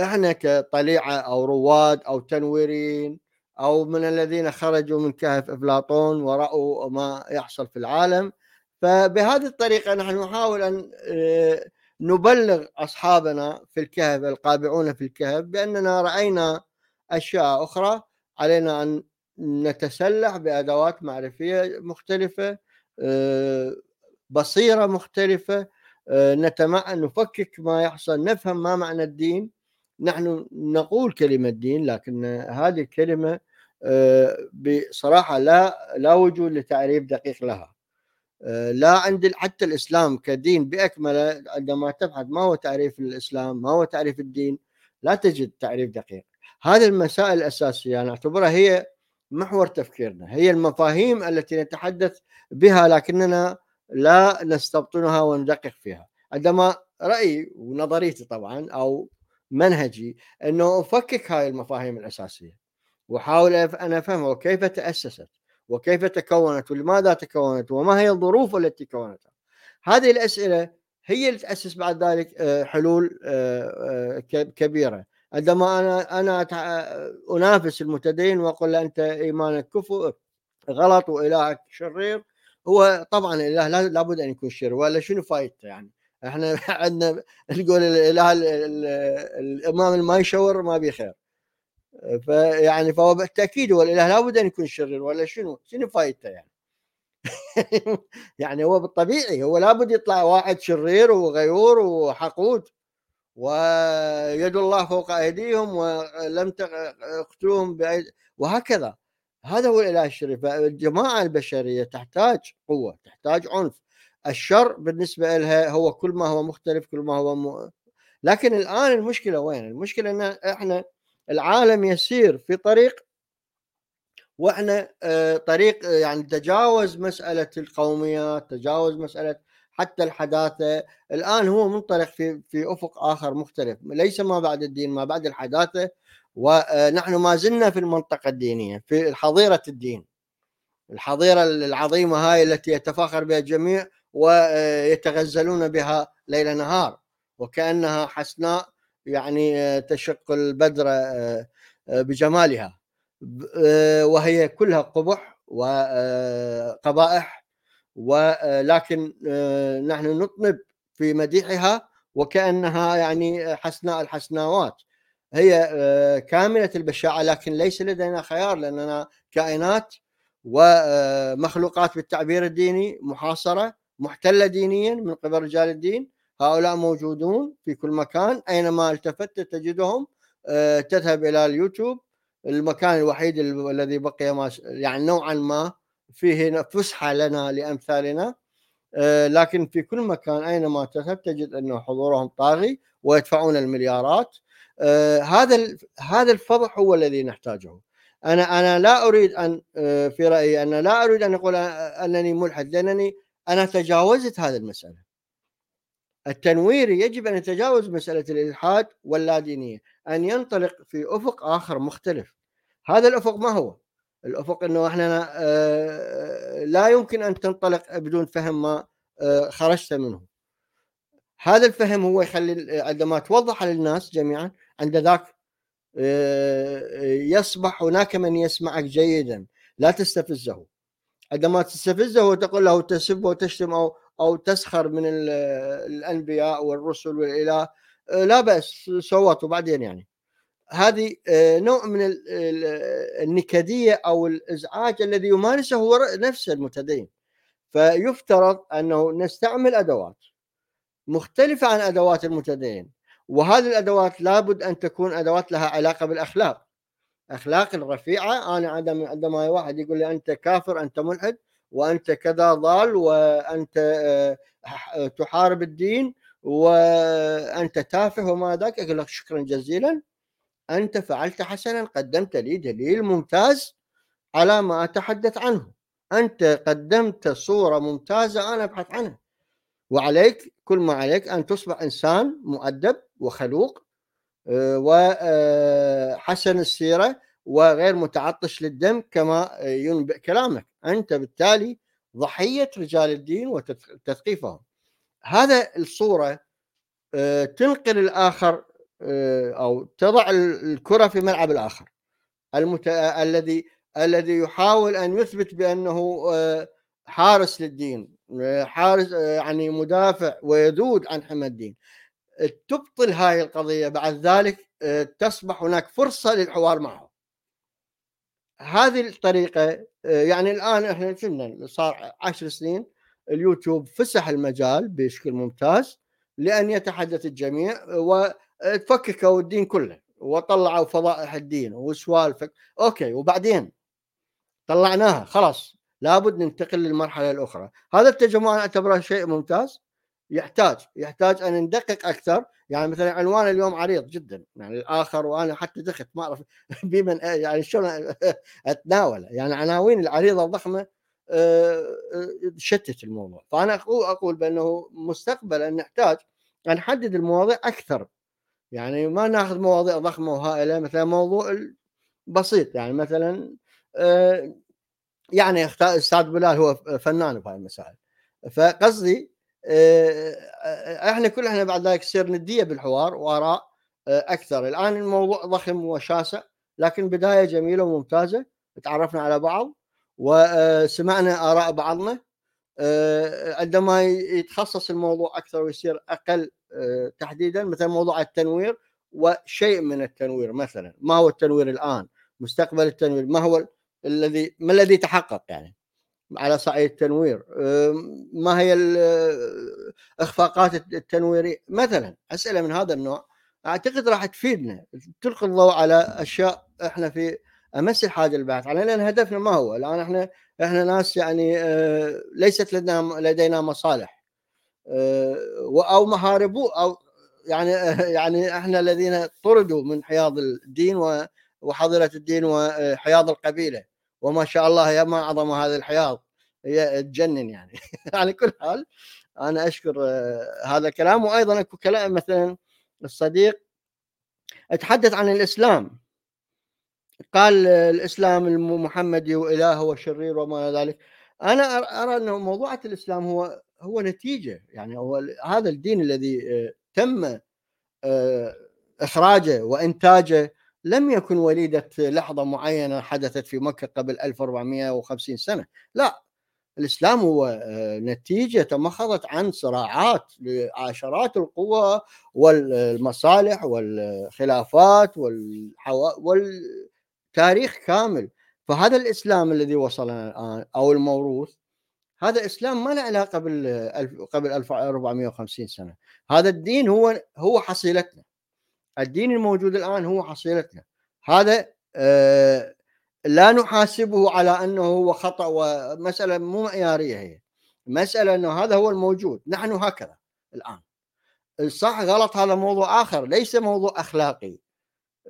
إحنا كطليعة أو رواد أو تنويرين أو من الذين خرجوا من كهف إفلاطون ورأوا ما يحصل في العالم فبهذه الطريقة نحن نحاول أن آه، نبلغ أصحابنا في الكهف القابعون في الكهف بأننا رأينا أشياء أخرى. علينا أن نتسلح بأدوات معرفية مختلفة آه، بصيرة مختلفة آه، نتمع نفكك ما يحصل نفهم ما معنى الدين. نحن نقول كلمة دين لكن هذه الكلمة بصراحة لا لا وجود لتعريف دقيق لها. لا عند حتى الإسلام كدين باكمله عندما تبحث ما هو تعريف الإسلام ما هو تعريف الدين لا تجد تعريف دقيق. هذه المسائل الأساسية أنا أعتبرها هي محور تفكيرنا هي المفاهيم التي نتحدث بها لكننا لا نستبطنها وندقق فيها. عندما رأيي ونظريتي طبعا أو منهجي أنه أفكك هاي المفاهيم الأساسية وأحاول أن أفهمها وكيف تأسست. وكيف تكونت ولماذا تكونت وما هي الظروف التي كونتها هذه الأسئلة هي اللي تأسس بعد ذلك آه، حلول آه، آه، كبيرة. عندما أنا أنا أنافس المتدين وأقول له أنت إيمانك كفر غلط وإلهك شرير هو طبعا الإله لابد أن يكون شرير ولا شنو فايدته يعني؟ إحنا عندنا نقول الإله الإمام اللي ما يشور ما بخير فيعني فهو بالتأكيد هو الإله لابد أن يكون شرير ولا شنو؟ شنو فايدته يعني؟ يعني هو بالطبيعي هو لابد يطلع واحد شرير وغيور وحقود ويد الله فوق أيديهم ولم تقتلوهم وهكذا. هذا هو الإله الشريف. الجماعة البشرية تحتاج قوة تحتاج عنف. الشر بالنسبة لها هو كل ما هو مختلف كل ما هو م... لكن الآن المشكلة وين؟ المشكلة إن إحنا العالم يسير في طريق وإحنا آه، طريق يعني تجاوز مسألة القوميات تجاوز مسألة حتى الحداثة. الآن هو منطلق في في أفق آخر مختلف. ليس ما بعد الدين ما بعد الحداثة. ونحن ما زلنا في المنطقة الدينية في حظيرة الدين. الحظيرة العظيمة هاي التي يتفاخر بها الجميع ويتغزلون بها ليل نهار. وكأنها حسناء يعني تشق البدر بجمالها. وهي كلها قبح وقبائح ولكن آه، نحن نطنب في مديحها وكأنها يعني حسناء الحسناوات. هي آه، كاملة البشاعة لكن ليس لدينا خيار لأننا كائنات ومخلوقات بالتعبير الديني محاصرة محتلة دينيا من قبل رجال الدين. هؤلاء موجودون في كل مكان. أينما التفت تجدهم آه، تذهب إلى اليوتيوب المكان الوحيد ال- الذي بقي ما يعني نوعا ما فيه فسحة لنا لأمثالنا. آه، لكن في كل مكان أينما تذهب تجد انه حضورهم طاغي ويدفعون المليارات. آه، هذا هذا الفضح هو الذي نحتاجه. أنا أنا لا أريد أن في رأيي أنا لا أريد أن أقول أنني ملحد لأنني أنا تجاوزت هذه المسألة. التنويري يجب أن يتجاوز مسألة الإلحاد واللادينيه أن ينطلق في أفق آخر مختلف. هذا الأفق ما هو؟ الأفق إنه إحنا آه، لا يمكن أن تنطلق بدون فهم ما آه، خرجت منه. هذا الفهم هو يخلي عندما توضح للناس جميعا عند ذاك آه، يصبح هناك من يسمعك جيدا لا تستفزه. عندما تستفزه وتقول له تسب وتشتم أو أو تسخر من ال- الأنبياء والرسل والاله لا بأس صوت وبعدين يعني. هذه آه، نوع من ال- ال- النكدية أو الإزعاج الذي يمارسه هو نفسه المتدين. فيفترض أنه نستعمل أدوات مختلفة عن أدوات المتدين وهذه الأدوات لابد أن تكون أدوات لها علاقة بالأخلاق. أخلاق رفيعة أنا عندما عندما واحد يقول لي أنت كافر أنت ملحد وأنت كذا ضال وأنت آه، تحارب الدين وأنت تافه وما ذاك. أقول لك شكرا جزيلا. أنت فعلت حسنا قدمت لي دليل ممتاز على ما أتحدث عنه. أنت قدمت صورة ممتازة أنا أبحث عنها. وعليك كل ما عليك أن تصبح إنسان مؤدب وخلوق آه، وحسن السيرة وغير متعطش للدم كما آه، ينبئ كلامك. أنت بالتالي ضحية رجال الدين وتثقيفهم. هذا الصورة آه، تنقل الآخر آه، أو تضع الكرة في ملعب الآخر. المت... الذي الذي يحاول أن يثبت بأنه آه، حارس للدين حارس يعني مدافع ويذود عن حمى الدين. تبطل هاي القضية بعد ذلك تصبح هناك فرصة للحوار معه. هذه الطريقة يعني الآن إحنا شفنا صار عشر سنين اليوتيوب فسح المجال بشكل ممتاز لأن يتحدث الجميع وتفككوا الدين كله وطلعوا فضائح الدين وسوالفك. أوكي وبعدين طلعناها خلاص لابد ننتقل للمرحلة الأخرى. هذا التجمع أنا أعتبره شيء ممتاز. يحتاج يحتاج أن ندقق أكثر. يعني مثلا عنوان اليوم عريض جدا. يعني الآخر وأنا حتى دخلت ما أعرف بمن يعني شلون أتناوله. يعني عناوين العريضة الضخمة آه، آه، شتت الموضوع. فأنا أقول بأنه مستقبلا نحتاج أن نحدد المواضيع أكثر. يعني ما ناخذ مواضيع ضخمة وهائلة مثلا موضوع بسيط يعني مثلا آه، يعني أستاذ بلال هو فنان بهاي المسائل. فقصدي إحنا كل إحنا بعد ذلك تصير ندية بالحوار وآراء آه، أكثر. الآن الموضوع ضخم وشاسع لكن بداية جميلة وممتازة تعرفنا على بعض وسمعنا آراء بعضنا آه، عندما يتخصص الموضوع أكثر ويصير أقل آه، تحديدا مثل موضوع التنوير وشيء من التنوير مثلا ما هو التنوير الآن؟ مستقبل التنوير ما هو الذي ما الذي تحقق يعني؟ على صعيد التنوير. ما هي الاخفاقات التنويرية؟ مثلا أسئلة من هذا النوع أعتقد راح تفيدنا. تلقي الضوء على أشياء إحنا في أمس الحاجة للبحث عنها لأن هدفنا ما هو. الآن إحنا إحنا ناس يعني آه، ليست لدينا لدينا مصالح. آه، أو محاربو أو يعني يعني إحنا الذين طردوا من حياض الدين وحظيرة الدين وحياض القبيلة. وما شاء الله يا ما أعظم هذا الحياض تجنن يعني. على كل حال أنا أشكر آه، هذا الكلام. وأيضا أكو كلام مثلا الصديق اتحدث عن الإسلام. قال آه، الإسلام المحمدي واله وشرير وما إلى ذلك. أنا أرى أنه موضوعة الإسلام هو هو نتيجة يعني هو هذا الدين الذي آه، تم إخراجه وإنتاجه لم يكن وليدة لحظة معينة حدثت في مكة قبل 1450 سنة. لا الإسلام هو آه، نتيجة تمخضت عن صراعات لعشرات القوى والمصالح والخلافات والحوا... والتاريخ كامل. فهذا الإسلام الذي وصلنا الآن أو الموروث هذا إسلام ما له علاقة بال قبل 1450 سنة. هذا الدين هو هو حصيلتنا. الدين الموجود الآن هو حصيلتنا. هذا آه، لا نحاسبه على أنه هو خطأ ومسألة مو معيارية هي. مسألة أنه هذا هو الموجود. نحن هكذا الآن. الصح غلط هذا موضوع آخر ليس موضوع أخلاقي.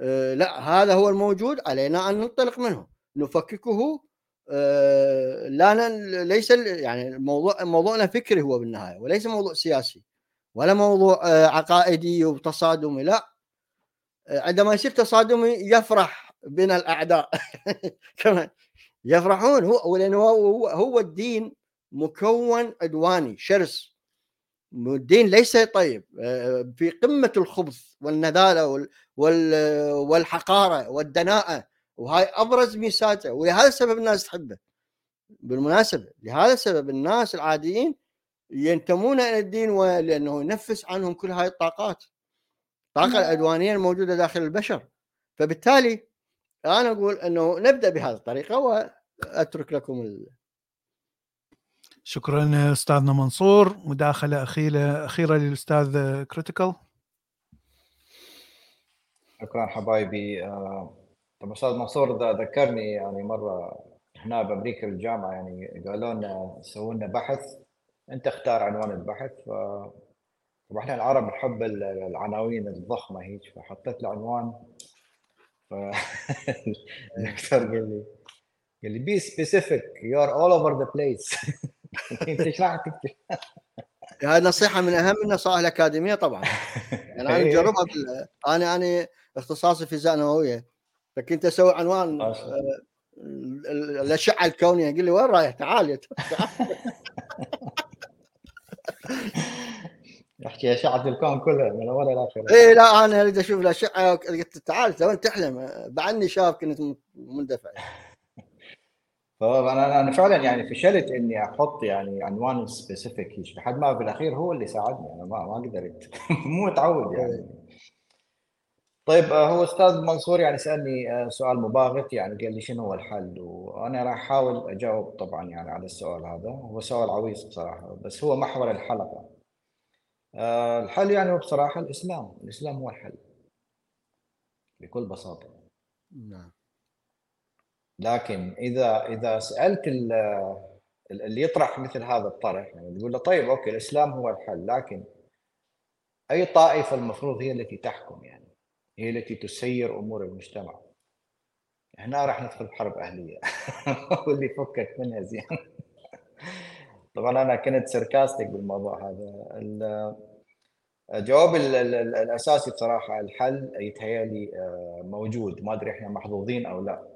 آه، لا هذا هو الموجود علينا أن ننطلق منه. نفككه آه، لا ليس يعني الموضوع موضوعنا فكري هو بالنهاية وليس موضوع سياسي ولا موضوع عقائدي وتصادمي لا. عندما يصير تصادمي يفرح بنا الأعداء. كمان يفرحون هو لأنه هو, هو الدين مكون عدواني شرس. الدين ليس طيب. آه، في قمة الخبث والنذالة والحقارة والدناءة وهاي أبرز ميزاته ولهذا السبب الناس تحبه. بالمناسبة لهذا السبب الناس العاديين ينتمون إلى الدين لأنه ينفس عنهم كل هاي الطاقات. الطاقه. العدوانية الموجودة داخل البشر. فبالتالي أنا أقول إنه نبدأ بهذه الطريقة وأترك لكم ال... شكرا استاذنا منصور. مداخلة أخيرة أخيرة للأستاذ كريتيكال شكرا حبايبي. آه، طب أستاذ منصور ذكرني يعني مرة هنا بأمريكا بالجامعة يعني قالوا لنا سووا لنا بحث. أنت اختار عنوان البحث ف طبعا إحنا العرب نحب العناوين الضخمة هيك فحطيت له عنوان ف الدكتور قال لي قال لي be specific you are all over the place أنت إيش راح تكتب؟ هاي نصيحة من أهم النصائح الأكاديمية طبعا. يعني أنا إيه. مجربها بال... أنا أنا اختصاصي فيزياء نوويه لكن انت تسوي عنوان آه، الأشعة الكونية. قال لي وين رايح؟ تعال يحكي اشعه الكون كلها من اولها لاخرها اي لا أنا اريد أشوف الاشعه قلت تعال وين تحلم. بعدني شاب كنت مندفع. فانا أنا فعلا يعني فشلت إني أحط يعني عنوان specific لحد ما في الأخير هو اللي ساعدني. أنا ما ما قدرت. مو متعود يعني. طيب آه، هو أستاذ منصور يعني سألني آه، سؤال مباغت يعني قال لي شنو هو الحل؟ وأنا راح أحاول أجاوب طبعا يعني على السؤال هذا. هو سؤال عويص بصراحه بس هو محور الحلقة. الحل يعني هو بصراحة الإسلام. الإسلام هو الحل. بكل بساطة. نعم. لكن إذا إذا سألت اللي يطرح مثل هذا الطرح يعني تقول له طيب أوكي الإسلام هو الحل لكن أي طائفة المفروض هي التي تحكم يعني هي التي تسير أمور المجتمع. هنا راح ندخل بحرب أهلية. واللي فكك منها زين. طبعا أنا كنت سركاستيك بالموضوع هذا. الجواب الأساسي بصراحة الحل يتهيألي آه، موجود. ما أدري إحنا محظوظين أو لا.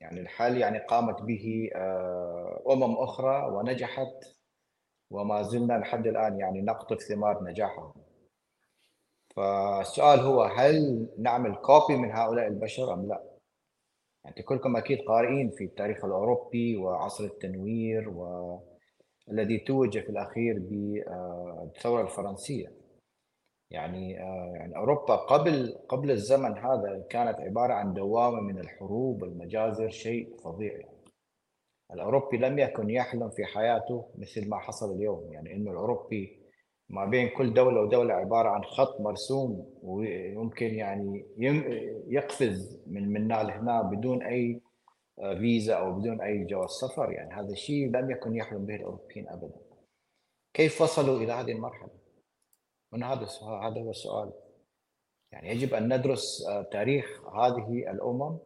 يعني الحل يعني قامت به آه، أمم أخرى ونجحت وما زلنا لحد الآن يعني نقطف ثمار نجاحهم. فالسؤال هو هل نعمل كوبي من هؤلاء البشر أم لا؟ يعني كلكم أكيد قارئين في التاريخ الأوروبي وعصر التنوير والذي توج في الأخير بالثوره الفرنسية. يعني آه، يعني أوروبا قبل قبل الزمن هذا كانت عبارة عن دوامة من الحروب والمجازر شيء فظيع يعني. الأوروبي لم يكن يحلم في حياته مثل ما حصل اليوم يعني إنه الأوروبي ما بين كل دولة ودولة عبارة عن خط مرسوم ويمكن يعني يقفز من من هنا لهنا بدون أي آه، فيزا أو بدون أي جواز سفر يعني هذا الشيء لم يكن يحلم به الأوروبيين ابدا كيف وصلوا إلى هذه المرحلة؟ هنا هذا هذا هو السؤال يعني يجب أن ندرس آه، تاريخ هذه الأمم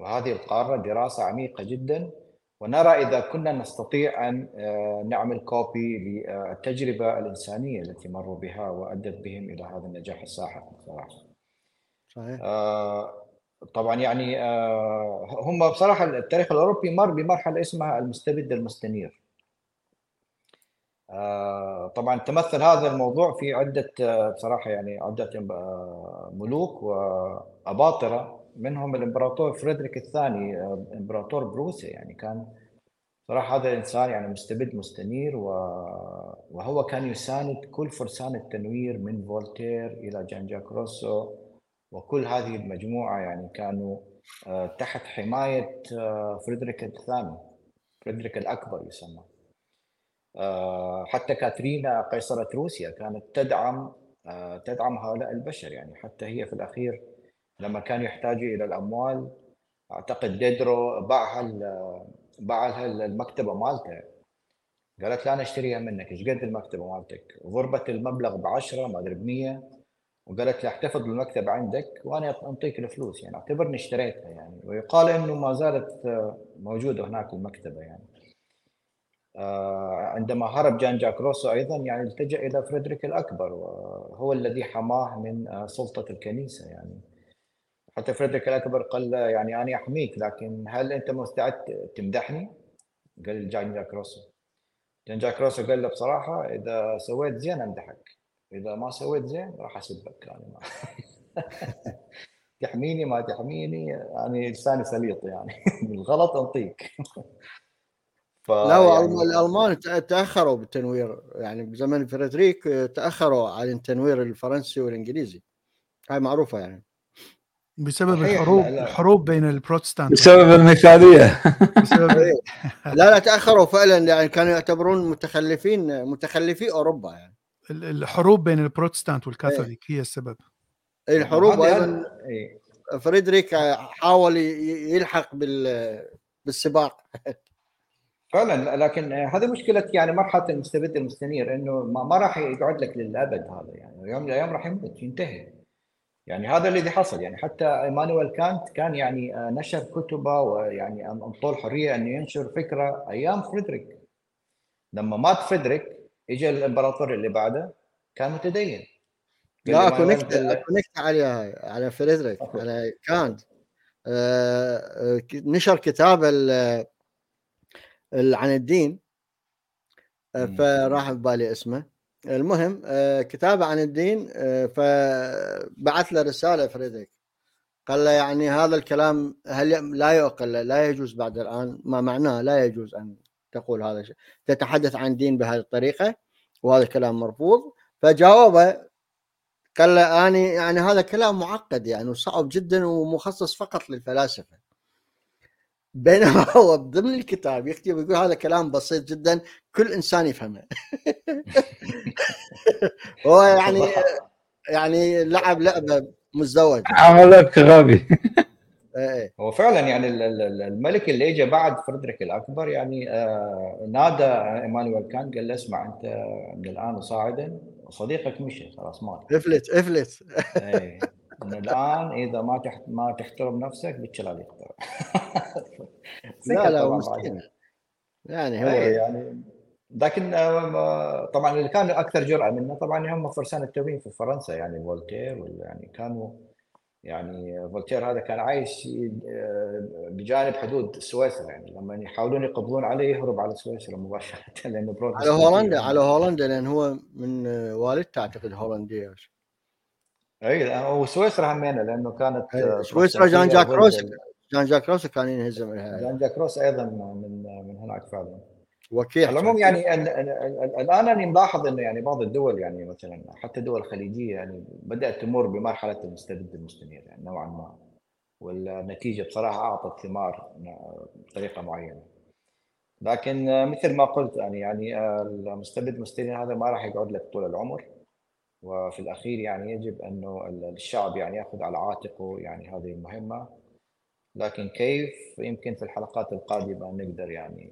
وهذه القارة دراسة عميقة جدا ونرى إذا كنا نستطيع أن آه، نعمل كوبي للتجربة الإنسانية التي مروا بها وأدت بهم إلى هذا النجاح الساحق صراحة. صحيح. آه، طبعا يعني آه، هم بصراحة التاريخ الأوروبي مر بمرحلة اسمها المستبد المستنير. طبعا تمثل هذا الموضوع في عدة بصراحة يعني عدة ملوك وأباطرة منهم الإمبراطور فريدريك الثاني آه، إمبراطور بروسيا يعني كان صراحة هذا الإنسان يعني مستبد مستنير وهو كان يساند كل فرسان التنوير من فولتير إلى جان جاك روسو وكل هذه المجموعة يعني كانوا آه، تحت حماية آه، فريدريك الثاني فريدريك الأكبر يسمى. آه، حتى كاترينا قيصرة روسيا كانت تدعم تدعم هؤلاء البشر يعني. حتى هي في الأخير لما كانوا يحتاجوا إلى الأموال أعتقد ديدرو باعها ال- باع لها المكتبة مالته. قالت لا أنا أشتريها منك إيش قد المكتبة مالتك؟ ضربت المبلغ ب 10 ما أدري ب 100 وقالت لي احتفظ بالمكتبة عندك وأنا أنطيك الفلوس يعني اعتبرني اشتريتها يعني. ويقال إنه ما زالت موجودة هناك المكتبة يعني. آه، عندما هرب جان جاك روسو أيضا يعني التجأ إلى فريدريك الأكبر وهو الذي حماه من آه، سلطة الكنيسة يعني. حتى فريدريك الأكبر قال يعني أنا أحميك لكن هل أنت مستعد تمدحني؟ قال جان جاك روسو. جان جاك روسو قال له بصراحة إذا سويت زين أمدحك. إذا ما سويت زين راح أسبك أنا ما تحميني ما تحميني يعني لساني سليط يعني. بالغلط أنطيك. ف لا يعني- الألمان تأخروا بالتنوير يعني بزمن فريدريك تأخروا عن التنوير الفرنسي والإنجليزي. هاي معروفة يعني. بسبب الحروب لا، لا. الحروب بين البروتستانت بسبب المثاليه بسبب لا لا تأخروا فعلا يعني كانوا يعتبرون متخلفين متخلفي أوروبا يعني. الحروب بين البروتستانت والكاثوليك هي السبب. الحروب هذه- أيضا إيه. فريدريك حاول يلحق بال بالسباق. فعلا لكن هذه مشكلة يعني مرحلة المستبد المستنير إنه ما, ما راح يقعد لك للأبد هذا يعني. يوم من الأيام راح يموت ينتهي. يعني هذا الذي حصل. يعني حتى إيمانويل كانت كان يعني نشر كتبه ويعني انطوه الحريه إنه ينشر فكرة أيام فريدريك. لما مات فريدريك اجى الإمبراطور اللي بعده كان متدين. لا اكو نكته عليها على فريدريك على كانت آه، نشر كتاب عن الدين. آه،. فراح ببالي اسمه. المهم آه، كتابه عن الدين آه، فبعث له رسالة فريدريك قال له يعني هذا الكلام هل لا يعقل لا يجوز بعد الآن؟ ما معناه لا يجوز أن تقول هذا الشيء. تتحدث عن دين بهذه الطريقة وهذا الكلام مرفوض. فجاوبه قال له أنا يعني هذا كلام معقد يعني وصعب جدا ومخصص فقط للفلاسفة. بينما هو ضمن الكتاب يكتب يقول هذا كلام بسيط جدا كل إنسان يفهمه. هو يعني يعني لعب لعبة مزدوجة. عملك غبي. إيه. هو فعلا يعني ال- ال- ال- الملك اللي اجى بعد فريدريك الأكبر يعني آه، نادى إيمانويل كان قال له اسمع أنت من الآن صاعدا صديقك مشي خلاص مات افلت افلت. إيه. من الآن إذا ما تحت ما تحترم نفسك بالشلال يقطع لا لا مسكين. يعني هو إيه يعني لكن آه، طبعا اللي كان أكثر جرأة منه طبعا هم فرسان التنوير في فرنسا يعني فولتير يعني كانوا يعني فولتير هذا كان عايش آه، بجانب حدود سويسرا يعني لما يحاولون يقبضون عليه يهرب على سويسرا مباشرة لأنه على بروتستانتي. هولندا على هولندا لأن هو من والدته اعتقد هولنديه إي وسويسرا همينه لأنه كانت آه، سويسرا جان جاك روس جان جاك روس كان ينهزم لها جان جاك روس أيضا من من هناك فعلا. وكيح على العموم يعني ال- ال- ال- الآن أنا ملاحظ إنه يعني بعض الدول يعني مثلا حتى الدول الخليجيه يعني بدأت تمر بمرحلة المستبد المستنير يعني نوعا ما والنتيجة بصراحة أعطت ثمار بطريقة معينة. لكن مثل ما قلت يعني يعني المستبد المستنير هذا ما راح يقعد لك طول العمر. وفي الأخير يعني يجب أنه ال- الشعب يعني يأخذ على عاتقه يعني هذه المهمة. لكن كيف؟ يمكن في الحلقات القادمة نقدر يعني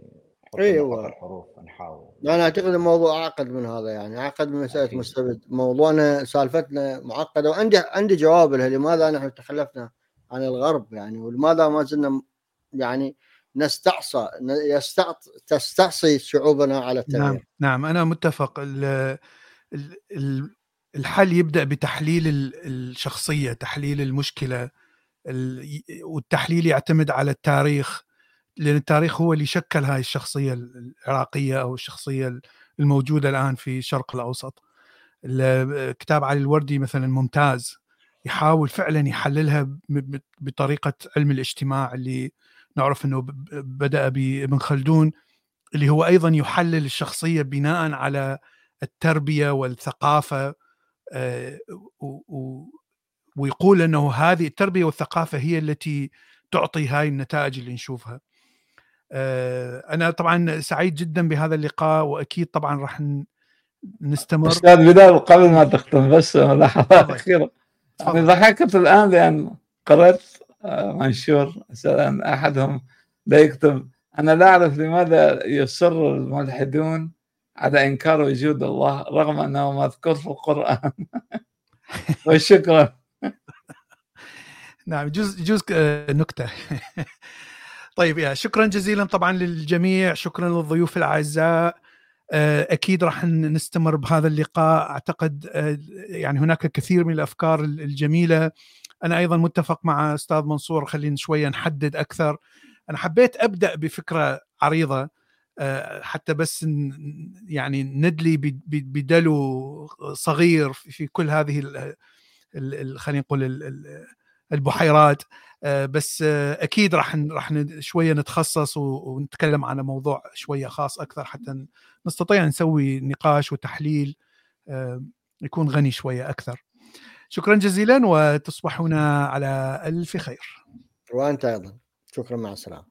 نقاط الحروف نحاول. أنا أعتقد الموضوع أعقد من هذا يعني أعقد من مساله. مستبد. موضوعنا سالفتنا معقدة وعندي عندي جواب لها لماذا نحن تخلفنا عن الغرب يعني ولماذا ما زلنا يعني نستعصى ن- يستعط تستعصي شعوبنا على نعم التغيير نعم. أنا متفق. ال- ال- ال- الحل يبدأ بتحليل ال- الشخصية تحليل المشكلة ال- والتحليل يعتمد على التاريخ لأن التاريخ هو اللي شكل هاي الشخصية العراقية أو الشخصية الموجودة الآن في الشرق الأوسط ال- كتاب علي الوردي مثلا ممتاز يحاول فعلا يحللها بطريقة علم الاجتماع اللي نعرف إنه بدأ بابن خلدون اللي هو أيضا يحلل الشخصية بناء على التربية والثقافة آه، ويقول إنه هذه التربية والثقافة هي التي تعطي هاي النتائج اللي نشوفها. آه، أنا طبعا سعيد جدا بهذا اللقاء وأكيد طبعا راح نستمر. أستاذ بلال قبل ما تختم بس لحظة. أخيرة. يعني تفضل. ضحكت الآن لأن قرأت آه، منشور مثلا أحدهم لا يكتب أنا لا أعرف لماذا يصر الملحدون على إنكار وجود الله رغم انه مذكور في القرآن. وشكرا. نعم يجوز يجوز آه، نكتة. طيب يا شكرا جزيلا طبعا للجميع شكرا للضيوف الأعزاء. آه، أكيد راح نستمر بهذا اللقاء. أعتقد آه، يعني هناك كثير من الأفكار ال- الجميلة. أنا أيضا متفق مع أستاذ منصور خلينا شوية نحدد أكثر. أنا حبيت أبدأ بفكرة عريضة آه، حتى بس يعني ندلي بدلو صغير في كل هذه خلينا نقول البحيرات آه، بس آه، أكيد راح راح شوية نتخصص ونتكلم عن موضوع شوية خاص أكثر حتى نستطيع نسوي نقاش وتحليل آه، يكون غني شوية أكثر. شكرا جزيلا وتصبحون على ألف خير. وأنت أيضا شكرا مع السلامة